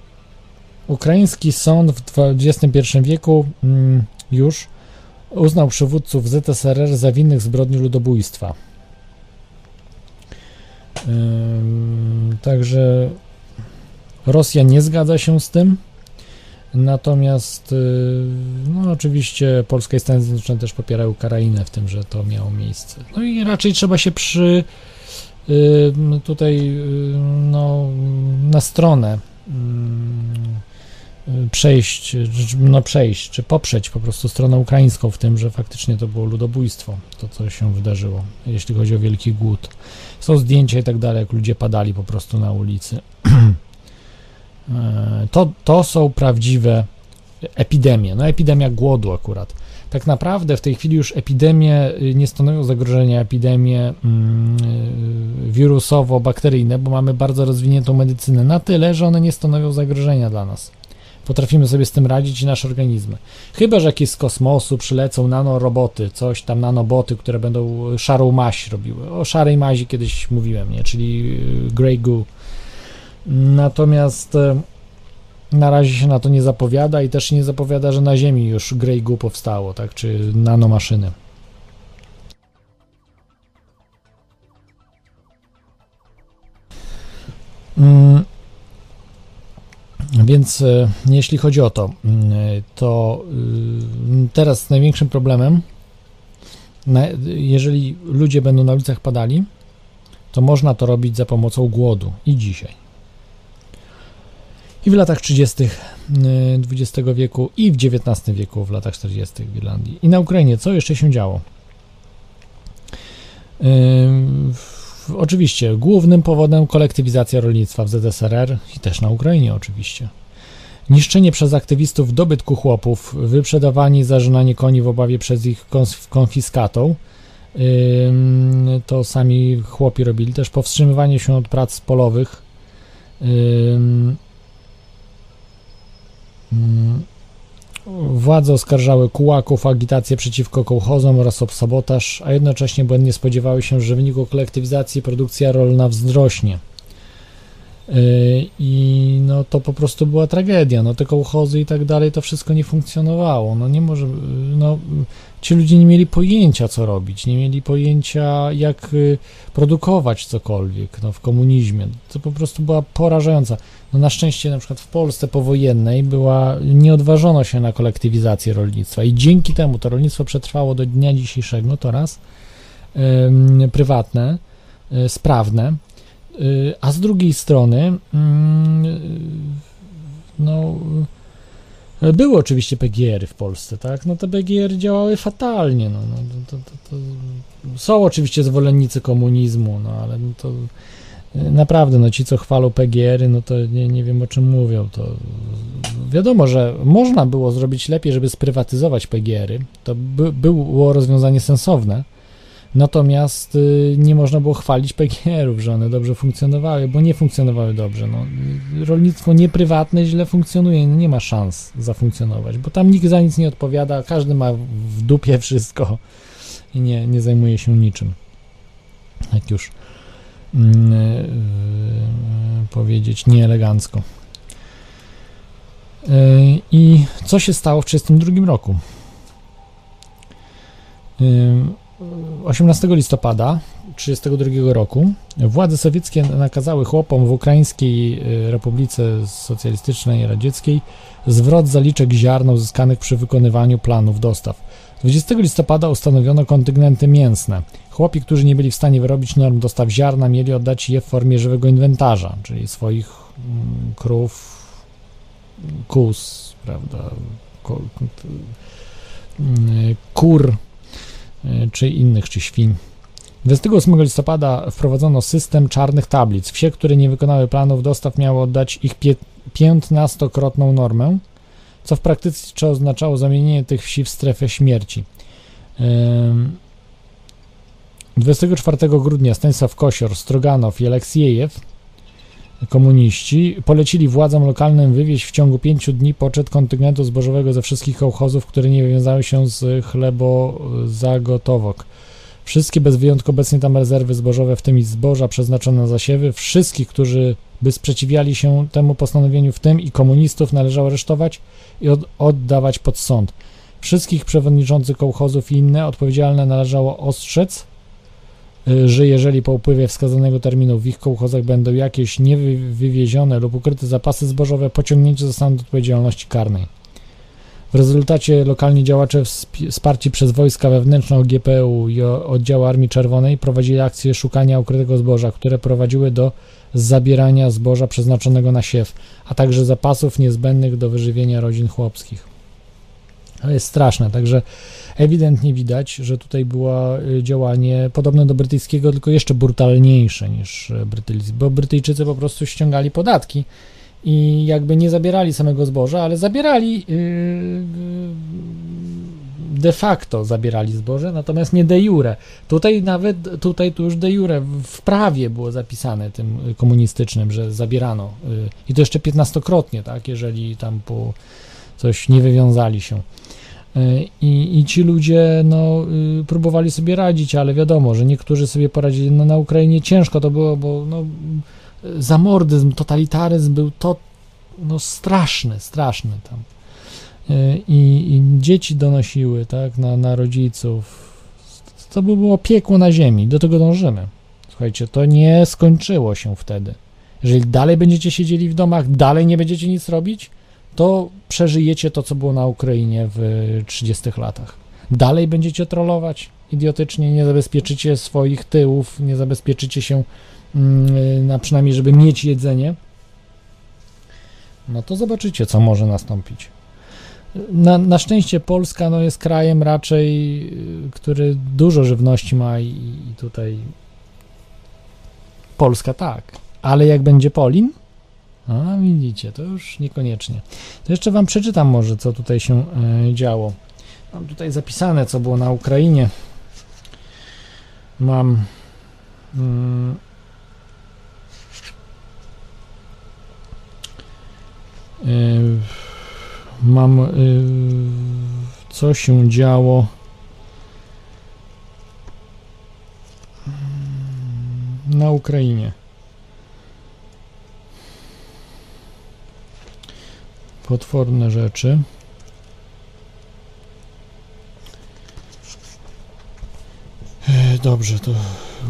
ukraiński sąd w XXI wieku mm, już uznał przywódców ZSRR za winnych zbrodni ludobójstwa. Także Rosja nie zgadza się z tym. Natomiast, y, no oczywiście Polska i Stany Zjednoczone też popierają Karainę w tym, że to miało miejsce. No i raczej trzeba się przy tutaj y, no, na stronę przejść, no przejść, czy poprzeć po prostu stronę ukraińską w tym, że faktycznie to było ludobójstwo, to co się wydarzyło, jeśli chodzi o wielki głód. Są zdjęcia i tak dalej, jak ludzie padali po prostu na ulicy. E, to, to są prawdziwe epidemie, no epidemia głodu akurat. Tak naprawdę w tej chwili już epidemie y, nie stanowią zagrożenia, epidemie mm, y, wirusowo-bakteryjne, bo mamy bardzo rozwiniętą medycynę na tyle, że one nie stanowią zagrożenia dla nas. Potrafimy sobie z tym radzić i nasze organizmy. Chyba, że jakieś z kosmosu przylecą nanoroboty, coś tam nanoboty, które będą szarą maść robiły. O szarej mazi kiedyś mówiłem, nie? czyli y, Grey Goo. Natomiast na razie się na to nie zapowiada i też nie zapowiada, że na Ziemi już Grey Goo powstało, tak, czy nanomaszyny. Mm. Więc e, jeśli chodzi o to, mm, to y, teraz największym problemem, jeżeli ludzie będą na ulicach padali, to można to robić za pomocą głodu i dzisiaj i w latach 30. XX y, wieku i w XIX wieku, w latach 40. w Irlandii. I na Ukrainie co jeszcze się działo? Oczywiście głównym powodem kolektywizacja rolnictwa w ZSRR i też na Ukrainie oczywiście. Niszczenie przez aktywistów dobytku chłopów, wyprzedawanie zażynanie koni w obawie przez ich konfiskatą. To sami chłopi robili. Też powstrzymywanie się od prac polowych. Władze oskarżały kułaków o agitację przeciwko kołchozom oraz o sabotaż, a jednocześnie błędnie spodziewały się, że w wyniku kolektywizacji produkcja rolna wzrośnie. Y, I no to po prostu była tragedia. No te kołchozy i tak dalej, to wszystko nie funkcjonowało. No nie może, no ci ludzie nie mieli pojęcia, co robić, nie mieli pojęcia, jak y, produkować cokolwiek no, w komunizmie. To po prostu była porażająca. No na szczęście na przykład w Polsce powojennej była, nie odważono się na kolektywizację rolnictwa i dzięki temu to rolnictwo przetrwało do dnia dzisiejszego, to raz, yy, prywatne, yy, sprawne, yy, a z drugiej strony no były oczywiście PGR-y w Polsce, tak? No te PGR działały fatalnie, no, no to, to, to, są oczywiście zwolennicy komunizmu, no ale no to naprawdę, no ci, co chwalą PGR-y, no to nie, nie wiem o czym mówią. To wiadomo, że można było zrobić lepiej, żeby sprywatyzować PGR-y. To by, było rozwiązanie sensowne, Natomiast y, nie można było chwalić PGR-ów, że one dobrze funkcjonowały, bo nie funkcjonowały dobrze. No, rolnictwo nieprywatne źle funkcjonuje, no nie ma szans zafunkcjonować, bo tam nikt za nic nie odpowiada, każdy ma w dupie wszystko i nie, nie zajmuje się niczym. Jak już mm, y, powiedzieć nieelegancko. Y, I co się stało w 1932 roku? Y, 18 listopada 1932 roku władze sowieckie nakazały chłopom w Ukraińskiej y, Republice Socjalistycznej Radzieckiej zwrot zaliczek ziarna uzyskanych przy wykonywaniu planów dostaw. 20 listopada ustanowiono kontyngenty mięsne. Chłopi, którzy nie byli w stanie wyrobić norm dostaw ziarna, mieli oddać je w formie żywego inwentarza, czyli swoich mm, krów, kóz, prawda, mm, kur, czy innych, czy świń. 28 listopada wprowadzono system czarnych tablic. Wsie, które nie wykonały planów dostaw, miały oddać ich 15-krotną normę, co w praktyce oznaczało zamienienie tych wsi w strefę śmierci. Ym, 24 grudnia Stanisław Kosior, Stroganow i Aleksiejew, komuniści, polecili władzom lokalnym wywieźć w ciągu pięciu dni poczet kontyngentu zbożowego ze wszystkich kołchozów, które nie wywiązały się z chlebozagotowok. Wszystkie bez wyjątku obecnie tam rezerwy zbożowe, w tym i zboża przeznaczone na zasiewy, wszystkich, którzy by sprzeciwiali się temu postanowieniu, w tym i komunistów, należało aresztować i od, oddawać pod sąd. Wszystkich przewodniczących kołchozów i inne odpowiedzialne należało ostrzec, że jeżeli po upływie wskazanego terminu w ich kołchozach będą jakieś niewywiezione lub ukryte zapasy zbożowe, pociągnięci zostaną do odpowiedzialności karnej. W rezultacie lokalni działacze wsparci przez wojska wewnętrzne GPU i o- oddziału Armii Czerwonej prowadzili akcje szukania ukrytego zboża, które prowadziły do zabierania zboża przeznaczonego na siew, a także zapasów niezbędnych do wyżywienia rodzin chłopskich. To jest straszne, także ewidentnie widać, że tutaj było y, działanie podobne do brytyjskiego, tylko jeszcze brutalniejsze niż y, Brytyjczycy, bo Brytyjczycy po prostu ściągali podatki i jakby nie zabierali samego zboża, ale zabierali yy, de facto zabierali zboże, natomiast nie de jure. Tutaj nawet, tutaj tu już de jure w prawie było zapisane tym komunistycznym, że zabierano i to jeszcze 15-krotnie, tak, jeżeli tam po coś nie wywiązali się. Yy, I, I ci ludzie no, yy, próbowali sobie radzić, ale wiadomo, że niektórzy sobie poradzili. No, na Ukrainie ciężko to było, bo no, zamordyzm, totalitaryzm był to no, straszny, straszny tam. Y, I, I dzieci donosiły tak, na, na rodziców. To by było piekło na ziemi, do tego dążymy. Słuchajcie, to nie skończyło się wtedy. Jeżeli dalej będziecie siedzieli w domach, dalej nie będziecie nic robić, to przeżyjecie to, co było na Ukrainie w 30 latach. Dalej będziecie trollować idiotycznie, nie zabezpieczycie swoich tyłów, nie zabezpieczycie się mm, na przynajmniej, żeby mieć jedzenie, no to zobaczycie, co może nastąpić. Na, na szczęście Polska no, jest krajem raczej, y, który dużo żywności ma i, i tutaj Polska tak, ale jak będzie Polin, a widzicie, to już niekoniecznie. To jeszcze wam przeczytam może, co tutaj się y, działo. Mam tutaj zapisane, co było na Ukrainie. Mam mm, y, mam y, co się działo na Ukrainie. Potworne rzeczy. E, Dobrze, to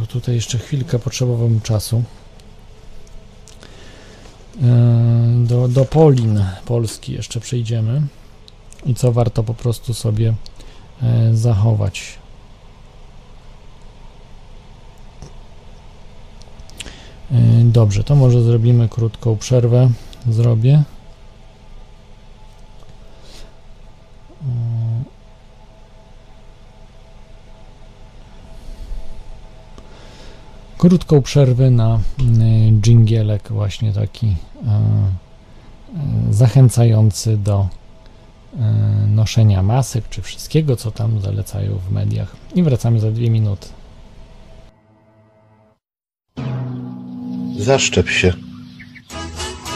tutaj jeszcze chwilkę potrzebowałem czasu. E, Do, do Polin Polski jeszcze przejdziemy i co warto po prostu sobie e, zachować. Dobrze, to może zrobimy krótką przerwę. Zrobię. krótką przerwę na y, dżingielek właśnie taki y, y, zachęcający do noszenia masek, czy wszystkiego, co tam zalecają w mediach. I wracamy za dwie minuty. Zaszczep się.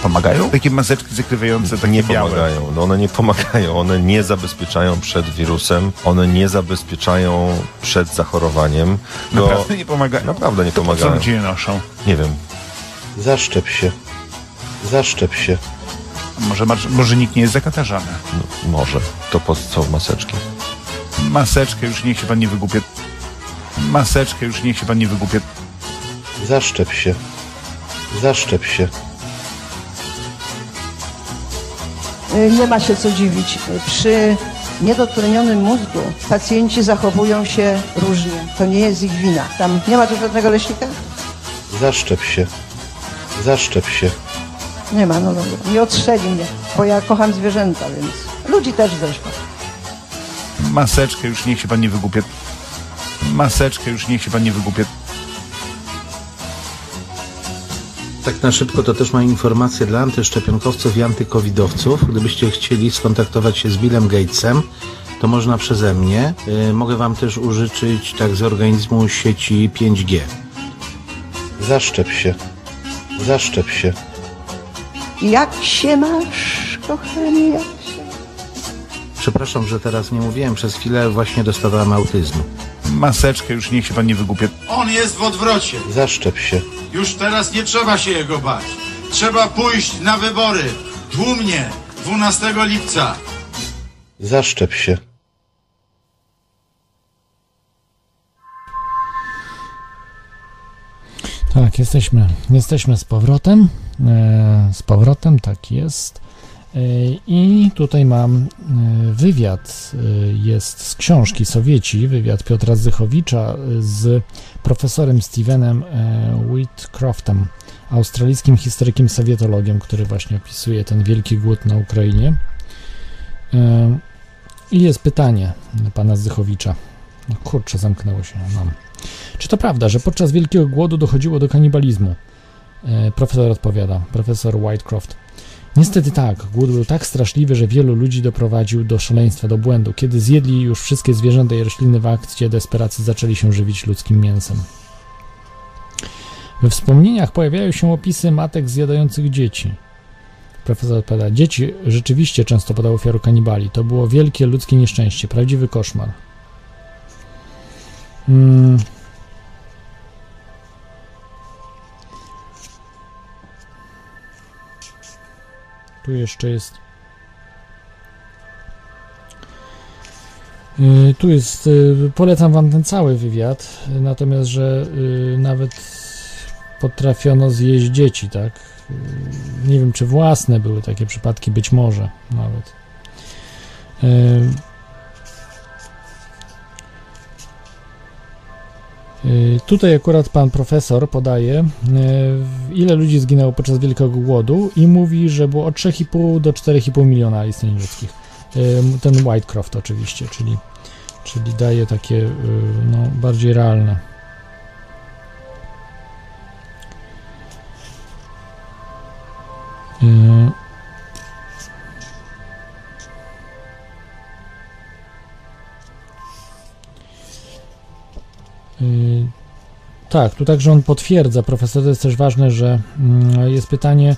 Pomagają? Takie maseczki zakrywające, takie nie białe. pomagają. No one nie pomagają. One nie zabezpieczają przed wirusem. One nie zabezpieczają przed zachorowaniem. To Naprawdę nie pomagają? Naprawdę nie To po co pomagają. ludzie je noszą? Nie wiem. Zaszczep się. Zaszczep się. Może, może, nikt nie jest zakatarzany. No, może. To po co maseczki? Maseczkę już niech się pan nie wygłupia. Maseczkę już niech się pan nie wygłupia. Zaszczep się. Zaszczep się. Nie ma się co dziwić. Y, Przy niedotlenionym mózgu pacjenci zachowują się różnie. To nie jest ich wina. Tam nie ma tu żadnego leśnika? Zaszczep się. Zaszczep się. Nie ma, no dobra. Nie odstrzeli mnie, bo ja kocham zwierzęta, więc ludzi też zresztą. Maseczkę już niech się pan nie wygłupia. Maseczkę już niech się pan nie wygłupia. Tak na szybko to też mam informacje dla antyszczepionkowców i antykowidowców. Gdybyście chcieli skontaktować się z Billem Gatesem, to można przeze mnie. Y, mogę Wam też użyczyć tak z organizmu sieci 5G. Zaszczep się. Zaszczep się. Jak się masz, kochanie, jak się... Przepraszam, że teraz nie mówiłem. Przez chwilę właśnie dostawałem autyzmu. Maseczkę już niech się pan nie wygłupia. On jest w odwrocie. Zaszczep się. Już teraz nie trzeba się jego bać. Trzeba pójść na wybory. Tłumnie. 12 lipca. Zaszczep się. Tak, jesteśmy, jesteśmy z powrotem. E, z powrotem, tak jest. I tutaj mam e, wywiad, e, jest z książki Sowieci, wywiad Piotra Zychowicza z profesorem Stevenem e, Whitcroftem, australijskim historykiem sowietologiem, który właśnie opisuje ten wielki głód na Ukrainie. I jest pytanie pana Zychowicza. No kurczę, zamknęło się. Mam. Czy to prawda, że podczas Wielkiego Głodu dochodziło do kanibalizmu? Profesor odpowiada, profesor Whitecroft. Niestety tak, głód był tak straszliwy, że wielu ludzi doprowadził do szaleństwa, do błędu. Kiedy zjedli już wszystkie zwierzęta i rośliny w akcie desperacji zaczęli się żywić ludzkim mięsem. We wspomnieniach pojawiają się opisy matek zjadających dzieci. Profesor odpowiada, dzieci rzeczywiście często padały ofiarą kanibali. To było wielkie ludzkie nieszczęście, prawdziwy koszmar. Mm. Tu jeszcze jest. Y, Tu jest. y, Polecam Wam ten cały wywiad, natomiast, że y, nawet potrafiono zjeść dzieci, tak? Nie wiem, czy własne były takie przypadki, być może nawet. Tutaj akurat pan profesor podaje, y, ile ludzi zginęło podczas Wielkiego Głodu i mówi, że było od 3,5 do 4,5 miliona istnień ludzkich. Y, Ten Whitecroft oczywiście, czyli, czyli daje takie y, no, bardziej realne. Tak, tu także on potwierdza, profesor, to jest też ważne, że mm, jest pytanie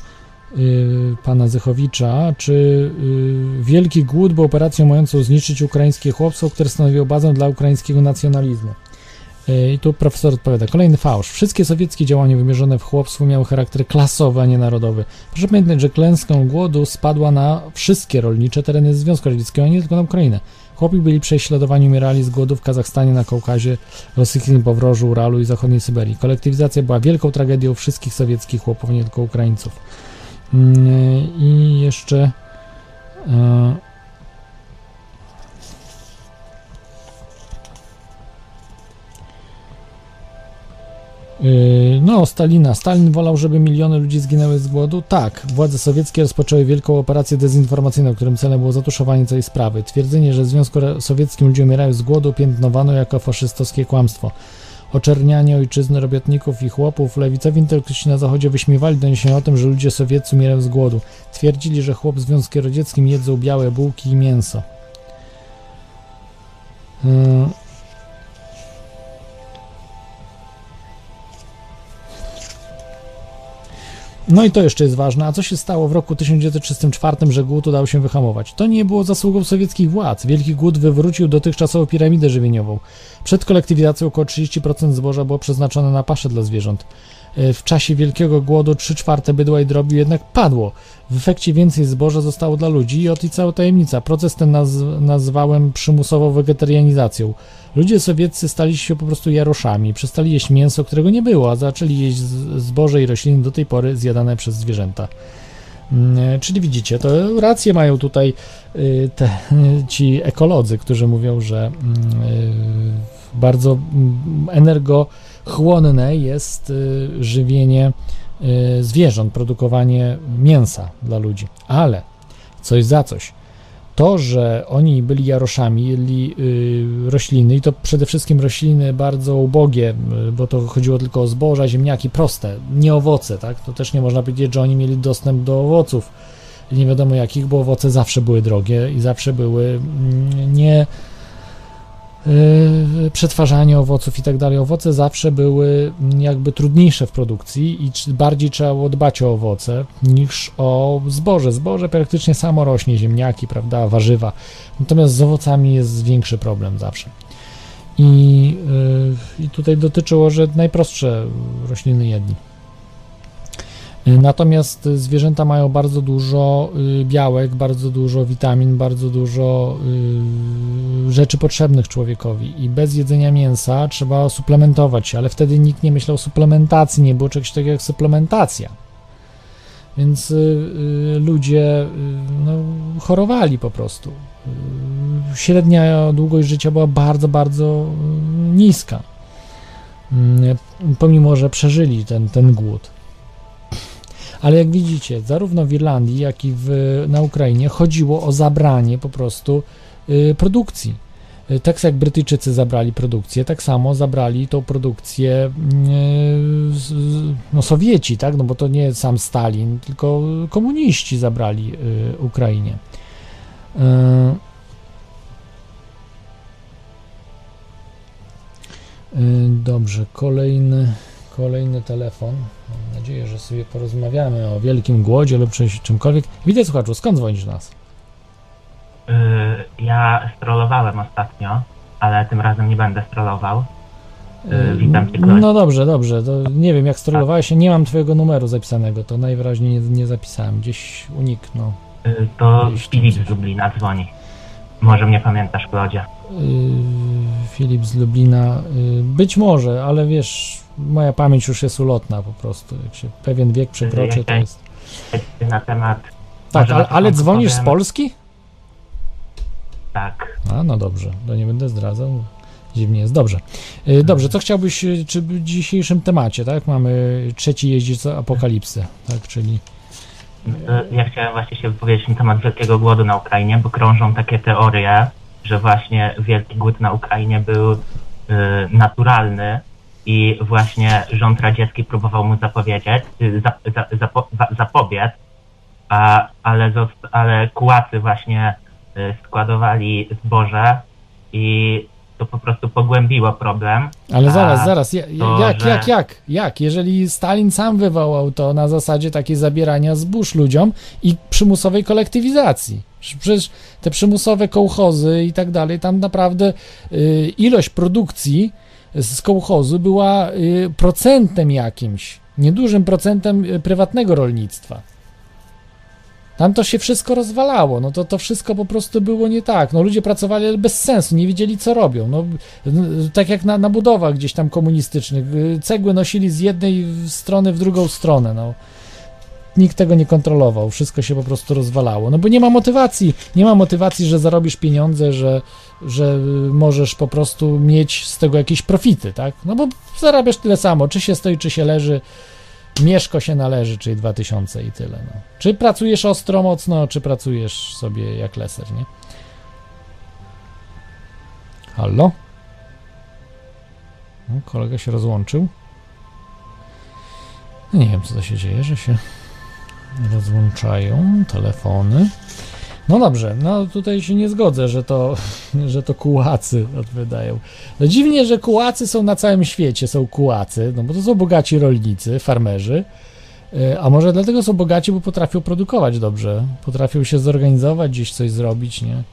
y, pana Zychowicza, czy y, Wielki Głód był operacją mającą zniszczyć ukraińskie chłopstwo, które stanowiło bazę dla ukraińskiego nacjonalizmu. Y, I tu profesor odpowiada, kolejny fałsz. Wszystkie sowieckie działania wymierzone w chłopstwo miały charakter klasowy, a nie narodowy. Proszę pamiętać, że klęską głodu spadła na wszystkie rolnicze tereny Związku Radzieckiego, a nie tylko na Ukrainę. Chłopi byli prześladowani, umierali z głodu w Kazachstanie, na Kaukazie, rosyjskim powrożu, Uralu i zachodniej Syberii. Kolektywizacja była wielką tragedią wszystkich sowieckich chłopów, nie tylko Ukraińców. Mm, I jeszcze... No, Stalina. Stalin wolał, żeby miliony ludzi zginęły z głodu? Tak. Władze sowieckie rozpoczęły wielką operację dezinformacyjną, którym celem było zatuszowanie całej sprawy. Twierdzenie, że w Związku Sowieckim ludzie umierają z głodu, piętnowano jako faszystowskie kłamstwo. Oczernianie ojczyzny robotników i chłopów, lewicowi intelektualiści na zachodzie wyśmiewali doniesienia o tym, że ludzie sowieccy umierają z głodu. Twierdzili, że chłop w Związku Radzieckim jedzą białe bułki i mięso. Yy, No i to jeszcze jest ważne. A co się stało w roku 1934, że głód udało się wyhamować? To nie było zasługą sowieckich władz. Wielki głód wywrócił dotychczasową piramidę żywieniową. Przed kolektywizacją około 30% zboża było przeznaczone na pasze dla zwierząt. E, W czasie Wielkiego Głodu 3 czwarte bydła i drobiu jednak padło. W efekcie więcej zboża zostało dla ludzi i oto i cała tajemnica. Proces ten naz- nazwałem przymusową wegetarianizacją. Ludzie sowieccy stali się po prostu jaroszami, przestali jeść mięso, którego nie było, a zaczęli jeść zboże i rośliny do tej pory zjadane przez zwierzęta. Mm, e, Czyli widzicie, to rację mają tutaj y, te, ci ekolodzy, którzy mówią, że mm, bardzo mm, energochłonne jest y, żywienie y, zwierząt, produkowanie mięsa dla ludzi. Ale coś za coś. To, że oni byli jaroszami, jedli y, rośliny i to przede wszystkim rośliny bardzo ubogie, bo to chodziło tylko o zboża, ziemniaki proste, nie owoce, tak? To też nie można powiedzieć, że oni mieli dostęp do owoców nie wiadomo jakich, bo owoce zawsze były drogie i zawsze były mm, nie przetwarzanie owoców i tak dalej. Owoce zawsze były jakby trudniejsze w produkcji i bardziej trzeba było dbać o owoce niż o zboże. Zboże praktycznie samo rośnie, ziemniaki, prawda, warzywa. Natomiast z owocami jest większy problem zawsze. I, y, I tutaj dotyczyło, że najprostsze rośliny jedli. Y, Natomiast y, zwierzęta mają bardzo dużo y, białek, bardzo dużo witamin, bardzo dużo rzeczy potrzebnych człowiekowi i bez jedzenia mięsa trzeba suplementować się, ale wtedy nikt nie myślał o suplementacji, nie było czegoś takiego jak suplementacja. Więc ludzie no, chorowali po prostu. Średnia długość życia była bardzo, bardzo niska. Mm, Pomimo, że przeżyli ten, ten głód. Ale jak widzicie, zarówno w Irlandii, jak i w, na Ukrainie chodziło o zabranie po prostu y, produkcji. Y, Tak jak Brytyjczycy zabrali produkcję, tak samo zabrali tą produkcję y, no, Sowieci, tak? No bo to nie sam Stalin, tylko komuniści zabrali Ukrainie. Dobrze, kolejny, kolejny telefon. Mam nadzieję, że sobie porozmawiamy o wielkim głodzie lub czymś, czymkolwiek. Witaj słuchaczu, skąd dzwonisz do nas? Y, Ja strollowałem ostatnio, ale tym razem nie będę strollował. Y, Witam cię. No dobrze, dobrze. To nie wiem, jak sterowałeś się, nie mam twojego numeru zapisanego, to najwyraźniej nie, nie zapisałem. Gdzieś uniknął. To Filip z Lublina dzwoni. Może mnie pamiętasz, Klodzie. Yy, Filip z Lublina. Yy, być może, ale wiesz, moja pamięć już jest ulotna po prostu. Jak się pewien wiek przekroczy, to jest. Na temat... Tak, ale, ale dzwonisz z Polski? Tak. A, no dobrze, to nie będę zdradzał. Dziwnie jest. Dobrze. Yy, Dobrze, co chciałbyś, yy, czy w dzisiejszym temacie, tak? Mamy trzeci jeździec apokalipsy, tak? Czyli. Y, Ja chciałem właśnie się wypowiedzieć na temat Wielkiego Głodu na Ukrainie, bo krążą takie teorie, że właśnie Wielki Głód na Ukrainie był y, naturalny i właśnie rząd radziecki próbował mu zapowiedzieć, y, za, za, zapo, za, zapobiec, a, ale, zost, ale kułacy właśnie y, składowali zboże i to po prostu pogłębiło problem. Ale zaraz, zaraz, ja, to, jak, że- jak, jak, jak? Jeżeli Stalin sam wywołał to na zasadzie takiej zabierania zbóż ludziom i przymusowej kolektywizacji. Przecież te przymusowe kołchozy i tak dalej, tam naprawdę y, ilość produkcji z kołchozu była y, procentem jakimś, niedużym procentem y, prywatnego rolnictwa. Tam to się wszystko rozwalało, no to to wszystko po prostu było nie tak. No ludzie pracowali bez sensu, nie wiedzieli co robią. No, tak jak na, na budowach gdzieś tam komunistycznych. y, Cegły nosili z jednej strony w drugą stronę, no. Nikt tego nie kontrolował, wszystko się po prostu rozwalało. No bo nie ma motywacji, nie ma motywacji, że zarobisz pieniądze, że, że y, możesz po prostu mieć z tego jakieś profity, tak? No bo zarabiasz tyle samo, czy się stoi, czy się leży, mieszko się należy, czyli 2000 i tyle. No. Czy pracujesz ostro, mocno, czy pracujesz sobie jak leser, nie? Hallo? No, kolega się rozłączył. Nie wiem, co to się dzieje, że się rozłączają telefony. No dobrze, no tutaj się nie zgodzę, że to, że to kułacy odpowiadają. No dziwnie, że kułacy są na całym świecie, są kułacy, no bo to są bogaci rolnicy, farmerzy, E, A może dlatego są bogaci, bo potrafią produkować dobrze, potrafią się zorganizować, gdzieś coś zrobić, nie?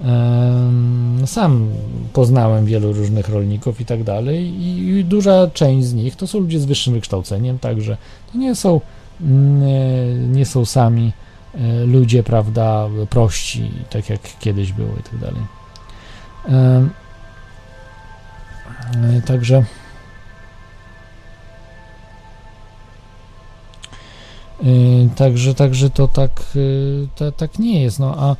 Em, Sam poznałem wielu różnych rolników i tak dalej, i duża część z nich to są ludzie z wyższym wykształceniem, także to nie są, nie są sami e, ludzie, prawda, prości, tak jak kiedyś było i tak dalej. Em, e, Także. Także, także to tak, ta, tak nie jest. No, a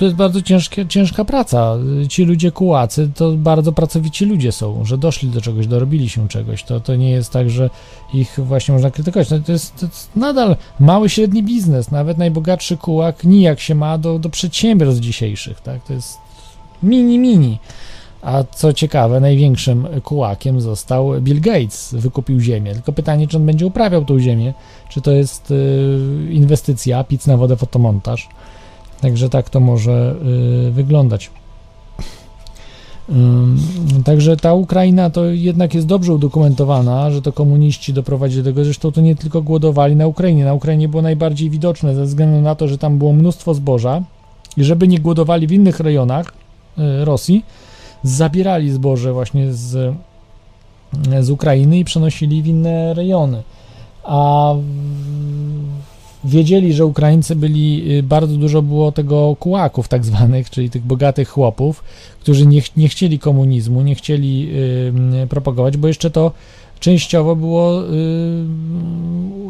to jest bardzo ciężkie, ciężka praca. Ci ludzie kułacy to bardzo pracowici ludzie są, że doszli do czegoś, dorobili się czegoś. To, to nie jest tak, że ich właśnie można krytykować. To, to, jest, to jest nadal mały, średni biznes. Nawet najbogatszy kułak nijak się ma do, do przedsiębiorstw dzisiejszych. Tak? To jest mini, mini. A co ciekawe, największym kułakiem został Bill Gates, wykupił ziemię. Tylko pytanie, czy on będzie uprawiał tą ziemię, czy to jest y, inwestycja, pic na wodę, fotomontaż. Także tak to może y, wyglądać. Także ta Ukraina to jednak jest dobrze udokumentowana, że to komuniści doprowadzili do tego. Zresztą to nie tylko głodowali na Ukrainie. Na Ukrainie było najbardziej widoczne ze względu na to, że tam było mnóstwo zboża i żeby nie głodowali w innych rejonach y, Rosji, zabierali zboże właśnie z, z Ukrainy i przenosili w inne rejony. A w- wiedzieli, że Ukraińcy byli, y, bardzo dużo było tego kułaków tak zwanych, czyli tych bogatych chłopów, którzy nie, ch- nie chcieli komunizmu, nie chcieli y, propagować, bo jeszcze to częściowo było y,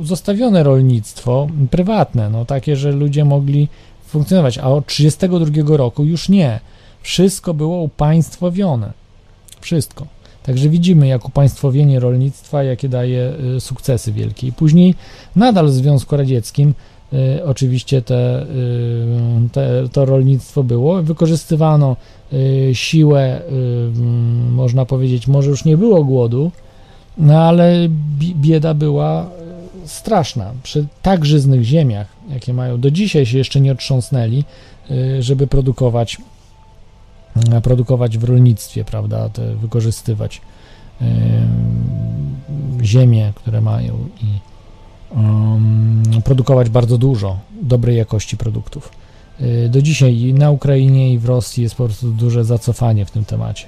zostawione rolnictwo prywatne, no takie, że ludzie mogli funkcjonować, a od 1932 roku już nie. Wszystko było upaństwowione. Wszystko. Także widzimy, jak upaństwowienie rolnictwa, jakie daje y, sukcesy wielkie. I później nadal w Związku Radzieckim y, oczywiście te, y, te, to rolnictwo było. Wykorzystywano siłę, można powiedzieć, może już nie było głodu, no ale bi- bieda była straszna. Przy tak żyznych ziemiach, jakie mają, do dzisiaj się jeszcze nie otrząsnęli, żeby produkować produkować w rolnictwie, prawda, te, wykorzystywać em, ziemię, które mają i produkować bardzo dużo dobrej jakości produktów. Y, Do dzisiaj na Ukrainie i w Rosji jest po prostu duże zacofanie w tym temacie.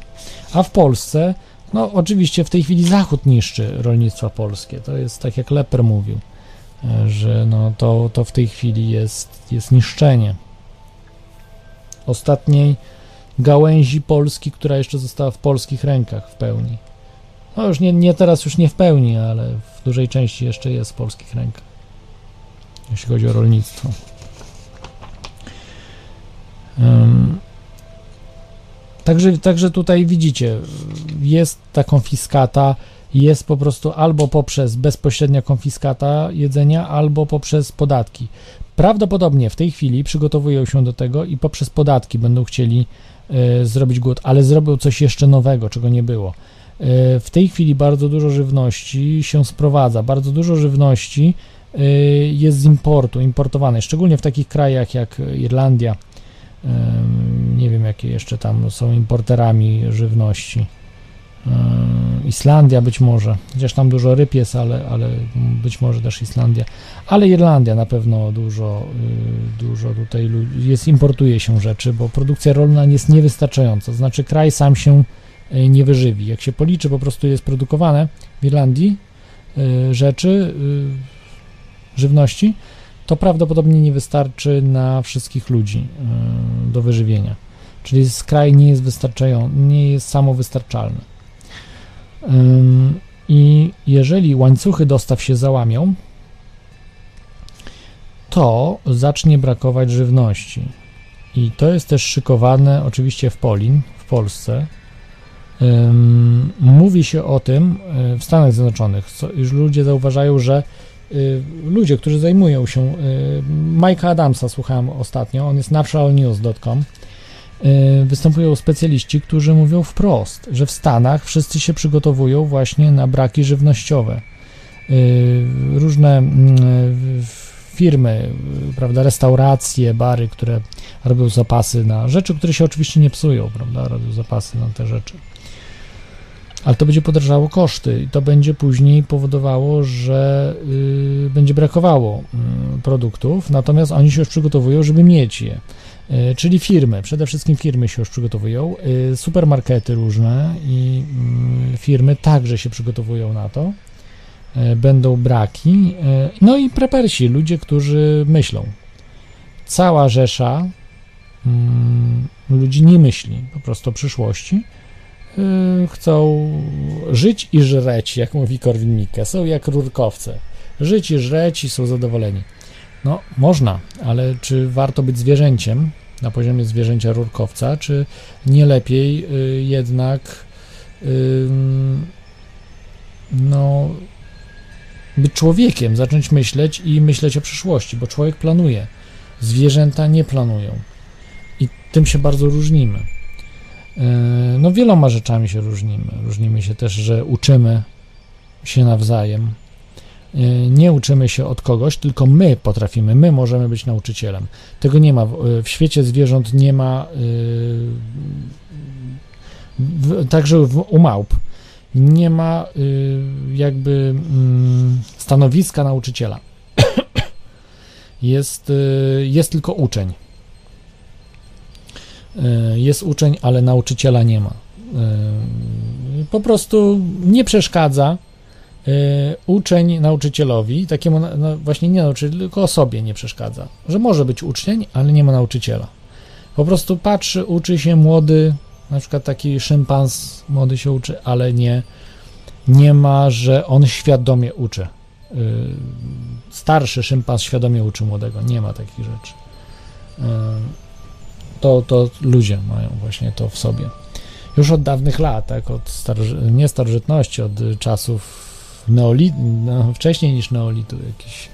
A w Polsce, no oczywiście w tej chwili Zachód niszczy rolnictwo polskie. To jest tak jak Leper mówił, e, że no to, to w tej chwili jest, jest niszczenie ostatniej gałęzi Polski, która jeszcze została w polskich rękach w pełni. No już nie, nie teraz już nie w pełni, ale w dużej części jeszcze jest w polskich rękach, jeśli chodzi o rolnictwo. Ym, Także, także tutaj widzicie, jest ta konfiskata, jest po prostu albo poprzez bezpośrednia konfiskata jedzenia, albo poprzez podatki. Prawdopodobnie w tej chwili przygotowują się do tego i poprzez podatki będą chcieli zrobić głód, ale zrobią coś jeszcze nowego, czego nie było. E, w tej chwili bardzo dużo żywności się sprowadza, bardzo dużo żywności e, jest z importu, importowanej, szczególnie w takich krajach jak Irlandia, nie wiem jakie jeszcze tam są importerami żywności. Ym, Islandia być może, chociaż tam dużo ryb jest, ale, ale być może też Islandia, ale Irlandia na pewno dużo, y, dużo tutaj jest, importuje się rzeczy, bo produkcja rolna jest niewystarczająca, znaczy kraj sam się y, nie wyżywi. Jak się policzy, po prostu jest produkowane w Irlandii y, rzeczy, żywności, to prawdopodobnie nie wystarczy na wszystkich ludzi do wyżywienia. Czyli kraj nie jest wystarczający, nie jest samowystarczalny. I jeżeli łańcuchy dostaw się załamią, to zacznie brakować żywności. I to jest też szykowane oczywiście w Polin, w Polsce. Mówi się o tym y, w Stanach Zjednoczonych. Już ludzie zauważają, że y, ludzie, którzy zajmują się, y, Mike'a Adamsa słuchałem ostatnio, on jest naturalnews.com, występują specjaliści, którzy mówią wprost, że w Stanach wszyscy się przygotowują właśnie na braki żywnościowe. Y, Różne mm, firmy, prawda, restauracje, bary, które robią zapasy na rzeczy, które się oczywiście nie psują, prawda, robią zapasy na te rzeczy. Ale to będzie podrażało koszty i to będzie później powodowało, że y, będzie brakowało y, produktów, natomiast oni się już przygotowują, żeby mieć je. Y, czyli firmy, przede wszystkim firmy się już przygotowują, y, supermarkety różne i y, firmy także się przygotowują na to. Y, będą braki. No i prepersi, ludzie, którzy myślą. Cała rzesza mm, ludzi nie myśli po prostu o przyszłości chcą żyć i żreć, jak mówi Korwin-Mikke. Są jak rurkowce. Żyć i żreć i są zadowoleni. No, można, ale czy warto być zwierzęciem na poziomie zwierzęcia rurkowca, czy nie lepiej y, jednak ym, no, być człowiekiem, zacząć myśleć i myśleć o przyszłości, bo człowiek planuje. Zwierzęta nie planują. I tym się bardzo różnimy. Yy, No, wieloma rzeczami się różnimy. Różnimy się też, że uczymy się nawzajem. Yy, Nie uczymy się od kogoś, tylko my potrafimy, my możemy być nauczycielem. Tego nie ma. W w świecie zwierząt nie ma, w, także u małp, nie ma jakby mm, stanowiska nauczyciela. jest, jest tylko uczeń. Jest uczeń, ale nauczyciela nie ma. Po prostu nie przeszkadza uczeń nauczycielowi, takiemu no właśnie nie nauczyciel, tylko osobie nie przeszkadza, że może być uczeń, ale nie ma nauczyciela. Po prostu patrzy, uczy się młody, na przykład taki szympans młody się uczy, ale nie, nie ma, że on świadomie uczy. Yy, Starszy szympas świadomie uczy młodego. Nie ma takich rzeczy. Yy, To, to ludzie mają właśnie to w sobie. Już od dawnych lat, tak, od staroży, nie starożytności, od y, czasów neolitu, no, wcześniej niż neolitu, jakieś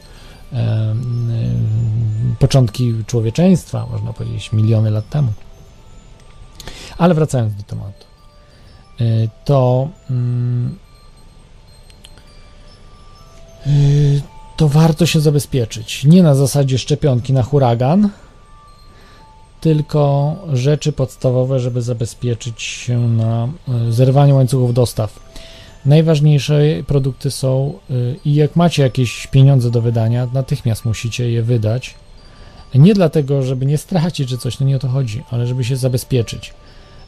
em, em, początki człowieczeństwa, można powiedzieć, miliony lat temu. Ale wracając do tematu, y, to mm, y, to warto się zabezpieczyć. Nie na zasadzie szczepionki na huragan, tylko rzeczy podstawowe, żeby zabezpieczyć się na y, zerwaniu łańcuchów dostaw. Najważniejsze produkty są y, i jak macie jakieś pieniądze do wydania, natychmiast musicie je wydać. Nie dlatego, żeby nie stracić czy coś, no nie o to chodzi, ale żeby się zabezpieczyć.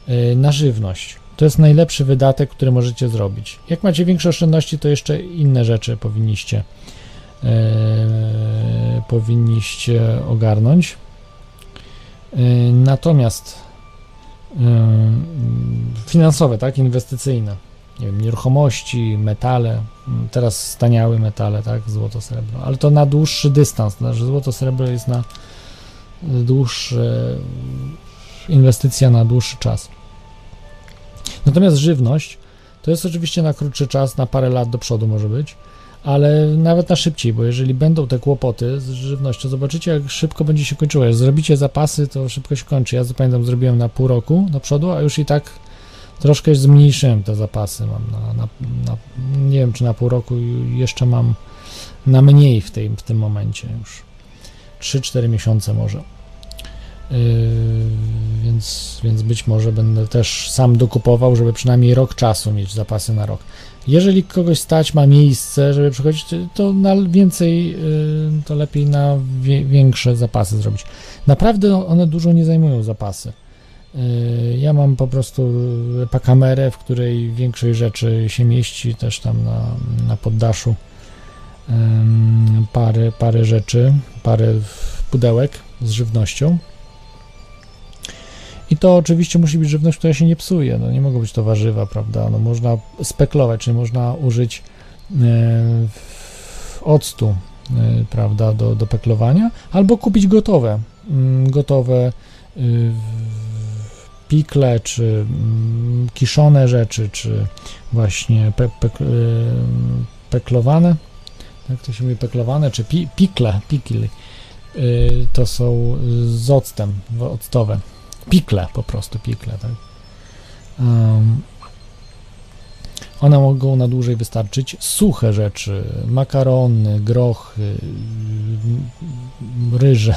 Y, Na żywność. To jest najlepszy wydatek, który możecie zrobić. Jak macie większe oszczędności, to jeszcze inne rzeczy powinniście e, powinniście ogarnąć. E, Natomiast e, finansowe, tak, inwestycyjne, nie wiem, nieruchomości, metale, m, teraz staniały metale, tak, złoto, srebro, ale to na dłuższy dystans, znaczy złoto, srebro jest na dłuższe, inwestycja na dłuższy czas. Natomiast żywność to jest oczywiście na krótszy czas, na parę lat do przodu może być, ale nawet na szybciej, bo jeżeli będą te kłopoty z żywnością, zobaczycie jak szybko będzie się kończyło. Jak zrobicie zapasy, to szybko się kończy. Ja pamiętam, zrobiłem na pół roku do przodu, a już i tak troszkę zmniejszyłem te zapasy. Mam na, na, na nie wiem, czy na pół roku jeszcze mam na mniej w, tej, w tym momencie już. 3-4 miesiące może. Yy, więc, więc być może będę też sam dokupował, żeby przynajmniej rok czasu mieć zapasy na rok. Jeżeli kogoś stać, ma miejsce, żeby przychodzić, to na więcej, yy, to lepiej na wie, większe zapasy zrobić. Naprawdę one dużo nie zajmują zapasy. Yy, Ja mam po prostu pakamerę, w której większość rzeczy się mieści, też tam na, na poddaszu. Parę, parę rzeczy, parę pudełek z żywnością. I to oczywiście musi być żywność, która się nie psuje. No, nie mogą być to warzywa, prawda? No, można speklować, czyli można użyć w- octu, e, prawda, do, do peklowania, albo kupić gotowe. Gotowe y, pikle, czy mm, kiszone rzeczy, czy właśnie pe, pek, y, peklowane. Tak to się mówi, peklowane, czy pi, pikle, pikli. Y, To są z octem, octowe pikle, po prostu pikle, tak. Um, one mogą na dłużej wystarczyć. Suche rzeczy, makarony, grochy, ryże,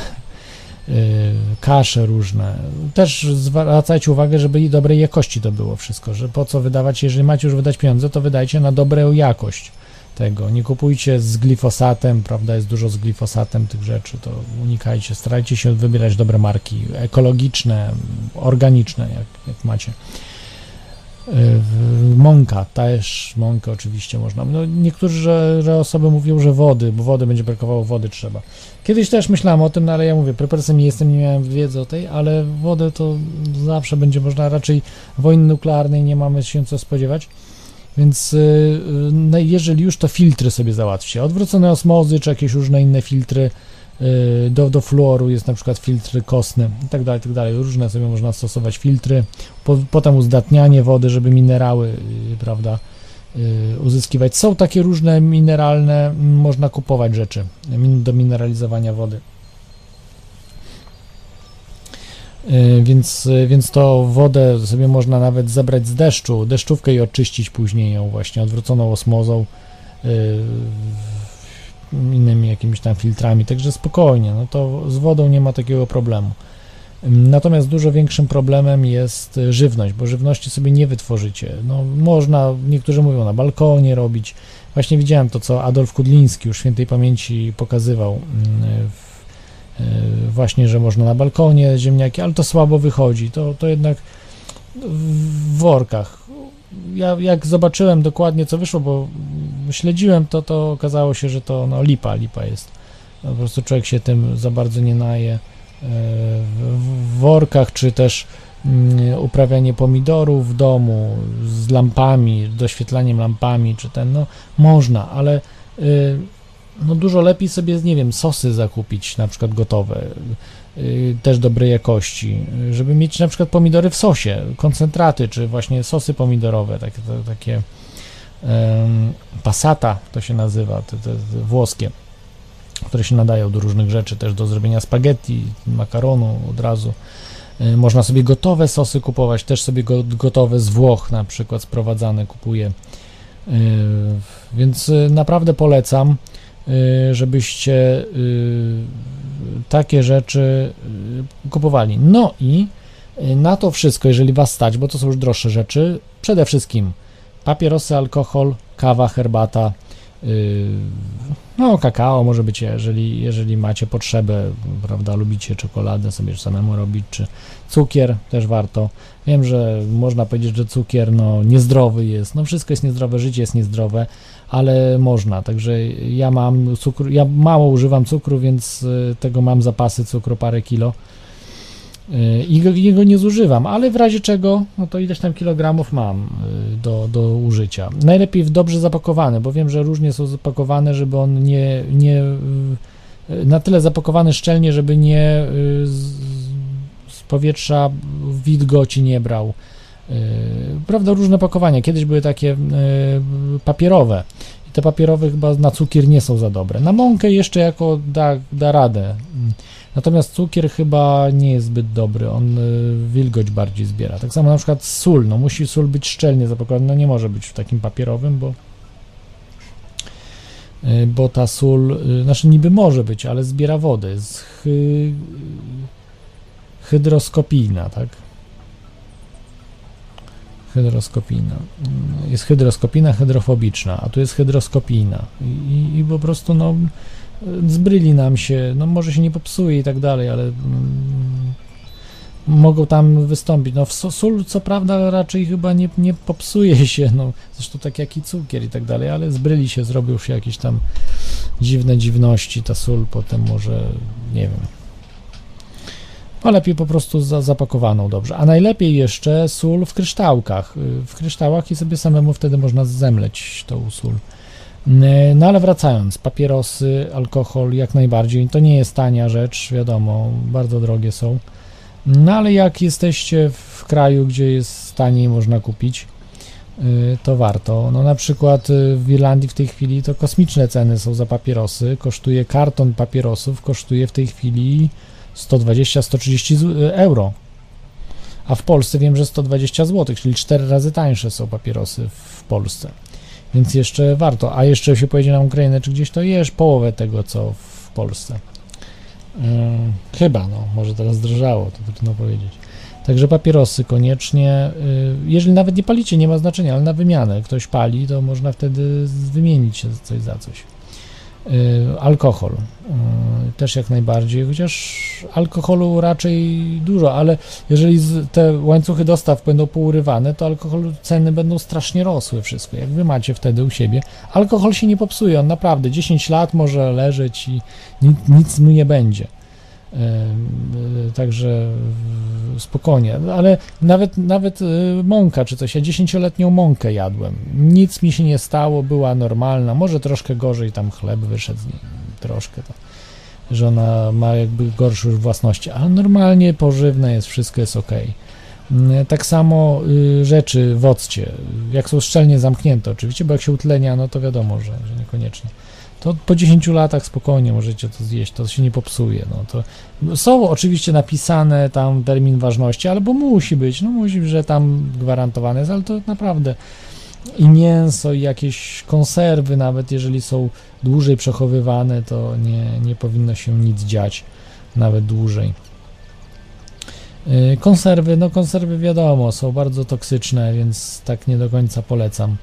kasze różne. Też zwracajcie uwagę, żeby i dobrej jakości to było wszystko, że po co wydawać, jeżeli macie już wydać pieniądze, to wydajcie na dobrą jakość tego. Nie kupujcie z glifosatem, prawda, jest dużo z glifosatem tych rzeczy, to unikajcie, starajcie się wybierać dobre marki, ekologiczne, organiczne, jak, jak macie. Yy, mąka, też mąkę oczywiście można. No, niektórzy że, że osoby mówią, że wody, bo wody będzie brakowało, wody trzeba. Kiedyś też myślałem o tym, no ale ja mówię, prepersem nie jestem, nie miałem wiedzy o tej, ale wodę to zawsze będzie można, raczej wojny nuklearnej nie mamy się co spodziewać. Więc yy, jeżeli już, to filtry sobie załatwcie. Odwrócone osmozy, czy jakieś różne inne filtry yy, do, do fluoru, jest na przykład filtry kostne i tak dalej, tak dalej. Różne sobie można stosować filtry. Po, potem uzdatnianie wody, żeby minerały, prawda, uzyskiwać. Są takie różne mineralne, można kupować rzeczy do mineralizowania wody. Y, więc, y, więc to wodę sobie można nawet zebrać z deszczu, deszczówkę i oczyścić później ją właśnie odwróconą osmozą, innymi jakimiś tam filtrami, także spokojnie, no to z wodą nie ma takiego problemu. Natomiast dużo większym problemem jest żywność, bo żywności sobie nie wytworzycie. No, można, niektórzy mówią, na balkonie robić. Właśnie widziałem to, co Adolf Kudliński już świętej pamięci pokazywał w E, właśnie, że można na balkonie ziemniaki, ale to słabo wychodzi, to, to jednak w workach. Ja jak zobaczyłem dokładnie co wyszło, bo śledziłem to, to okazało się, że to no, lipa, lipa jest. Po prostu człowiek się tym za bardzo nie naje. W workach, czy też mm, uprawianie pomidorów w domu z lampami, doświetlaniem lampami, czy ten, no można, ale y, no dużo lepiej sobie, nie wiem, sosy zakupić, na przykład gotowe, yy, też dobrej jakości, żeby mieć na przykład pomidory w sosie, koncentraty, czy właśnie sosy pomidorowe, takie, takie passata to się nazywa, te, te, te włoskie, które się nadają do różnych rzeczy, też do zrobienia spaghetti, makaronu od razu. Yy, można sobie gotowe sosy kupować, też sobie go, gotowe z Włoch na przykład sprowadzane kupuję. Yy, więc yy, naprawdę polecam. Y, żebyście y, takie rzeczy y, kupowali. No i na to wszystko, jeżeli was stać, bo to są już droższe rzeczy, przede wszystkim papierosy, alkohol, kawa, herbata, no kakao może być, jeżeli, jeżeli macie potrzebę, prawda, lubicie czekoladę sobie samemu robić, czy cukier też warto. Wiem, że można powiedzieć, że cukier no niezdrowy jest, no wszystko jest niezdrowe, życie jest niezdrowe, ale można, także ja mam cukru, ja mało używam cukru, więc y, tego mam zapasy cukru parę kilo y, i jego nie zużywam, ale w razie czego, no to ileś tam kilogramów mam y, do, do użycia. Najlepiej w dobrze zapakowane, bo wiem, że różnie są zapakowane, żeby on nie, nie na tyle zapakowany szczelnie, żeby nie z powietrza wilgoci nie brał prawda, różne pakowania. Kiedyś były takie papierowe i te papierowe chyba na cukier nie są za dobre. Na mąkę jeszcze jako da, da radę. Natomiast cukier chyba nie jest zbyt dobry, on e, wilgoć bardziej zbiera. Tak samo na przykład sól, no musi sól być szczelnie zapakowana, no nie może być w takim papierowym, bo bo ta sól, znaczy niby może być, ale zbiera wodę, jest hy, hydroskopijna, tak? hydroskopijna. Jest hydroskopijna, hydrofobiczna, a tu jest hydroskopijna. I, i po prostu no, zbryli nam się, no może się nie popsuje i tak dalej, ale mm, mogą tam wystąpić. No sól co prawda raczej chyba nie, nie popsuje się, no zresztą tak jak i cukier i tak dalej, ale zbryli się, zrobił się jakieś tam dziwne dziwności, ta sól potem może, nie wiem, a lepiej po prostu za, zapakowaną dobrze. A najlepiej jeszcze sól w kryształkach. W kryształach i sobie samemu wtedy można zemleć tą sól. Y, no ale wracając, papierosy, alkohol jak najbardziej, to nie jest tania rzecz, wiadomo, bardzo drogie są. No ale jak jesteście w kraju, gdzie jest taniej można kupić, y, to warto. No na przykład w Irlandii w tej chwili to kosmiczne ceny są za papierosy. Kosztuje karton papierosów, kosztuje w tej chwili 120-130 euro. A w Polsce wiem, że 120 zł, czyli 4 razy tańsze są papierosy w Polsce. Więc jeszcze warto. A jeszcze się pojedzie na Ukrainę czy gdzieś, to jesz połowę tego, co w Polsce. Y, chyba, no, może teraz zdrożało, to trudno powiedzieć. Także papierosy koniecznie, y, jeżeli nawet nie palicie, nie ma znaczenia, ale na wymianę ktoś pali, to można wtedy wymienić coś za coś. Y, Alkohol y, też jak najbardziej, chociaż alkoholu raczej dużo, ale jeżeli te łańcuchy dostaw będą pourywane, to alkoholu ceny będą strasznie rosły wszystko. Jak wy macie wtedy u siebie, alkohol się nie popsuje, on naprawdę 10 lat może leżeć i nic, nic mu nie będzie. Y, Także spokojnie, ale nawet, nawet y, mąka czy coś, ja dziesięcioletnią mąkę jadłem, nic mi się nie stało, była normalna, może troszkę gorzej tam chleb wyszedł troszkę to, że ona ma jakby gorsze już własności, ale normalnie pożywne jest, wszystko jest ok. Tak samo y, rzeczy w occie, jak są szczelnie zamknięte oczywiście, bo jak się utlenia, no to wiadomo, że, że niekoniecznie to po 10 latach spokojnie możecie to zjeść, to się nie popsuje. No to są oczywiście napisane tam termin ważności, albo musi być, no musi że tam gwarantowane jest, ale to naprawdę i mięso, i jakieś konserwy, nawet jeżeli są dłużej przechowywane, to nie, nie powinno się nic dziać, nawet dłużej. Yy, Konserwy, no konserwy wiadomo, są bardzo toksyczne, więc tak nie do końca polecam.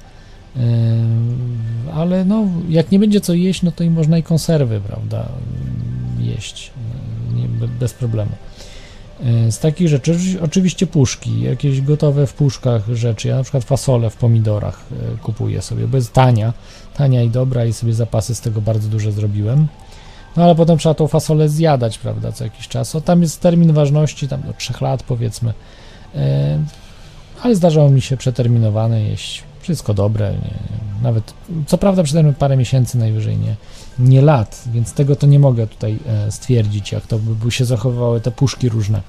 Ale no, jak nie będzie co jeść, no to i można i konserwy, prawda, jeść bez problemu. Z takich rzeczy oczy- oczywiście puszki, jakieś gotowe w puszkach rzeczy. Ja na przykład fasolę w pomidorach yy, kupuję sobie, bo jest tania, tania i dobra i sobie zapasy z tego bardzo duże zrobiłem. No ale potem trzeba tą fasolę zjadać, prawda, co jakiś czas. O, tam jest termin ważności, tam do 3 lat powiedzmy. Ale zdarzało mi się przeterminowane jeść. Wszystko dobre, nie, nawet, co prawda przetermin parę miesięcy najwyżej, nie, nie lat, więc tego to nie mogę tutaj e, stwierdzić, jak to by, się zachowywały te puszki różne,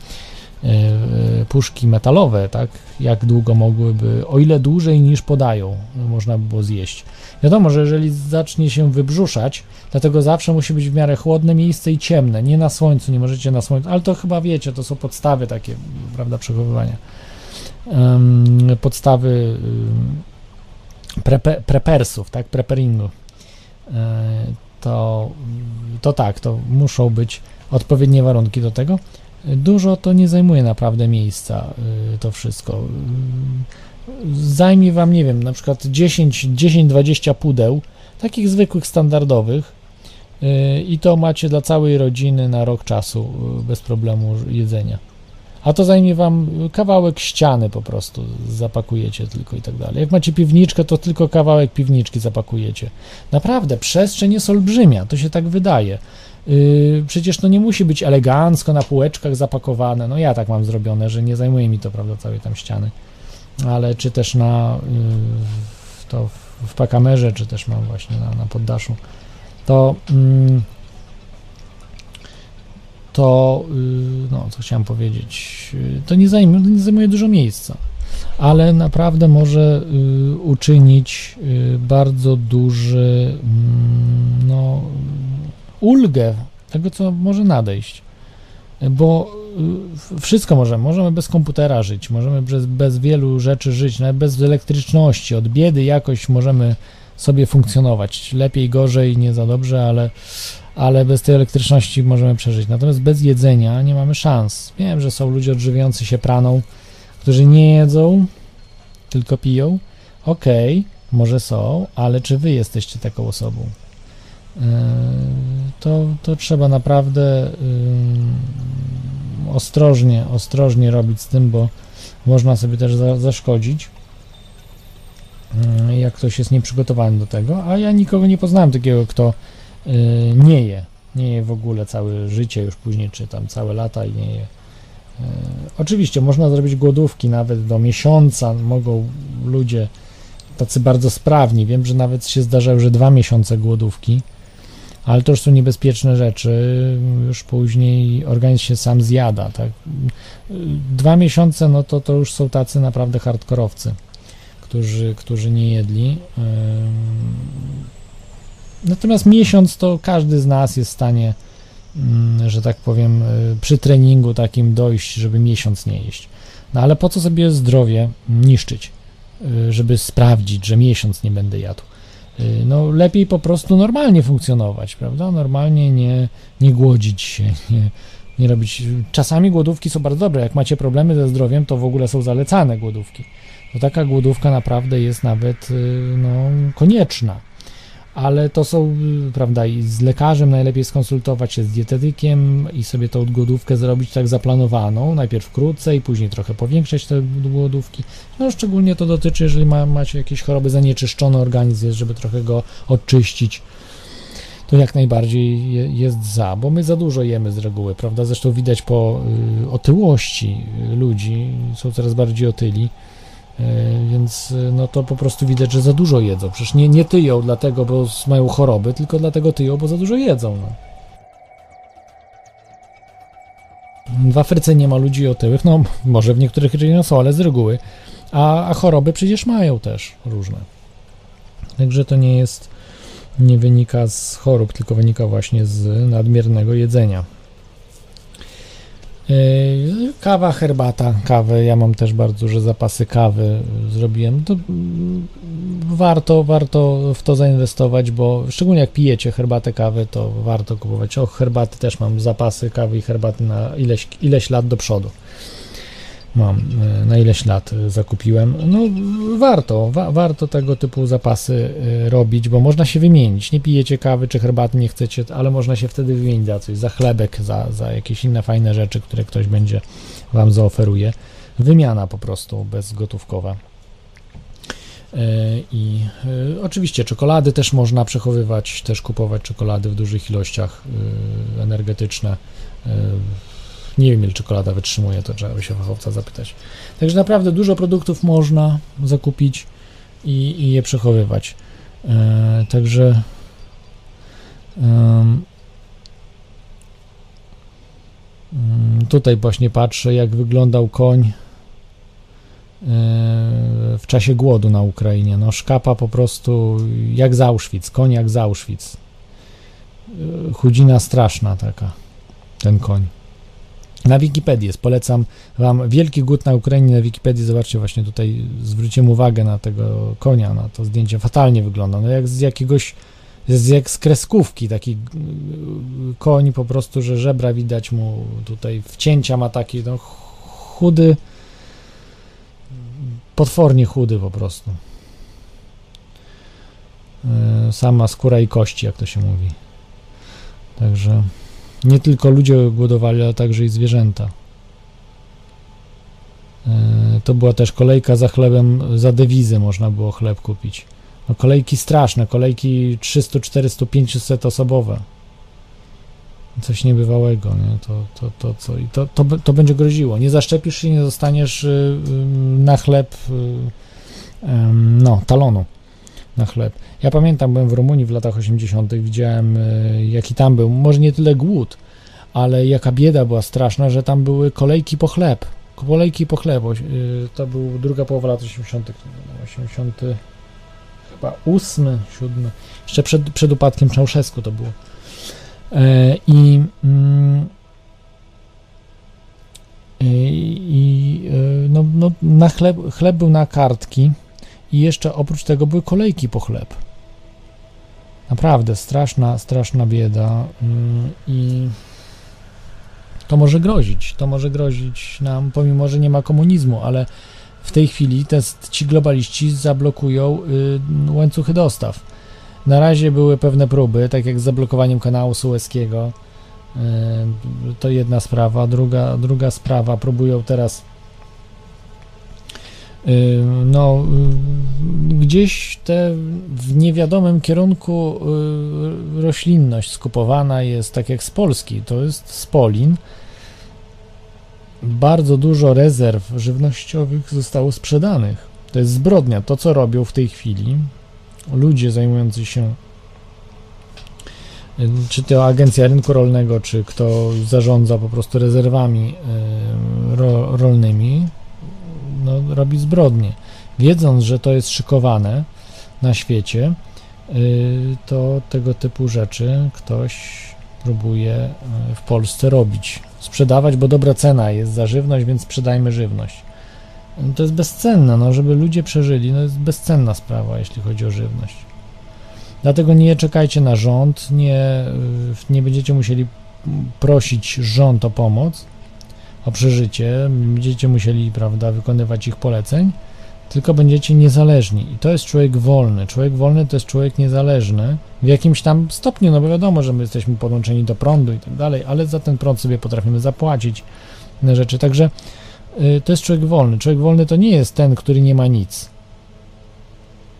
e, e, puszki metalowe, tak, jak długo mogłyby, o ile dłużej niż podają, można by było zjeść. Wiadomo, że jeżeli zacznie się wybrzuszać, dlatego zawsze musi być w miarę chłodne miejsce i ciemne, nie na słońcu, nie możecie na słońcu, ale to chyba wiecie, to są podstawy takie, prawda, przechowywania. Em, podstawy ym, prepe, prepersów, tak, preperingu, E, to, to tak, to muszą być odpowiednie warunki do tego. Dużo to nie zajmuje naprawdę miejsca, y, to wszystko. Zajmie wam, nie wiem, na przykład 10 10-20 pudeł, takich zwykłych, standardowych, y, i to macie dla całej rodziny na rok czasu y, bez problemu jedzenia. A to zajmie wam kawałek ściany po prostu, zapakujecie tylko i tak dalej. Jak macie piwniczkę, to tylko kawałek piwniczki zapakujecie. Naprawdę, przestrzeń jest olbrzymia, to się tak wydaje. Yy, przecież to nie musi być elegancko na półeczkach zapakowane. No ja tak mam zrobione, że nie zajmuje mi to, prawda, całej tam ściany. Ale czy też na yy, to w, w pakamerze, czy też mam właśnie na, na poddaszu, to mm, to, yy, no, co chciałem powiedzieć, yy, to nie zajmuje, nie zajmuje dużo miejsca, ale naprawdę może yy, uczynić bardzo duży, mm, no, ulgę tego, co może nadejść. Bo y, wszystko możemy. Możemy bez komputera żyć, możemy bez, bez wielu rzeczy żyć, nawet bez elektryczności. Od biedy jakoś możemy sobie funkcjonować. Lepiej, gorzej, nie za dobrze, ale, ale bez tej elektryczności możemy przeżyć. Natomiast bez jedzenia nie mamy szans. Wiem, że są ludzie odżywiający się praną, którzy nie jedzą, tylko piją. Okej, może są, ale czy wy jesteście taką osobą? Yy, to, to trzeba naprawdę yy, ostrożnie, ostrożnie robić z tym, bo można sobie też za, zaszkodzić, yy, jak ktoś jest nieprzygotowany do tego, a ja nikogo nie poznałem takiego, kto nie je, nie je w ogóle całe życie już później, czy tam całe lata i nie je. Yy, Oczywiście można zrobić głodówki nawet do miesiąca, mogą ludzie tacy bardzo sprawni, wiem, że nawet się zdarzały, że dwa miesiące głodówki, ale to już są niebezpieczne rzeczy, już później organizm się sam zjada, tak. Dwa miesiące, no to to już są tacy naprawdę hardkorowcy, którzy, którzy nie jedli. Natomiast miesiąc to każdy z nas jest w stanie, mm, że tak powiem, y, przy treningu takim dojść, żeby miesiąc nie jeść. No ale po co sobie zdrowie niszczyć, y, żeby sprawdzić, że miesiąc nie będę jadł? y, no lepiej po prostu normalnie funkcjonować, prawda? Normalnie nie, nie głodzić się, nie, nie robić. Czasami głodówki są bardzo dobre. Jak macie problemy ze zdrowiem, to w ogóle są zalecane głodówki. To taka głodówka naprawdę jest nawet no, konieczna. Ale to są, prawda, i z lekarzem najlepiej skonsultować się z dietetykiem i sobie tą głodówkę zrobić tak zaplanowaną. Najpierw krócej, później trochę powiększać te głodówki. No, szczególnie to dotyczy, jeżeli ma, macie jakieś choroby zanieczyszczone organizm, jest, żeby trochę go oczyścić to jak najbardziej je- jest za, bo my za dużo jemy z reguły, prawda? Zresztą widać po y, otyłości y, ludzi, są coraz bardziej otyli, więc y, no to po prostu widać, że za dużo jedzą. Przecież nie, nie tyją dlatego, bo mają choroby, tylko dlatego tyją, bo za dużo jedzą. No. W Afryce nie ma ludzi otyłych, no może w niektórych regionach są, ale z reguły, a, a choroby przecież mają też różne. Także to nie jest nie wynika z chorób, tylko wynika właśnie z nadmiernego jedzenia. Yy, Kawa, herbata, kawę. Ja mam też bardzo duże zapasy kawy. Zrobiłem. To mm, warto, warto w to zainwestować, bo szczególnie jak pijecie herbatę, kawę, to warto kupować. O, herbaty też mam zapasy kawy i herbaty na ileś, ileś lat do przodu. Mam e, na ileś lat e, zakupiłem. No warto, wa, warto tego typu zapasy e, robić, bo można się wymienić. Nie pijecie kawy czy herbaty, nie chcecie, ale można się wtedy wymienić za coś, za chlebek, za, za jakieś inne fajne rzeczy, które ktoś będzie Wam zaoferuje. Wymiana po prostu bezgotówkowa. I oczywiście czekolady też można przechowywać, też kupować czekolady w dużych ilościach energetyczne. Nie wiem, ile czekolada wytrzymuje, to trzeba by się fachowca zapytać. Także naprawdę dużo produktów można zakupić i, i je przechowywać. E, także mm, tutaj właśnie patrzę, jak wyglądał koń e, w czasie głodu na Ukrainie. No, szkapa po prostu jak z Auschwitz, koń jak z Auschwitz. E, Chudzina straszna taka, ten koń. Na Wikipedii jest, polecam Wam Wielki Głód na Ukrainie. Na Wikipedii, zobaczcie właśnie tutaj, zwróciłem uwagę na tego konia, na to zdjęcie, fatalnie wygląda, no jak z jakiegoś, z, jak z kreskówki, taki y, koń po prostu, że żebra widać mu tutaj, wcięcia ma taki, no chudy, potwornie chudy po prostu. Y, Sama skóra i kości, jak to się mówi. Także nie tylko ludzie głodowali, ale także i zwierzęta. E, To była też kolejka za chlebem, za dewizę można było chleb kupić. No kolejki straszne, kolejki 300, 400, 500 osobowe. Coś niebywałego, nie? To, to, to, co, i to, to, to będzie groziło. Nie zaszczepisz się, nie dostaniesz y, y, na chleb y, no, talonu na chleb. Ja pamiętam, byłem w Rumunii w latach 80., widziałem y, jaki tam był, może nie tyle głód, ale jaka bieda była straszna, że tam były kolejki po chleb. Kolejki po chleb. y, To był druga połowa lat 80., 80 chyba 8, 7, jeszcze przed, przed upadkiem Czałszewsku to było. E, I mm, i, i no, no, na chleb, chleb był na kartki i jeszcze oprócz tego były kolejki po chleb. Naprawdę straszna, straszna bieda mm, i to może grozić, to może grozić nam, pomimo, że nie ma komunizmu, ale w tej chwili te, ci globaliści zablokują y, łańcuchy dostaw. Na razie były pewne próby, tak jak z zablokowaniem kanału Suezkiego. Y, to jedna sprawa. Druga, druga sprawa, próbują teraz no, gdzieś te w niewiadomym kierunku y, roślinność skupowana jest, tak jak z Polski, to jest z Polin. Bardzo dużo rezerw żywnościowych zostało sprzedanych. To jest zbrodnia. To, co robią w tej chwili ludzie zajmujący się czy to agencja rynku rolnego, czy kto zarządza po prostu rezerwami ro, rolnymi, no, robi zbrodnie. Wiedząc, że to jest szykowane na świecie, y, to tego typu rzeczy ktoś próbuje y, w Polsce robić. Sprzedawać, bo dobra cena jest za żywność, więc sprzedajmy żywność. No To jest bezcenne, no, żeby ludzie przeżyli, no jest bezcenna sprawa, jeśli chodzi o żywność. Dlatego nie czekajcie na rząd, nie, y, nie będziecie musieli prosić rząd o pomoc, o przeżycie, będziecie musieli, prawda, wykonywać ich poleceń, tylko będziecie niezależni. I to jest człowiek wolny. Człowiek wolny to jest człowiek niezależny w jakimś tam stopniu, no bo wiadomo, że my jesteśmy podłączeni do prądu i tak dalej, ale za ten prąd sobie potrafimy zapłacić inne rzeczy. Także y, to jest człowiek wolny. Człowiek wolny to nie jest ten, który nie ma nic.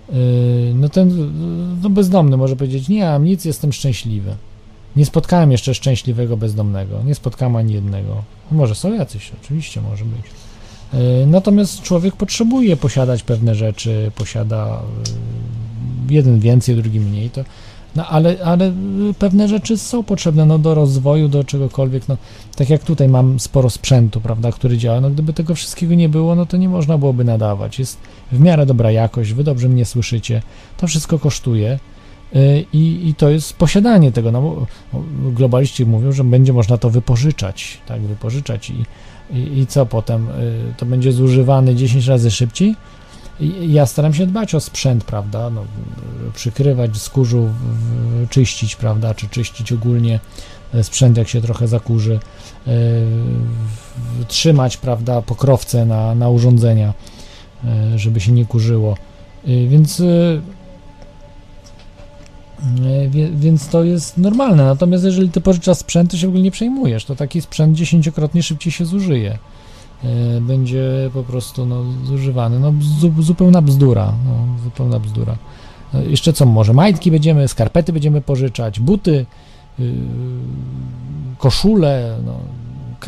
Y, no ten no bezdomny może powiedzieć, nie mam nic, jestem szczęśliwy. Nie spotkałem jeszcze szczęśliwego bezdomnego. Nie spotkałem ani jednego. Może są jacyś, oczywiście może być. Y, Natomiast człowiek potrzebuje posiadać pewne rzeczy, posiada y, jeden więcej, drugi mniej, to, no ale, ale y, pewne rzeczy są potrzebne no, do rozwoju, do czegokolwiek. No, tak jak tutaj mam sporo sprzętu, prawda, który działa. No, gdyby tego wszystkiego nie było, no to nie można byłoby nadawać. Jest w miarę dobra jakość, wy dobrze mnie słyszycie. To wszystko kosztuje. Y, I, I to jest posiadanie tego. No, globaliści mówią, że będzie można to wypożyczać, tak, wypożyczać i, i, i co potem? Y, To będzie zużywany 10 razy szybciej? I ja staram się dbać o sprzęt, prawda? No, przykrywać w- czyścić, prawda? Czy czyścić ogólnie e, sprzęt, jak się trochę zakurzy. Trzymać, prawda, pokrowce na, na urządzenia, żeby się nie kurzyło. Więc E, Więc to jest normalne. Natomiast jeżeli ty pożyczasz sprzęt, to się w ogóle nie przejmujesz. To taki sprzęt dziesięciokrotnie szybciej się zużyje. E, Będzie po prostu no, zużywany. No, zu, zupełna bzdura. No, zupełna bzdura. E, Jeszcze co może? Majtki będziemy, skarpety będziemy pożyczać, buty, yy, koszule, no,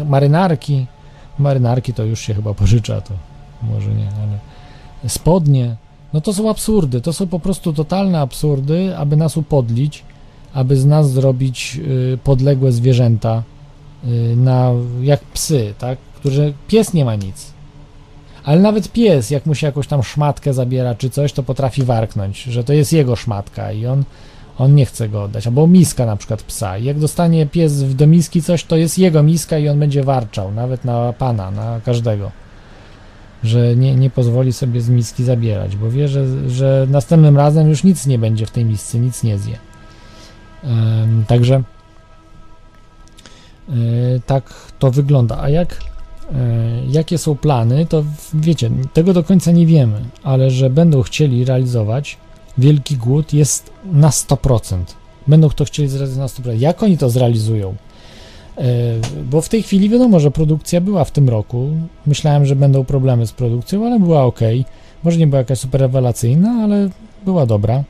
marynarki. Marynarki to już się chyba pożycza, to może nie, ale spodnie. No to są absurdy, to są po prostu totalne absurdy, aby nas upodlić, aby z nas zrobić y, podległe zwierzęta, y, na, jak psy, tak? Którzy, pies nie ma nic. Ale nawet pies, jak mu się jakąś tam szmatkę zabiera czy coś, to potrafi warknąć, że to jest jego szmatka i on, on nie chce go oddać. Albo miska na przykład psa. Jak dostanie pies do miski coś, to jest jego miska i on będzie warczał, nawet na pana, na każdego że nie, nie pozwoli sobie z miski zabierać, bo wie, że, że następnym razem już nic nie będzie w tej misce, nic nie zje. Także e, tak to wygląda. A jak, e, jakie są plany, to wiecie, tego do końca nie wiemy, ale że będą chcieli realizować wielki głód jest na 100%. Będą to chcieli zrealizować na 100%. Jak oni to zrealizują? E, Bo w tej chwili wiadomo, że produkcja była w tym roku. Myślałem, że będą problemy z produkcją, ale była ok. Może nie była jakaś super rewelacyjna, ale była dobra. E,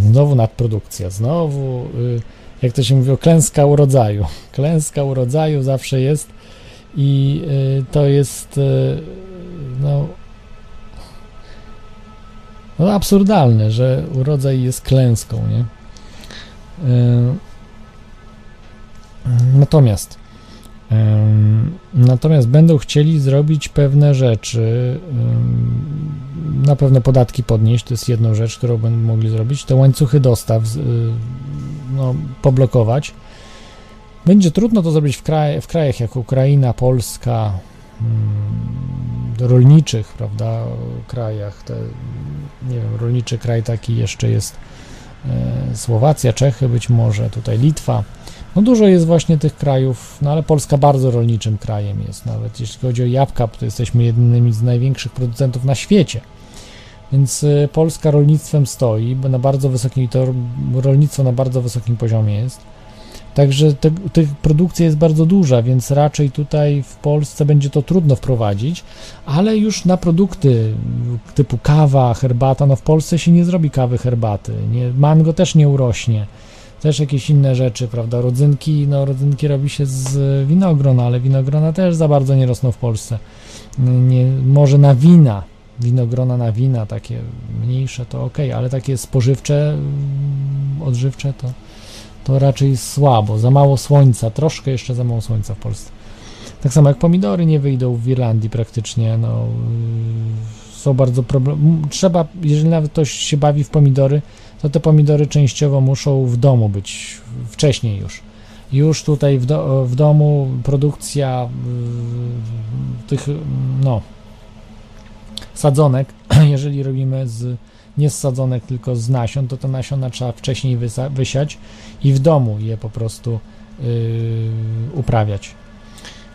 Znowu nadprodukcja, znowu, y, jak to się mówi, klęska urodzaju. Klęska urodzaju zawsze jest i y, to jest y, no, no absurdalne, że urodzaj jest klęską, nie? Natomiast natomiast będą chcieli zrobić pewne rzeczy, na pewno podatki podnieść, to jest jedną rzecz, którą będą mogli zrobić, te łańcuchy dostaw y, no, poblokować. Będzie trudno to zrobić w, kraj, w krajach jak Ukraina, Polska, mm, rolniczych, prawda, krajach, te, nie wiem, rolniczy kraj taki jeszcze jest e, Słowacja, Czechy być może, tutaj Litwa. No dużo jest właśnie tych krajów, no ale Polska bardzo rolniczym krajem jest, nawet jeśli chodzi o jabłka, to jesteśmy jednymi z największych producentów na świecie. Więc y, Polska rolnictwem stoi, bo na bardzo wysokim, to rolnictwo na bardzo wysokim poziomie jest. Także te, produkcja jest bardzo duża, więc raczej tutaj w Polsce będzie to trudno wprowadzić, ale już na produkty typu kawa, herbata, no w Polsce się nie zrobi kawy, herbaty, nie, mango też nie urośnie, też jakieś inne rzeczy, prawda, rodzynki, no rodzynki robi się z winogrona, ale winogrona też za bardzo nie rosną w Polsce, nie, może na wina, winogrona na wina, takie mniejsze to ok, ale takie spożywcze, mm, odżywcze to to raczej słabo, za mało słońca, troszkę jeszcze za mało słońca w Polsce. Tak samo jak pomidory nie wyjdą w Irlandii praktycznie, no yy, są bardzo problem. Trzeba, jeżeli nawet ktoś się bawi w pomidory, to te pomidory częściowo muszą w domu być wcześniej już. Już tutaj w, do, w domu produkcja yy, tych, no, sadzonek, jeżeli robimy z nie z sadzonek, tylko z nasion, to te nasiona trzeba wcześniej wysa- wysiać i w domu je po prostu yy, uprawiać.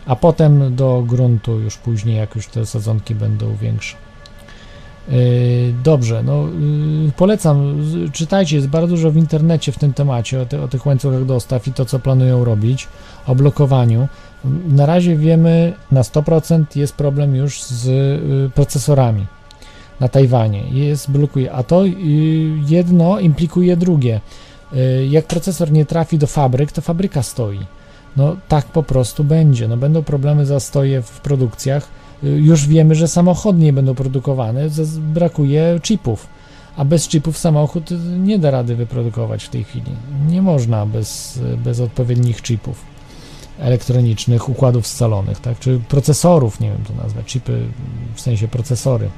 A potem do gruntu już później, jak już te sadzonki będą większe. Yy, Dobrze, no yy, polecam, czytajcie, jest bardzo dużo w internecie w tym temacie o, te, o tych łańcuchach dostaw i to, co planują robić, o blokowaniu. Na razie wiemy na 100% jest problem już z y, procesorami na Tajwanie. Jest blokuje, a to y, jedno implikuje drugie. Y, Jak procesor nie trafi do fabryk, to fabryka stoi. No tak po prostu będzie. No będą problemy, zastoje w produkcjach. Y, Już wiemy, że samochody nie będą produkowane, brakuje chipów. A bez chipów samochód nie da rady wyprodukować w tej chwili. Nie można bez, bez odpowiednich chipów elektronicznych, układów scalonych, tak? Czy procesorów, nie wiem to nazwać, chipy w sensie procesory.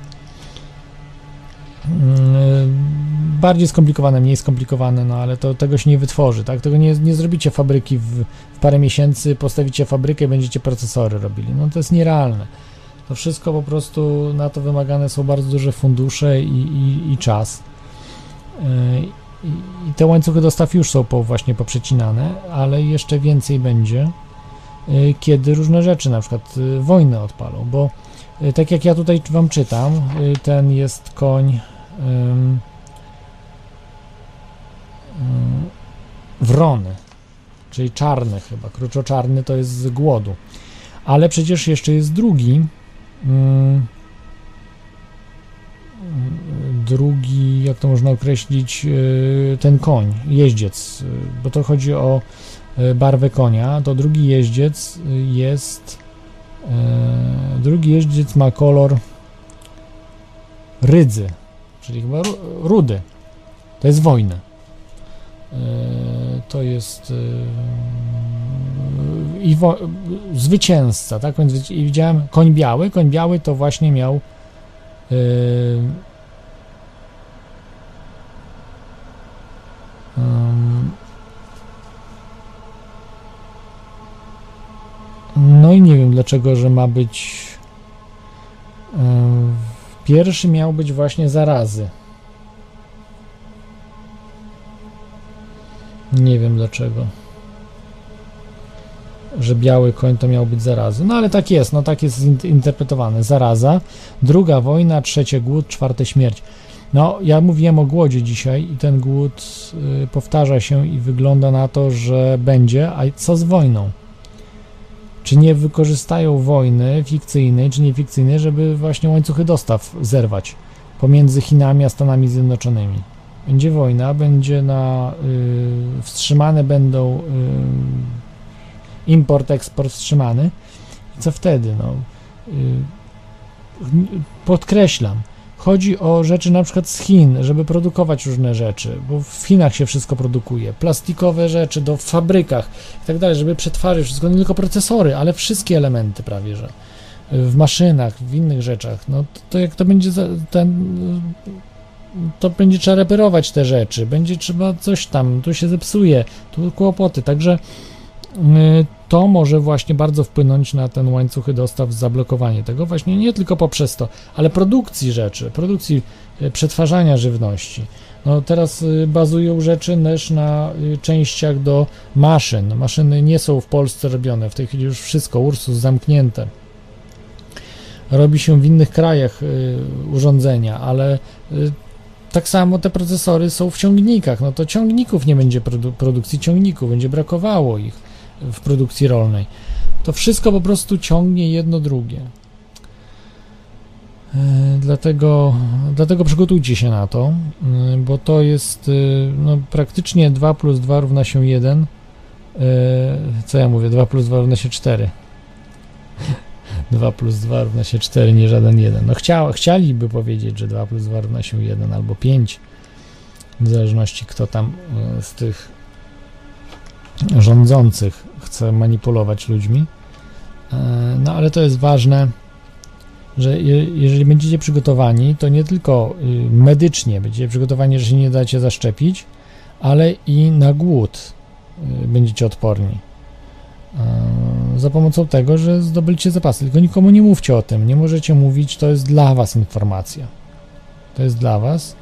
Mm, Bardziej skomplikowane, mniej skomplikowane, no ale to tego się nie wytworzy, tak? Tego nie, nie zrobicie fabryki w, w parę miesięcy, postawicie fabrykę i będziecie procesory robili. No to jest nierealne. To wszystko po prostu na to wymagane są bardzo duże fundusze i, i, i czas. Yy, I, te łańcuchy dostaw już są po, właśnie poprzecinane, ale jeszcze więcej będzie, yy, kiedy różne rzeczy, na przykład yy, wojny odpalą, bo tak jak ja tutaj wam czytam, ten jest koń ym, ym, wrony, czyli czarny chyba, kruczoczarny to jest z głodu, ale przecież jeszcze jest drugi, drugi, jak to można określić, yy, ten koń, jeździec, yy, bo to chodzi o yy, barwę konia, to drugi jeździec jest, drugi jeździec ma kolor rydzy, czyli chyba ru- rudy, to jest wojna. To jest i wo- zwycięzca, tak? Zwyci- I widziałem koń biały. Koń biały to właśnie miał yy, no i nie wiem dlaczego, że ma być yy, pierwszy miał być właśnie zarazy. Nie wiem dlaczego. Że biały koń to miał być zarazy. No ale tak jest, no tak jest in- interpretowane. Zaraza, druga wojna, trzecie głód, czwarte śmierć. No, ja mówiłem o głodzie dzisiaj i ten głód y, powtarza się i wygląda na to, że będzie, a co z wojną? Czy nie wykorzystają wojny fikcyjnej, czy nie fikcyjnej, żeby właśnie łańcuchy dostaw zerwać pomiędzy Chinami a Stanami Zjednoczonymi? Będzie wojna, będzie na y, wstrzymane będą y, import, eksport wstrzymany. Co wtedy? No, y, podkreślam, chodzi o rzeczy na przykład z Chin, żeby produkować różne rzeczy, bo w Chinach się wszystko produkuje, plastikowe rzeczy do fabrykach i tak dalej, żeby przetwarzać wszystko, nie tylko procesory, ale wszystkie elementy prawie, że w maszynach, w innych rzeczach, no to, to jak to będzie ten to będzie trzeba reperować te rzeczy, będzie trzeba coś tam, tu się zepsuje, tu kłopoty, także to może właśnie bardzo wpłynąć na ten łańcuchy dostaw, zablokowanie tego właśnie nie tylko poprzez to, ale produkcji rzeczy, produkcji y, przetwarzania żywności. No teraz y, bazują rzeczy też na y, częściach do maszyn. Maszyny nie są w Polsce robione, w tej chwili już wszystko, Ursus zamknięte. Robi się w innych krajach y, urządzenia, ale y, tak samo te procesory są w ciągnikach. No to ciągników nie będzie produ- produkcji ciągników, będzie brakowało ich w produkcji rolnej. To wszystko po prostu ciągnie jedno drugie. E, Dlatego, dlatego przygotujcie się na to, y, bo to jest y, no, praktycznie 2 plus 2 równa się 1. E, Co ja mówię? 2 plus 2 równa się 4. 2 plus 2 równa się 4, nie żaden 1. No chcia, chcieliby powiedzieć, że 2 plus 2 równa się 1 albo 5, w zależności kto tam e, z tych rządzących chce manipulować ludźmi. E, No ale to jest ważne, że je, jeżeli będziecie przygotowani, to nie tylko y, medycznie będziecie przygotowani, że się nie dacie zaszczepić, ale i na głód y, będziecie odporni. E, Za pomocą tego, że zdobyliście zapasy. Tylko nikomu nie mówcie o tym. Nie możecie mówić, to jest dla Was informacja. To jest dla Was.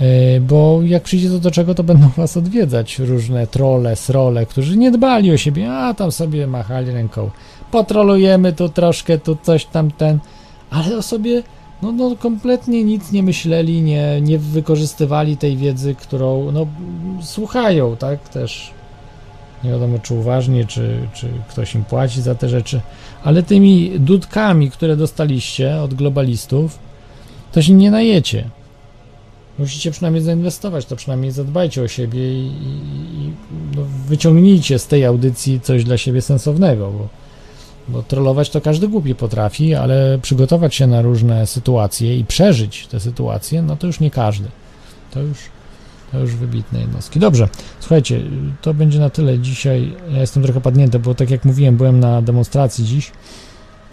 Yy, Bo jak przyjdzie to do czego, to będą was odwiedzać różne trole, srole, którzy nie dbali o siebie, a tam sobie machali ręką. Potrolujemy tu troszkę, tu coś tam ten, ale o sobie no, no kompletnie nic nie myśleli, nie, nie wykorzystywali tej wiedzy, którą no, słuchają, tak, też nie wiadomo czy uważnie, czy, czy ktoś im płaci za te rzeczy, ale tymi dudkami, które dostaliście od globalistów, to się nie najecie. Musicie przynajmniej zainwestować, to przynajmniej zadbajcie o siebie i, i, i no, wyciągnijcie z tej audycji coś dla siebie sensownego, bo, bo trollować to każdy głupi potrafi, ale przygotować się na różne sytuacje i przeżyć te sytuacje, no to już nie każdy. To już, to już wybitne jednostki. Dobrze, słuchajcie, to będzie na tyle dzisiaj. Ja jestem trochę padnięty, bo tak jak mówiłem, byłem na demonstracji dziś.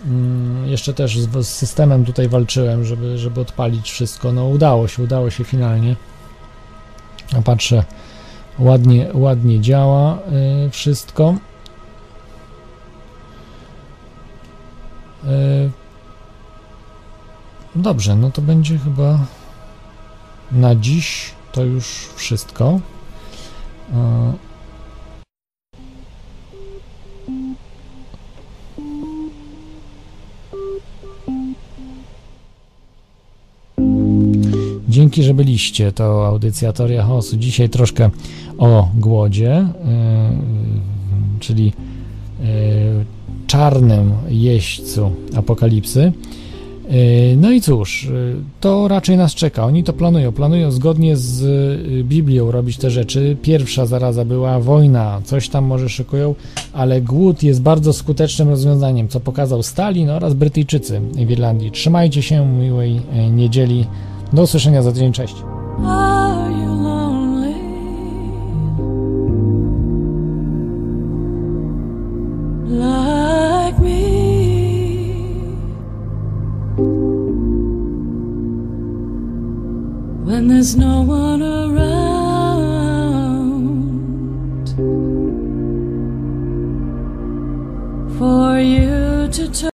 Mm, Jeszcze też z, z systemem tutaj walczyłem, żeby, żeby odpalić wszystko. No udało się, udało się finalnie. A patrzę, ładnie, ładnie działa y, wszystko. Y, Dobrze, no to będzie chyba na dziś to już wszystko. Y, Dzięki, że byliście. To audycja Teoria. Dzisiaj troszkę o głodzie, yy, czyli yy, czarnym jeźdźcu apokalipsy. Yy, No i cóż, to raczej nas czeka. Oni to planują. Planują zgodnie z Biblią robić te rzeczy. Pierwsza zaraza była wojna, coś tam może szykują, ale głód jest bardzo skutecznym rozwiązaniem, co pokazał Stalin oraz Brytyjczycy w Irlandii. Trzymajcie się, miłej niedzieli. Do usłyszenia za tydzień, cześć. when there's no one around for you to